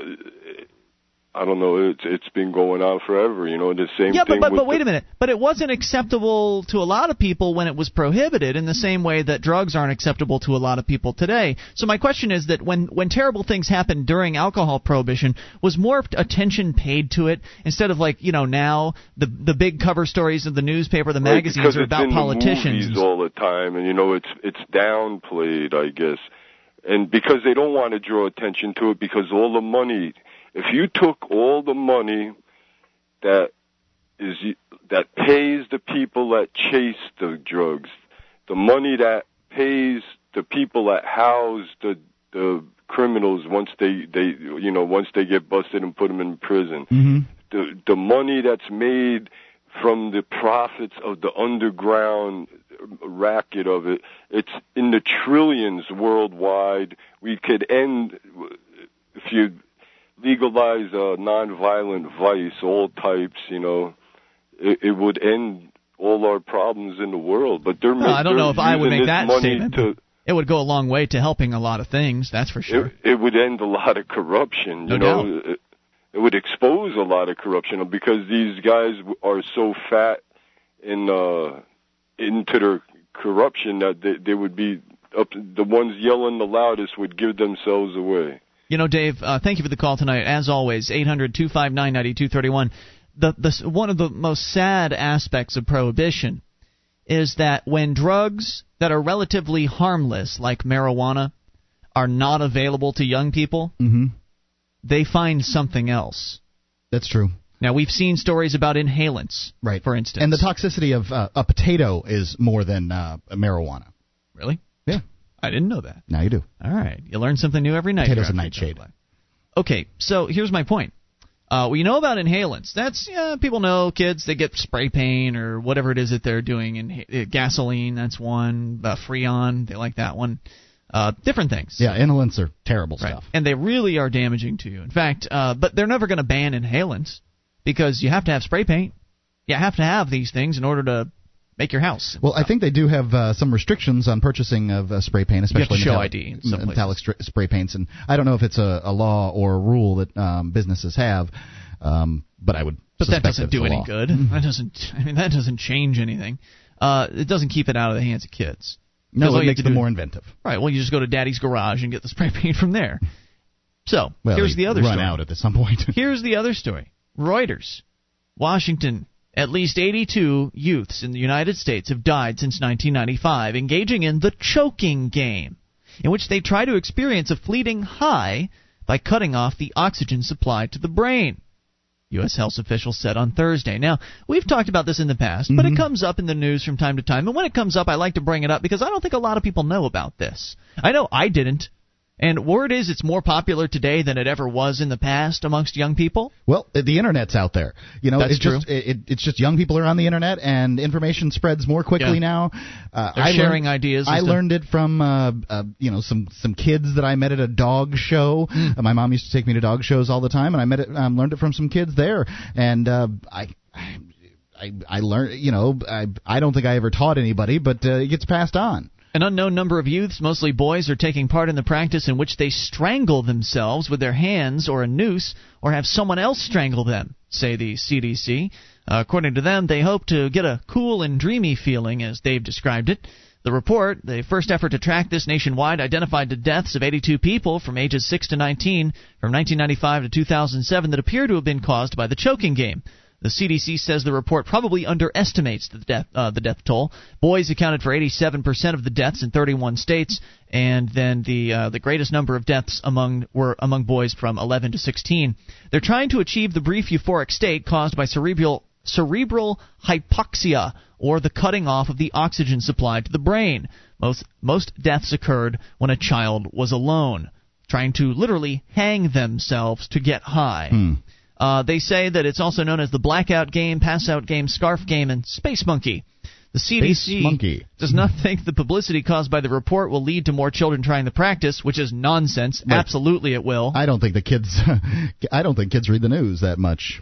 I don't know. It's it's been going on forever. You know, the same yeah, thing. but but, but wait the, a minute. But it wasn't acceptable to a lot of people when it was prohibited, in the same way that drugs aren't acceptable to a lot of people today. So my question is that when when terrible things happened during alcohol prohibition, was more attention paid to it instead of like you know now the the big cover stories of the newspaper, the Right, magazines are about politicians. The all the time, and you know, it's it's downplayed, I guess, and because they don't want to draw attention to it, because all the money. If you took all the money that is that pays the people that chase the drugs, the money that pays the people that house the the criminals once they they you know once they get busted and put them in prison, Mm-hmm. the the money that's made from the profits of the underground racket of it it's in the trillions worldwide we could end if you legalize uh nonviolent vice all types you know it, it would end all our problems in the world but they're Well, I don't know if I would make that statement. to It would go a long way to helping a lot of things, that's for sure. it, it would end a lot of corruption. You No know, it, it would expose a lot of corruption because these guys are so fat in uh, into their corruption that they, they would be up. The ones yelling the loudest would give themselves away. You know, Dave, uh, thank you for the call tonight. As always, 800-259-9231. The, the one of the most sad aspects of prohibition is that when drugs that are relatively harmless, like marijuana, are not available to young people, Mm-hmm. they find something else. That's true. Now we've seen stories about inhalants, Right. For instance, And the toxicity of uh, a potato is more than uh, marijuana. Really? I didn't know that. Now you do. All right, you learn something new every night. Potatoes and nightshade. Free Talk Live. Okay, so here's my point. Uh, we know about inhalants. That's yeah, people know kids they get spray paint or whatever it is that they're doing. In uh, gasoline, that's one. Uh, Freon, they like that one. Uh, different things. Yeah, inhalants are terrible Right. stuff. And they really are damaging to you. In fact, uh, but they're never going to ban inhalants because you have to have spray paint. you have to have these things in order to make your house. Well, I think they do have uh, some restrictions on purchasing of uh, spray paint, You have to especially show metallic, ID in some metallic stra- spray paints. And I don't know if it's a, a law or a rule that um, businesses have, um, but I would. But that doesn't do any law. good. That doesn't. I mean, that doesn't change anything. Uh, it doesn't keep it out of the hands of kids. No, it makes them do- more inventive. Right. Well, you just go to Daddy's garage and get the spray paint from there. So Well, here's the other run story. out at some point. Here's the other story. Reuters, Washington. At least 82 youths in the United States have died since 1995 engaging in the choking game, in which they try to experience a fleeting high by cutting off the oxygen supply to the brain. U.S. health officials said on Thursday. Now, we've talked about this in the past, but it mm-hmm. comes up in the news from time to time. And when it comes up, I like to bring it up because I don't think a lot of people know about this. I know I didn't. And word is it's more popular today than it ever was in the past amongst young people. Well, the internet's out there. You know, That's it's just it, it- it's just young people are on the internet, and information spreads more quickly Yeah. now. Uh, They're I sharing learned, ideas I learned it from uh, uh, you know some some kids that I met at a dog show. Uh, my mom used to take me to dog shows all the time, and I met it, um, learned it from some kids there, and uh, I. I, I learned, you know, I I don't think I ever taught anybody, but uh, it gets passed on. An unknown number of youths, mostly boys, are taking part in the practice in which they strangle themselves with their hands or a noose or have someone else strangle them, say the CDC. Uh, according to them, they hope to get a cool and dreamy feeling, as they've described it. The report, the first effort to track this nationwide, identified the deaths of 82 people from ages 6 to 19 from 1995 to 2007 that appear to have been caused by the choking game. The CDC says the report probably underestimates the death uh, the death toll. Boys accounted for 87% of the deaths in 31 states, and then the uh, the greatest number of deaths among were among boys from 11 to 16. They're trying to achieve the brief euphoric state caused by cerebral cerebral hypoxia or the cutting off of the oxygen supply to the brain. Most most deaths occurred when a child was alone, trying to literally hang themselves to get high. Uh, they say that it's also known as the blackout game, pass out game, scarf game, and space monkey. The CDC does not think the publicity caused by the report will lead to more children trying the practice, which is nonsense. Absolutely, it will. I don't think the kids, I don't think kids read the news that much.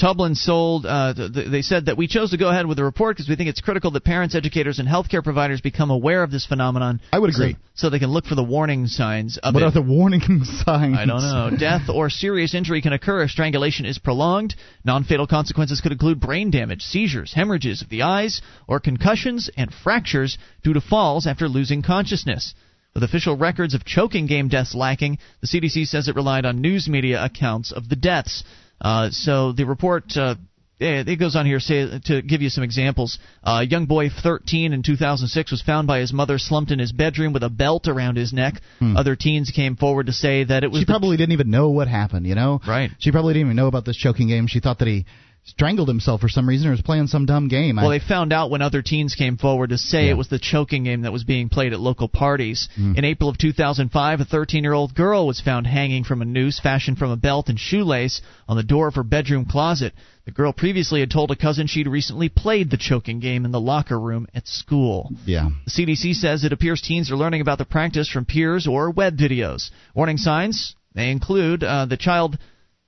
Tublin sold. Uh, th- th- they said that we chose to go ahead with the report because we think it's critical that parents, educators, and healthcare providers become aware of this phenomenon. I would so- agree. So, they can look for the warning signs of What it. are the warning signs? I don't know. Death or serious injury can occur if strangulation is prolonged. Non fatal consequences could include brain damage, seizures, hemorrhages of the eyes, or concussions and fractures due to falls after losing consciousness. With official records of choking game deaths lacking, the CDC says it relied on news media accounts of the deaths. Uh, so the report. Uh, eh, it goes on here say, to give you some examples. Uh, a young boy, 13, in 2006, was found by his mother slumped in his bedroom with a belt around his neck. Other teens came forward to say that it was Hmm. She probably didn't even know what happened, you know? Right. She probably didn't even know about this choking game. She thought that he strangled himself for some reason or was playing some dumb game. I- Well, they found out when other teens came forward to say Yeah. it was the choking game that was being played at local parties. Mm. In April of 2005, a 13 year old girl was found hanging from a noose fashioned from a belt and shoelace on the door of her bedroom closet. The girl previously had told a cousin she'd recently played the choking game in the locker room at school. yeah. The CDC says it appears teens are learning about the practice from peers or web videos. Warning signs may include uh, the child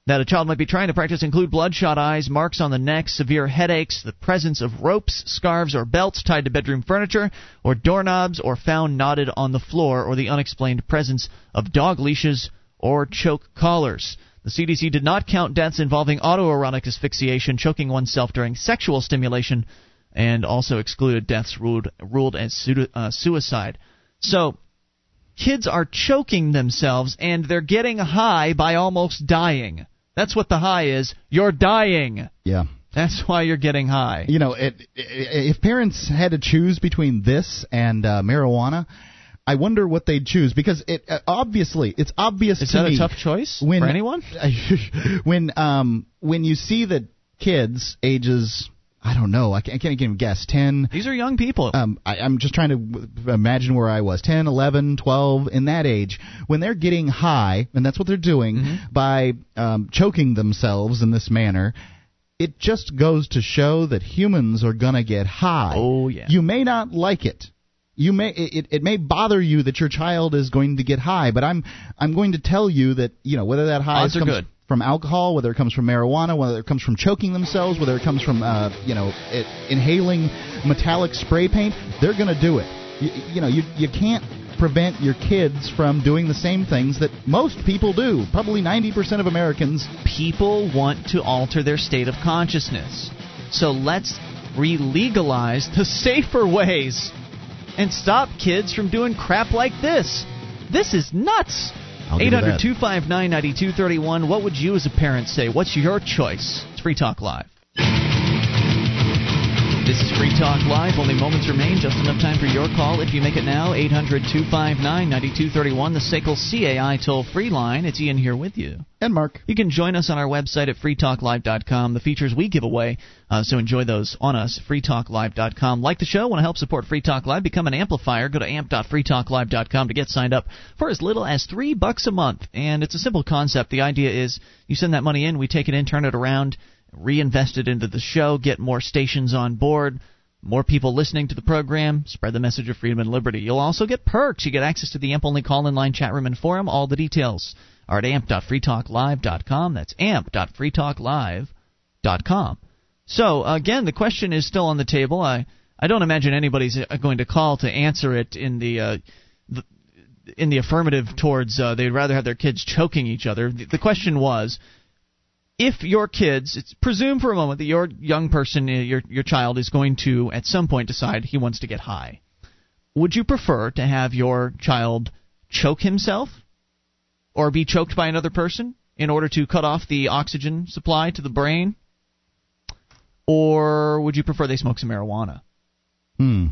that a child might be trying to practice include bloodshot eyes, marks on the neck, severe headaches, the presence of ropes, scarves, or belts tied to bedroom furniture, or doorknobs, or found knotted on the floor, or the unexplained presence of dog leashes or choke collars. The CDC did not count deaths involving autoerotic asphyxiation, choking oneself during sexual stimulation, and also excluded deaths ruled, ruled as uh, suicide. So, kids are choking themselves and they're getting high by almost dying. That's what the high is. You're dying. Yeah. That's why you're getting high. You know, it, i if parents had to choose between this and uh, marijuana, I wonder what they'd choose because it uh, obviously it's obvious Is that a tough choice when for anyone? when um when you see that kids ages I don't know I can't, I can't even guess ten These are young people. um, I, I'm just trying to imagine where I was 10, 11, 12, in that age, when they're getting high, and that's what they're doing Mm-hmm. by um, choking themselves in this manner. It just goes to show that humans are gonna get high. Oh, yeah. You may not like it. You may it, it may bother you that your child is going to get high, but I'm I'm going to tell you that you know whether that high Odds are good. From alcohol, whether it comes from marijuana, whether it comes from choking themselves, whether it comes from uh, you know it, inhaling metallic spray paint, they're going to do it. You, you know, you you can't prevent your kids from doing the same things that most people do. Probably 90% of Americans. People want to alter their state of consciousness. So let's re legalize the safer ways and stop kids from doing crap like this. This is nuts. I'll give you 800 that. 259 9231. What would you as a parent say? What's your choice? It's Free Talk Live. This is Free Talk Live. Only moments remain. Just enough time for your call. If you make it now, 800 259 9231, the SACL CAI toll free line. It's Ian here with you. And Mark. You can join us on our website at freetalklive.com. The features we give away, uh, so enjoy those on us, freetalklive.com. Like the show, want to help support Free Talk Live, become an amplifier. Go to amp.freetalklive.com to get signed up for as little as three bucks a month. And it's a simple concept. The idea is you send that money in, we take it in, turn it around, reinvest it into the show, get more stations on board, more people listening to the program, spread the message of freedom and liberty. You'll also get perks. You get access to the AMP only call in line chat room and forum. All the details are at amp.freetalklive.com. That's amp.freetalklive.com. So, again, the question is still on the table. I, I don't imagine anybody's uh, going to call to answer it in the. Uh, in the affirmative towards uh, they'd rather have their kids choking each other. The, the question was if your kids, it's presume for a moment that your young person, uh, your your child, is going to at some point decide he wants to get high. Would you prefer to have your child choke himself, or be choked by another person in order to cut off the oxygen supply to the brain, or would you prefer they smoke some marijuana? Hmm.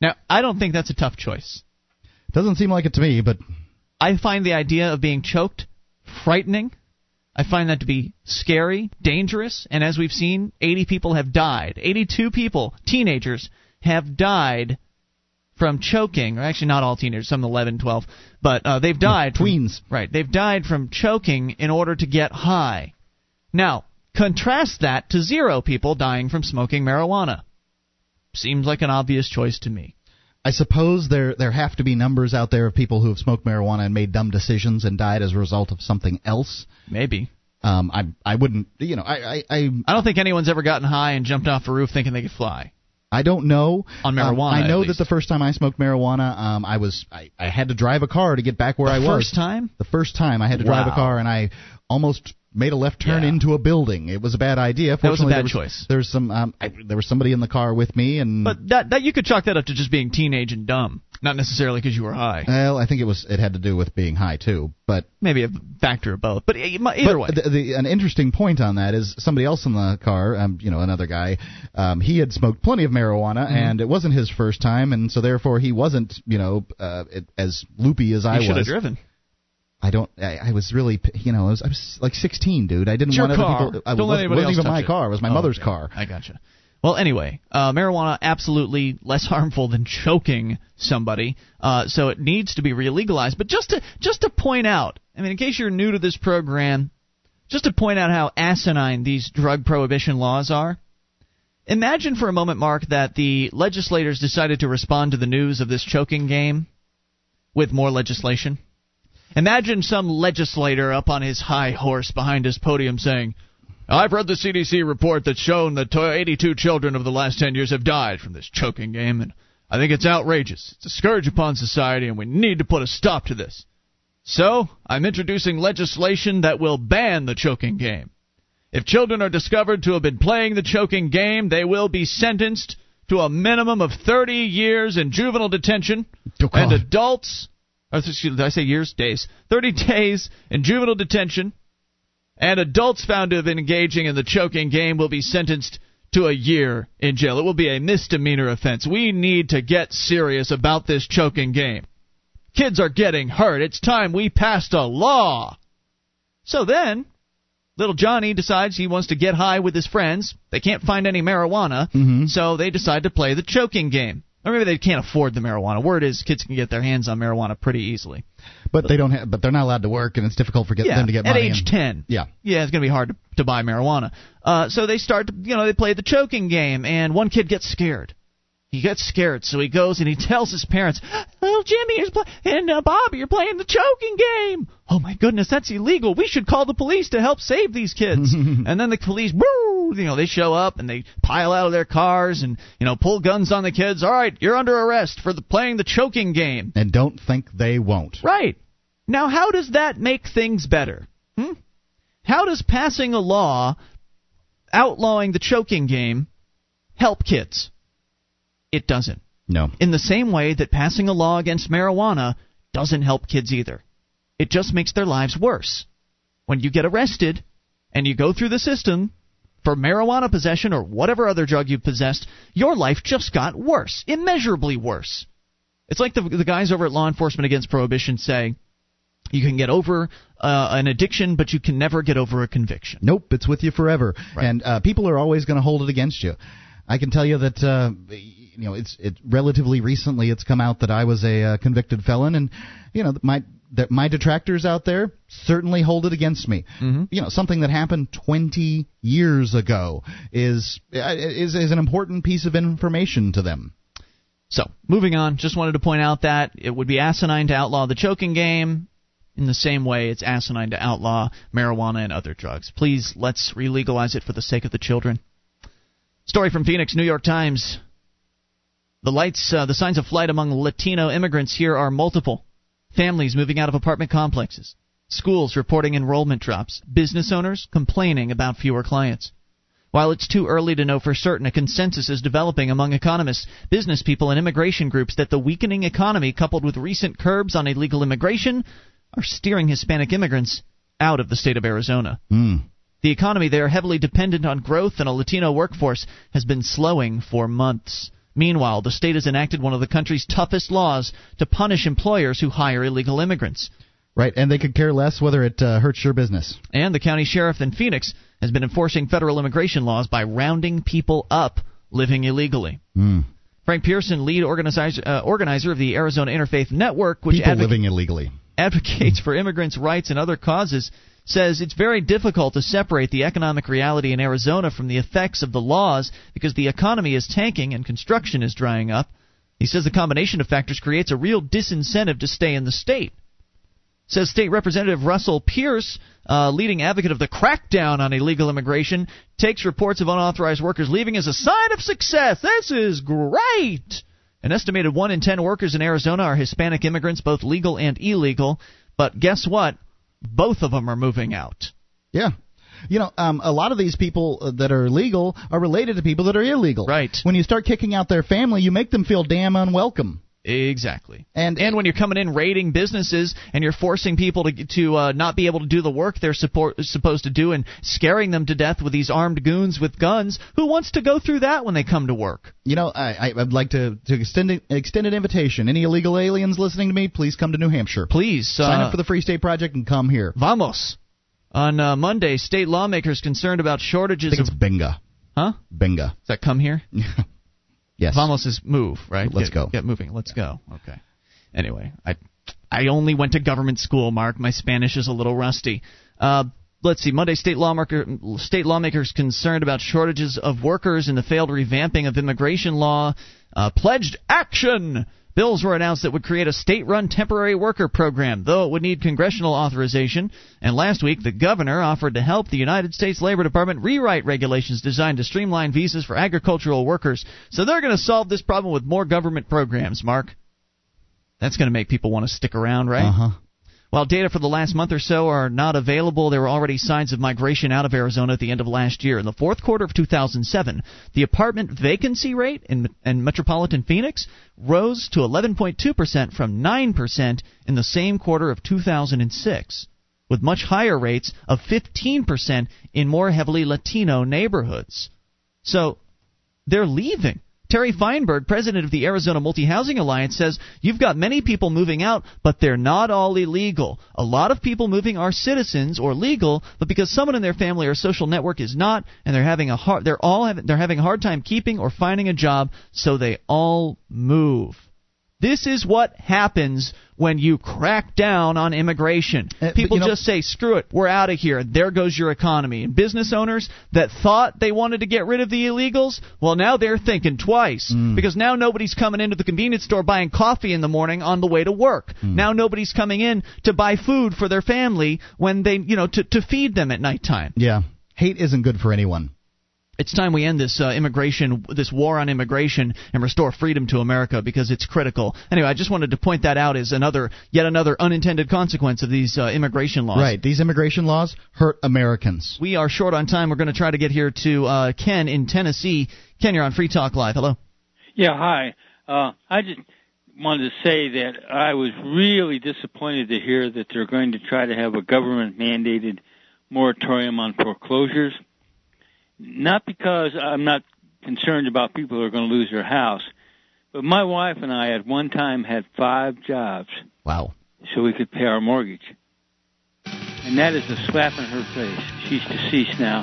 Now, I don't think that's a tough choice. Doesn't seem like it to me, but I find the idea of being choked frightening. I find that to be scary, dangerous, and as we've seen, 80 people have died. 82 people, teenagers, have died from choking. Or actually, not all teenagers, some 11, 12, but uh, they've died. from- tweens. right, they've died from choking in order to get high. Now, contrast that to zero people dying from smoking marijuana. Seems like an obvious choice to me. I suppose there there have to be numbers out there of people who have smoked marijuana and made dumb decisions and died as a result of something else. Maybe. Um, I I wouldn't you know I I I, I don't think anyone's ever gotten high and jumped off a roof thinking they could fly. I don't know On Um, marijuana, I know that the first time I smoked marijuana, um, I was I, I had to drive a car to get back where The I was. first time? The first time I had to drive a car and I almost made a left turn Yeah. into a building. It was a bad idea. That was a Fortunately, bad there was, choice. There's some um, I, there was somebody in the car with me and But that that you could chalk that up to just being teenage and dumb, not necessarily because you were high. well, I think it was it had to do with being high too. But Maybe a factor of both. But e- either but way, the, the, an interesting point on that is somebody else in the car, um, you know, another guy. Um, he had smoked plenty of marijuana, Mm-hmm. and it wasn't his first time, and so therefore he wasn't, you know, uh, it, as loopy as I you should have was. driven. I don't. I, I was really, you know, I was, I was like 16, dude. I didn't your want other car. people. I Don't let anybody wasn't else even touch my it. car. It was my Oh, mother's okay. car. I gotcha. Well, anyway, uh, marijuana absolutely less harmful than choking somebody, uh, so it needs to be re-legalized. But just to just to point out, I mean, in case you're new to this program, just to point out how asinine these drug prohibition laws are. Imagine for a moment, Mark, that the legislators decided to respond to the news of this choking game with more legislation. Imagine some legislator up on his high horse behind his podium saying, I've read the CDC report that's shown that 82 children over the last 10 years have died from this choking game, and I think it's outrageous. It's a scourge upon society, and we need to put a stop to this. So, I'm introducing legislation that will ban the choking game. If children are discovered to have been playing the choking game, they will be sentenced to a minimum of 30 years in juvenile detention, Oh, and adults, excuse did I say years? Days. 30 days in juvenile detention, and adults found to have been engaging in the choking game will be sentenced to a year in jail. It will be a misdemeanor offense. We need to get serious about this choking game. Kids are getting hurt. It's time we passed a law. So then, little Johnny decides he wants to get high with his friends. They can't find any marijuana, Mm-hmm. so they decide to play the choking game. Or maybe they can't afford the marijuana. Word is, kids can get their hands on marijuana pretty easily. But they don't. Have, but they're not allowed to work, and it's difficult for get, yeah, them to get at money. At age and- ten. Yeah. Yeah, it's going to be hard to, to buy marijuana. Uh, so they start, to, you know, they play the choking game, and one kid gets scared. He gets scared, so he goes and he tells his parents, "Ah, little Jimmy is pl- and uh, Bobby are playing the choking game. Oh my goodness, that's illegal. We should call the police to help save these kids. and then the police, woo, you know, they show up and they pile out of their cars and you know pull guns on the kids. All right, you're under arrest for the, playing the choking game. And don't think they won't. Right. Now, how does that make things better? Hmm? How does passing a law outlawing the choking game help kids? It doesn't. No. In the same way that passing a law against marijuana doesn't help kids either. It just makes their lives worse. When you get arrested and you go through the system for marijuana possession or whatever other drug you've possessed, your life just got worse, immeasurably worse. It's like the, the guys over at Law Enforcement Against Prohibition say, you can get over uh, an addiction, but you can never get over a conviction. Nope, it's with you forever, Right. and uh, people are always going to hold it against you. I can tell you that uh, you know it's it relatively recently it's come out that I was a uh, convicted felon, and you know my that my detractors out there certainly hold it against me. Mm-hmm. You know something that happened 20 years ago is uh, is is an important piece of information to them. So, moving on, just wanted to point out that it would be asinine to outlaw the choking game in the same way it's asinine to outlaw marijuana and other drugs. Please, let's relegalize it for the sake of the children. Story from Phoenix, New York Times. The lights, uh, the signs of flight among Latino immigrants here are multiple. Families moving out of apartment complexes, schools reporting enrollment drops, business owners complaining about fewer clients. While it's too early to know for certain, a consensus is developing among economists, business people, and immigration groups that the weakening economy, coupled with recent curbs on illegal immigration, are steering Hispanic immigrants out of the state of Arizona. Hmm. The economy there, heavily dependent on growth and a Latino workforce, has been slowing for months. Meanwhile, the state has enacted one of the country's toughest laws to punish employers who hire illegal immigrants. Right, and they could care less whether it uh, hurts your business. And the county sheriff in Phoenix has been enforcing federal immigration laws by rounding people up living illegally. Hmm. Frank Pearson, lead organizer, uh, organizer of the Arizona Interfaith Network, which People advoca- living illegally. advocates for immigrants' rights and other causes, says it's very difficult to separate the economic reality in Arizona from the effects of the laws because the economy is tanking and construction is drying up. He says the combination of factors creates a real disincentive to stay in the state. Says State Representative Russell Pearce, uh, leading advocate of the crackdown on illegal immigration, takes reports of unauthorized workers leaving as a sign of success. This is great. An estimated 1 in 10 workers in Arizona are Hispanic immigrants, both legal and illegal. But guess what? Both of them are moving out. Yeah. You know, um, a lot of these people uh, that are legal are related to people that are illegal. Right. When you start kicking out their family, you make them feel damn unwelcome. Exactly. And and when you're coming in raiding businesses and you're forcing people to to uh, not be able to do the work they're support, supposed to do and scaring them to death with these armed goons with guns, who wants to go through that when they come to work? You know, I, I- I'd like to, to extend, an invitation. Any illegal aliens listening to me, please come to New Hampshire. Please Sign uh, up for the Free State Project and come here. Vamos. On uh, Monday, state lawmakers concerned about I shortages think of it's Benga. huh? Benga. Does that come here? yes. Vamos is move, right? Let's Get- go. Get moving. Let's go. Okay. Anyway, I I only went to government school, Mark. My Spanish is a little rusty. Uh, let's see. Monday, state lawmaker state lawmakers concerned about shortages of workers and the failed revamping of immigration law uh, pledged action. Bills were announced that would create a state run temporary worker program, though it would need congressional authorization. And last week, the governor offered to help the United States Labor Department rewrite regulations designed to streamline visas for agricultural workers. So they're going to solve this problem with more government programs, Mark. That's going to make people want to stick around, right? Uh huh. While data for the last month or so are not available, there were already signs of migration out of Arizona at the end of last year. In the fourth quarter of 2007, the apartment vacancy rate in, in metropolitan Phoenix rose to 11.2% from 9% in the same quarter of 2006, with much higher rates of 15% in more heavily Latino neighborhoods. So they're leaving. Terry Feinberg, president of the Arizona Multi Housing Alliance, says you've got many people moving out, but they're not all illegal. A lot of people moving are citizens or legal, but because someone in their family or social network is not, and they're having a hard, they're all having, they're having a hard time keeping or finding a job, so they all move. This is what happens when you crack down on immigration. Uh, People you know- just say, screw it, we're out of here. There goes your economy. And business owners that thought they wanted to get rid of the illegals, well, now they're thinking twice. Mm. Because now nobody's coming into the convenience store buying coffee in the morning on the way to work. Mm. Now nobody's coming in to buy food for their family when they, you know, to, to feed them at nighttime. Yeah. Hate isn't good for anyone. It's time we end this uh, immigration, this war on immigration, and restore freedom to America because it's critical. Anyway, I just wanted to point that out as another, yet another unintended consequence of these uh, immigration laws. Right. These immigration laws hurt Americans. We are short on time. We're going to try to get here to uh, Ken in Tennessee. Ken, you're on Free Talk Live. Hello. Yeah, hi. Uh, I just wanted to say that I was really disappointed to hear that they're going to try to have a government mandated moratorium on foreclosures. Not because I'm not concerned about people who are going to lose their house, but my wife and I at one time had five jobs. Wow. So we could pay our mortgage. And that is a slap in her face. She's deceased now.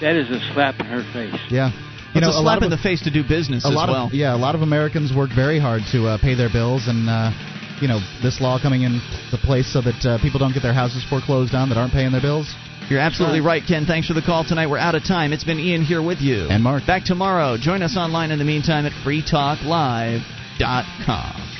That is a slap in her face. Yeah. It's You know, a a slap lot in the face to do business a as lot well. of yeah, a lot of Americans work very hard to uh, pay their bills, and uh, you know this law coming into place so that uh, people don't get their houses foreclosed on that aren't paying their bills. You're absolutely right, Ken. Thanks for the call tonight. We're out of time. It's been Ian here with you. And Mark. Back tomorrow. Join us online in the meantime at freetalklive.com.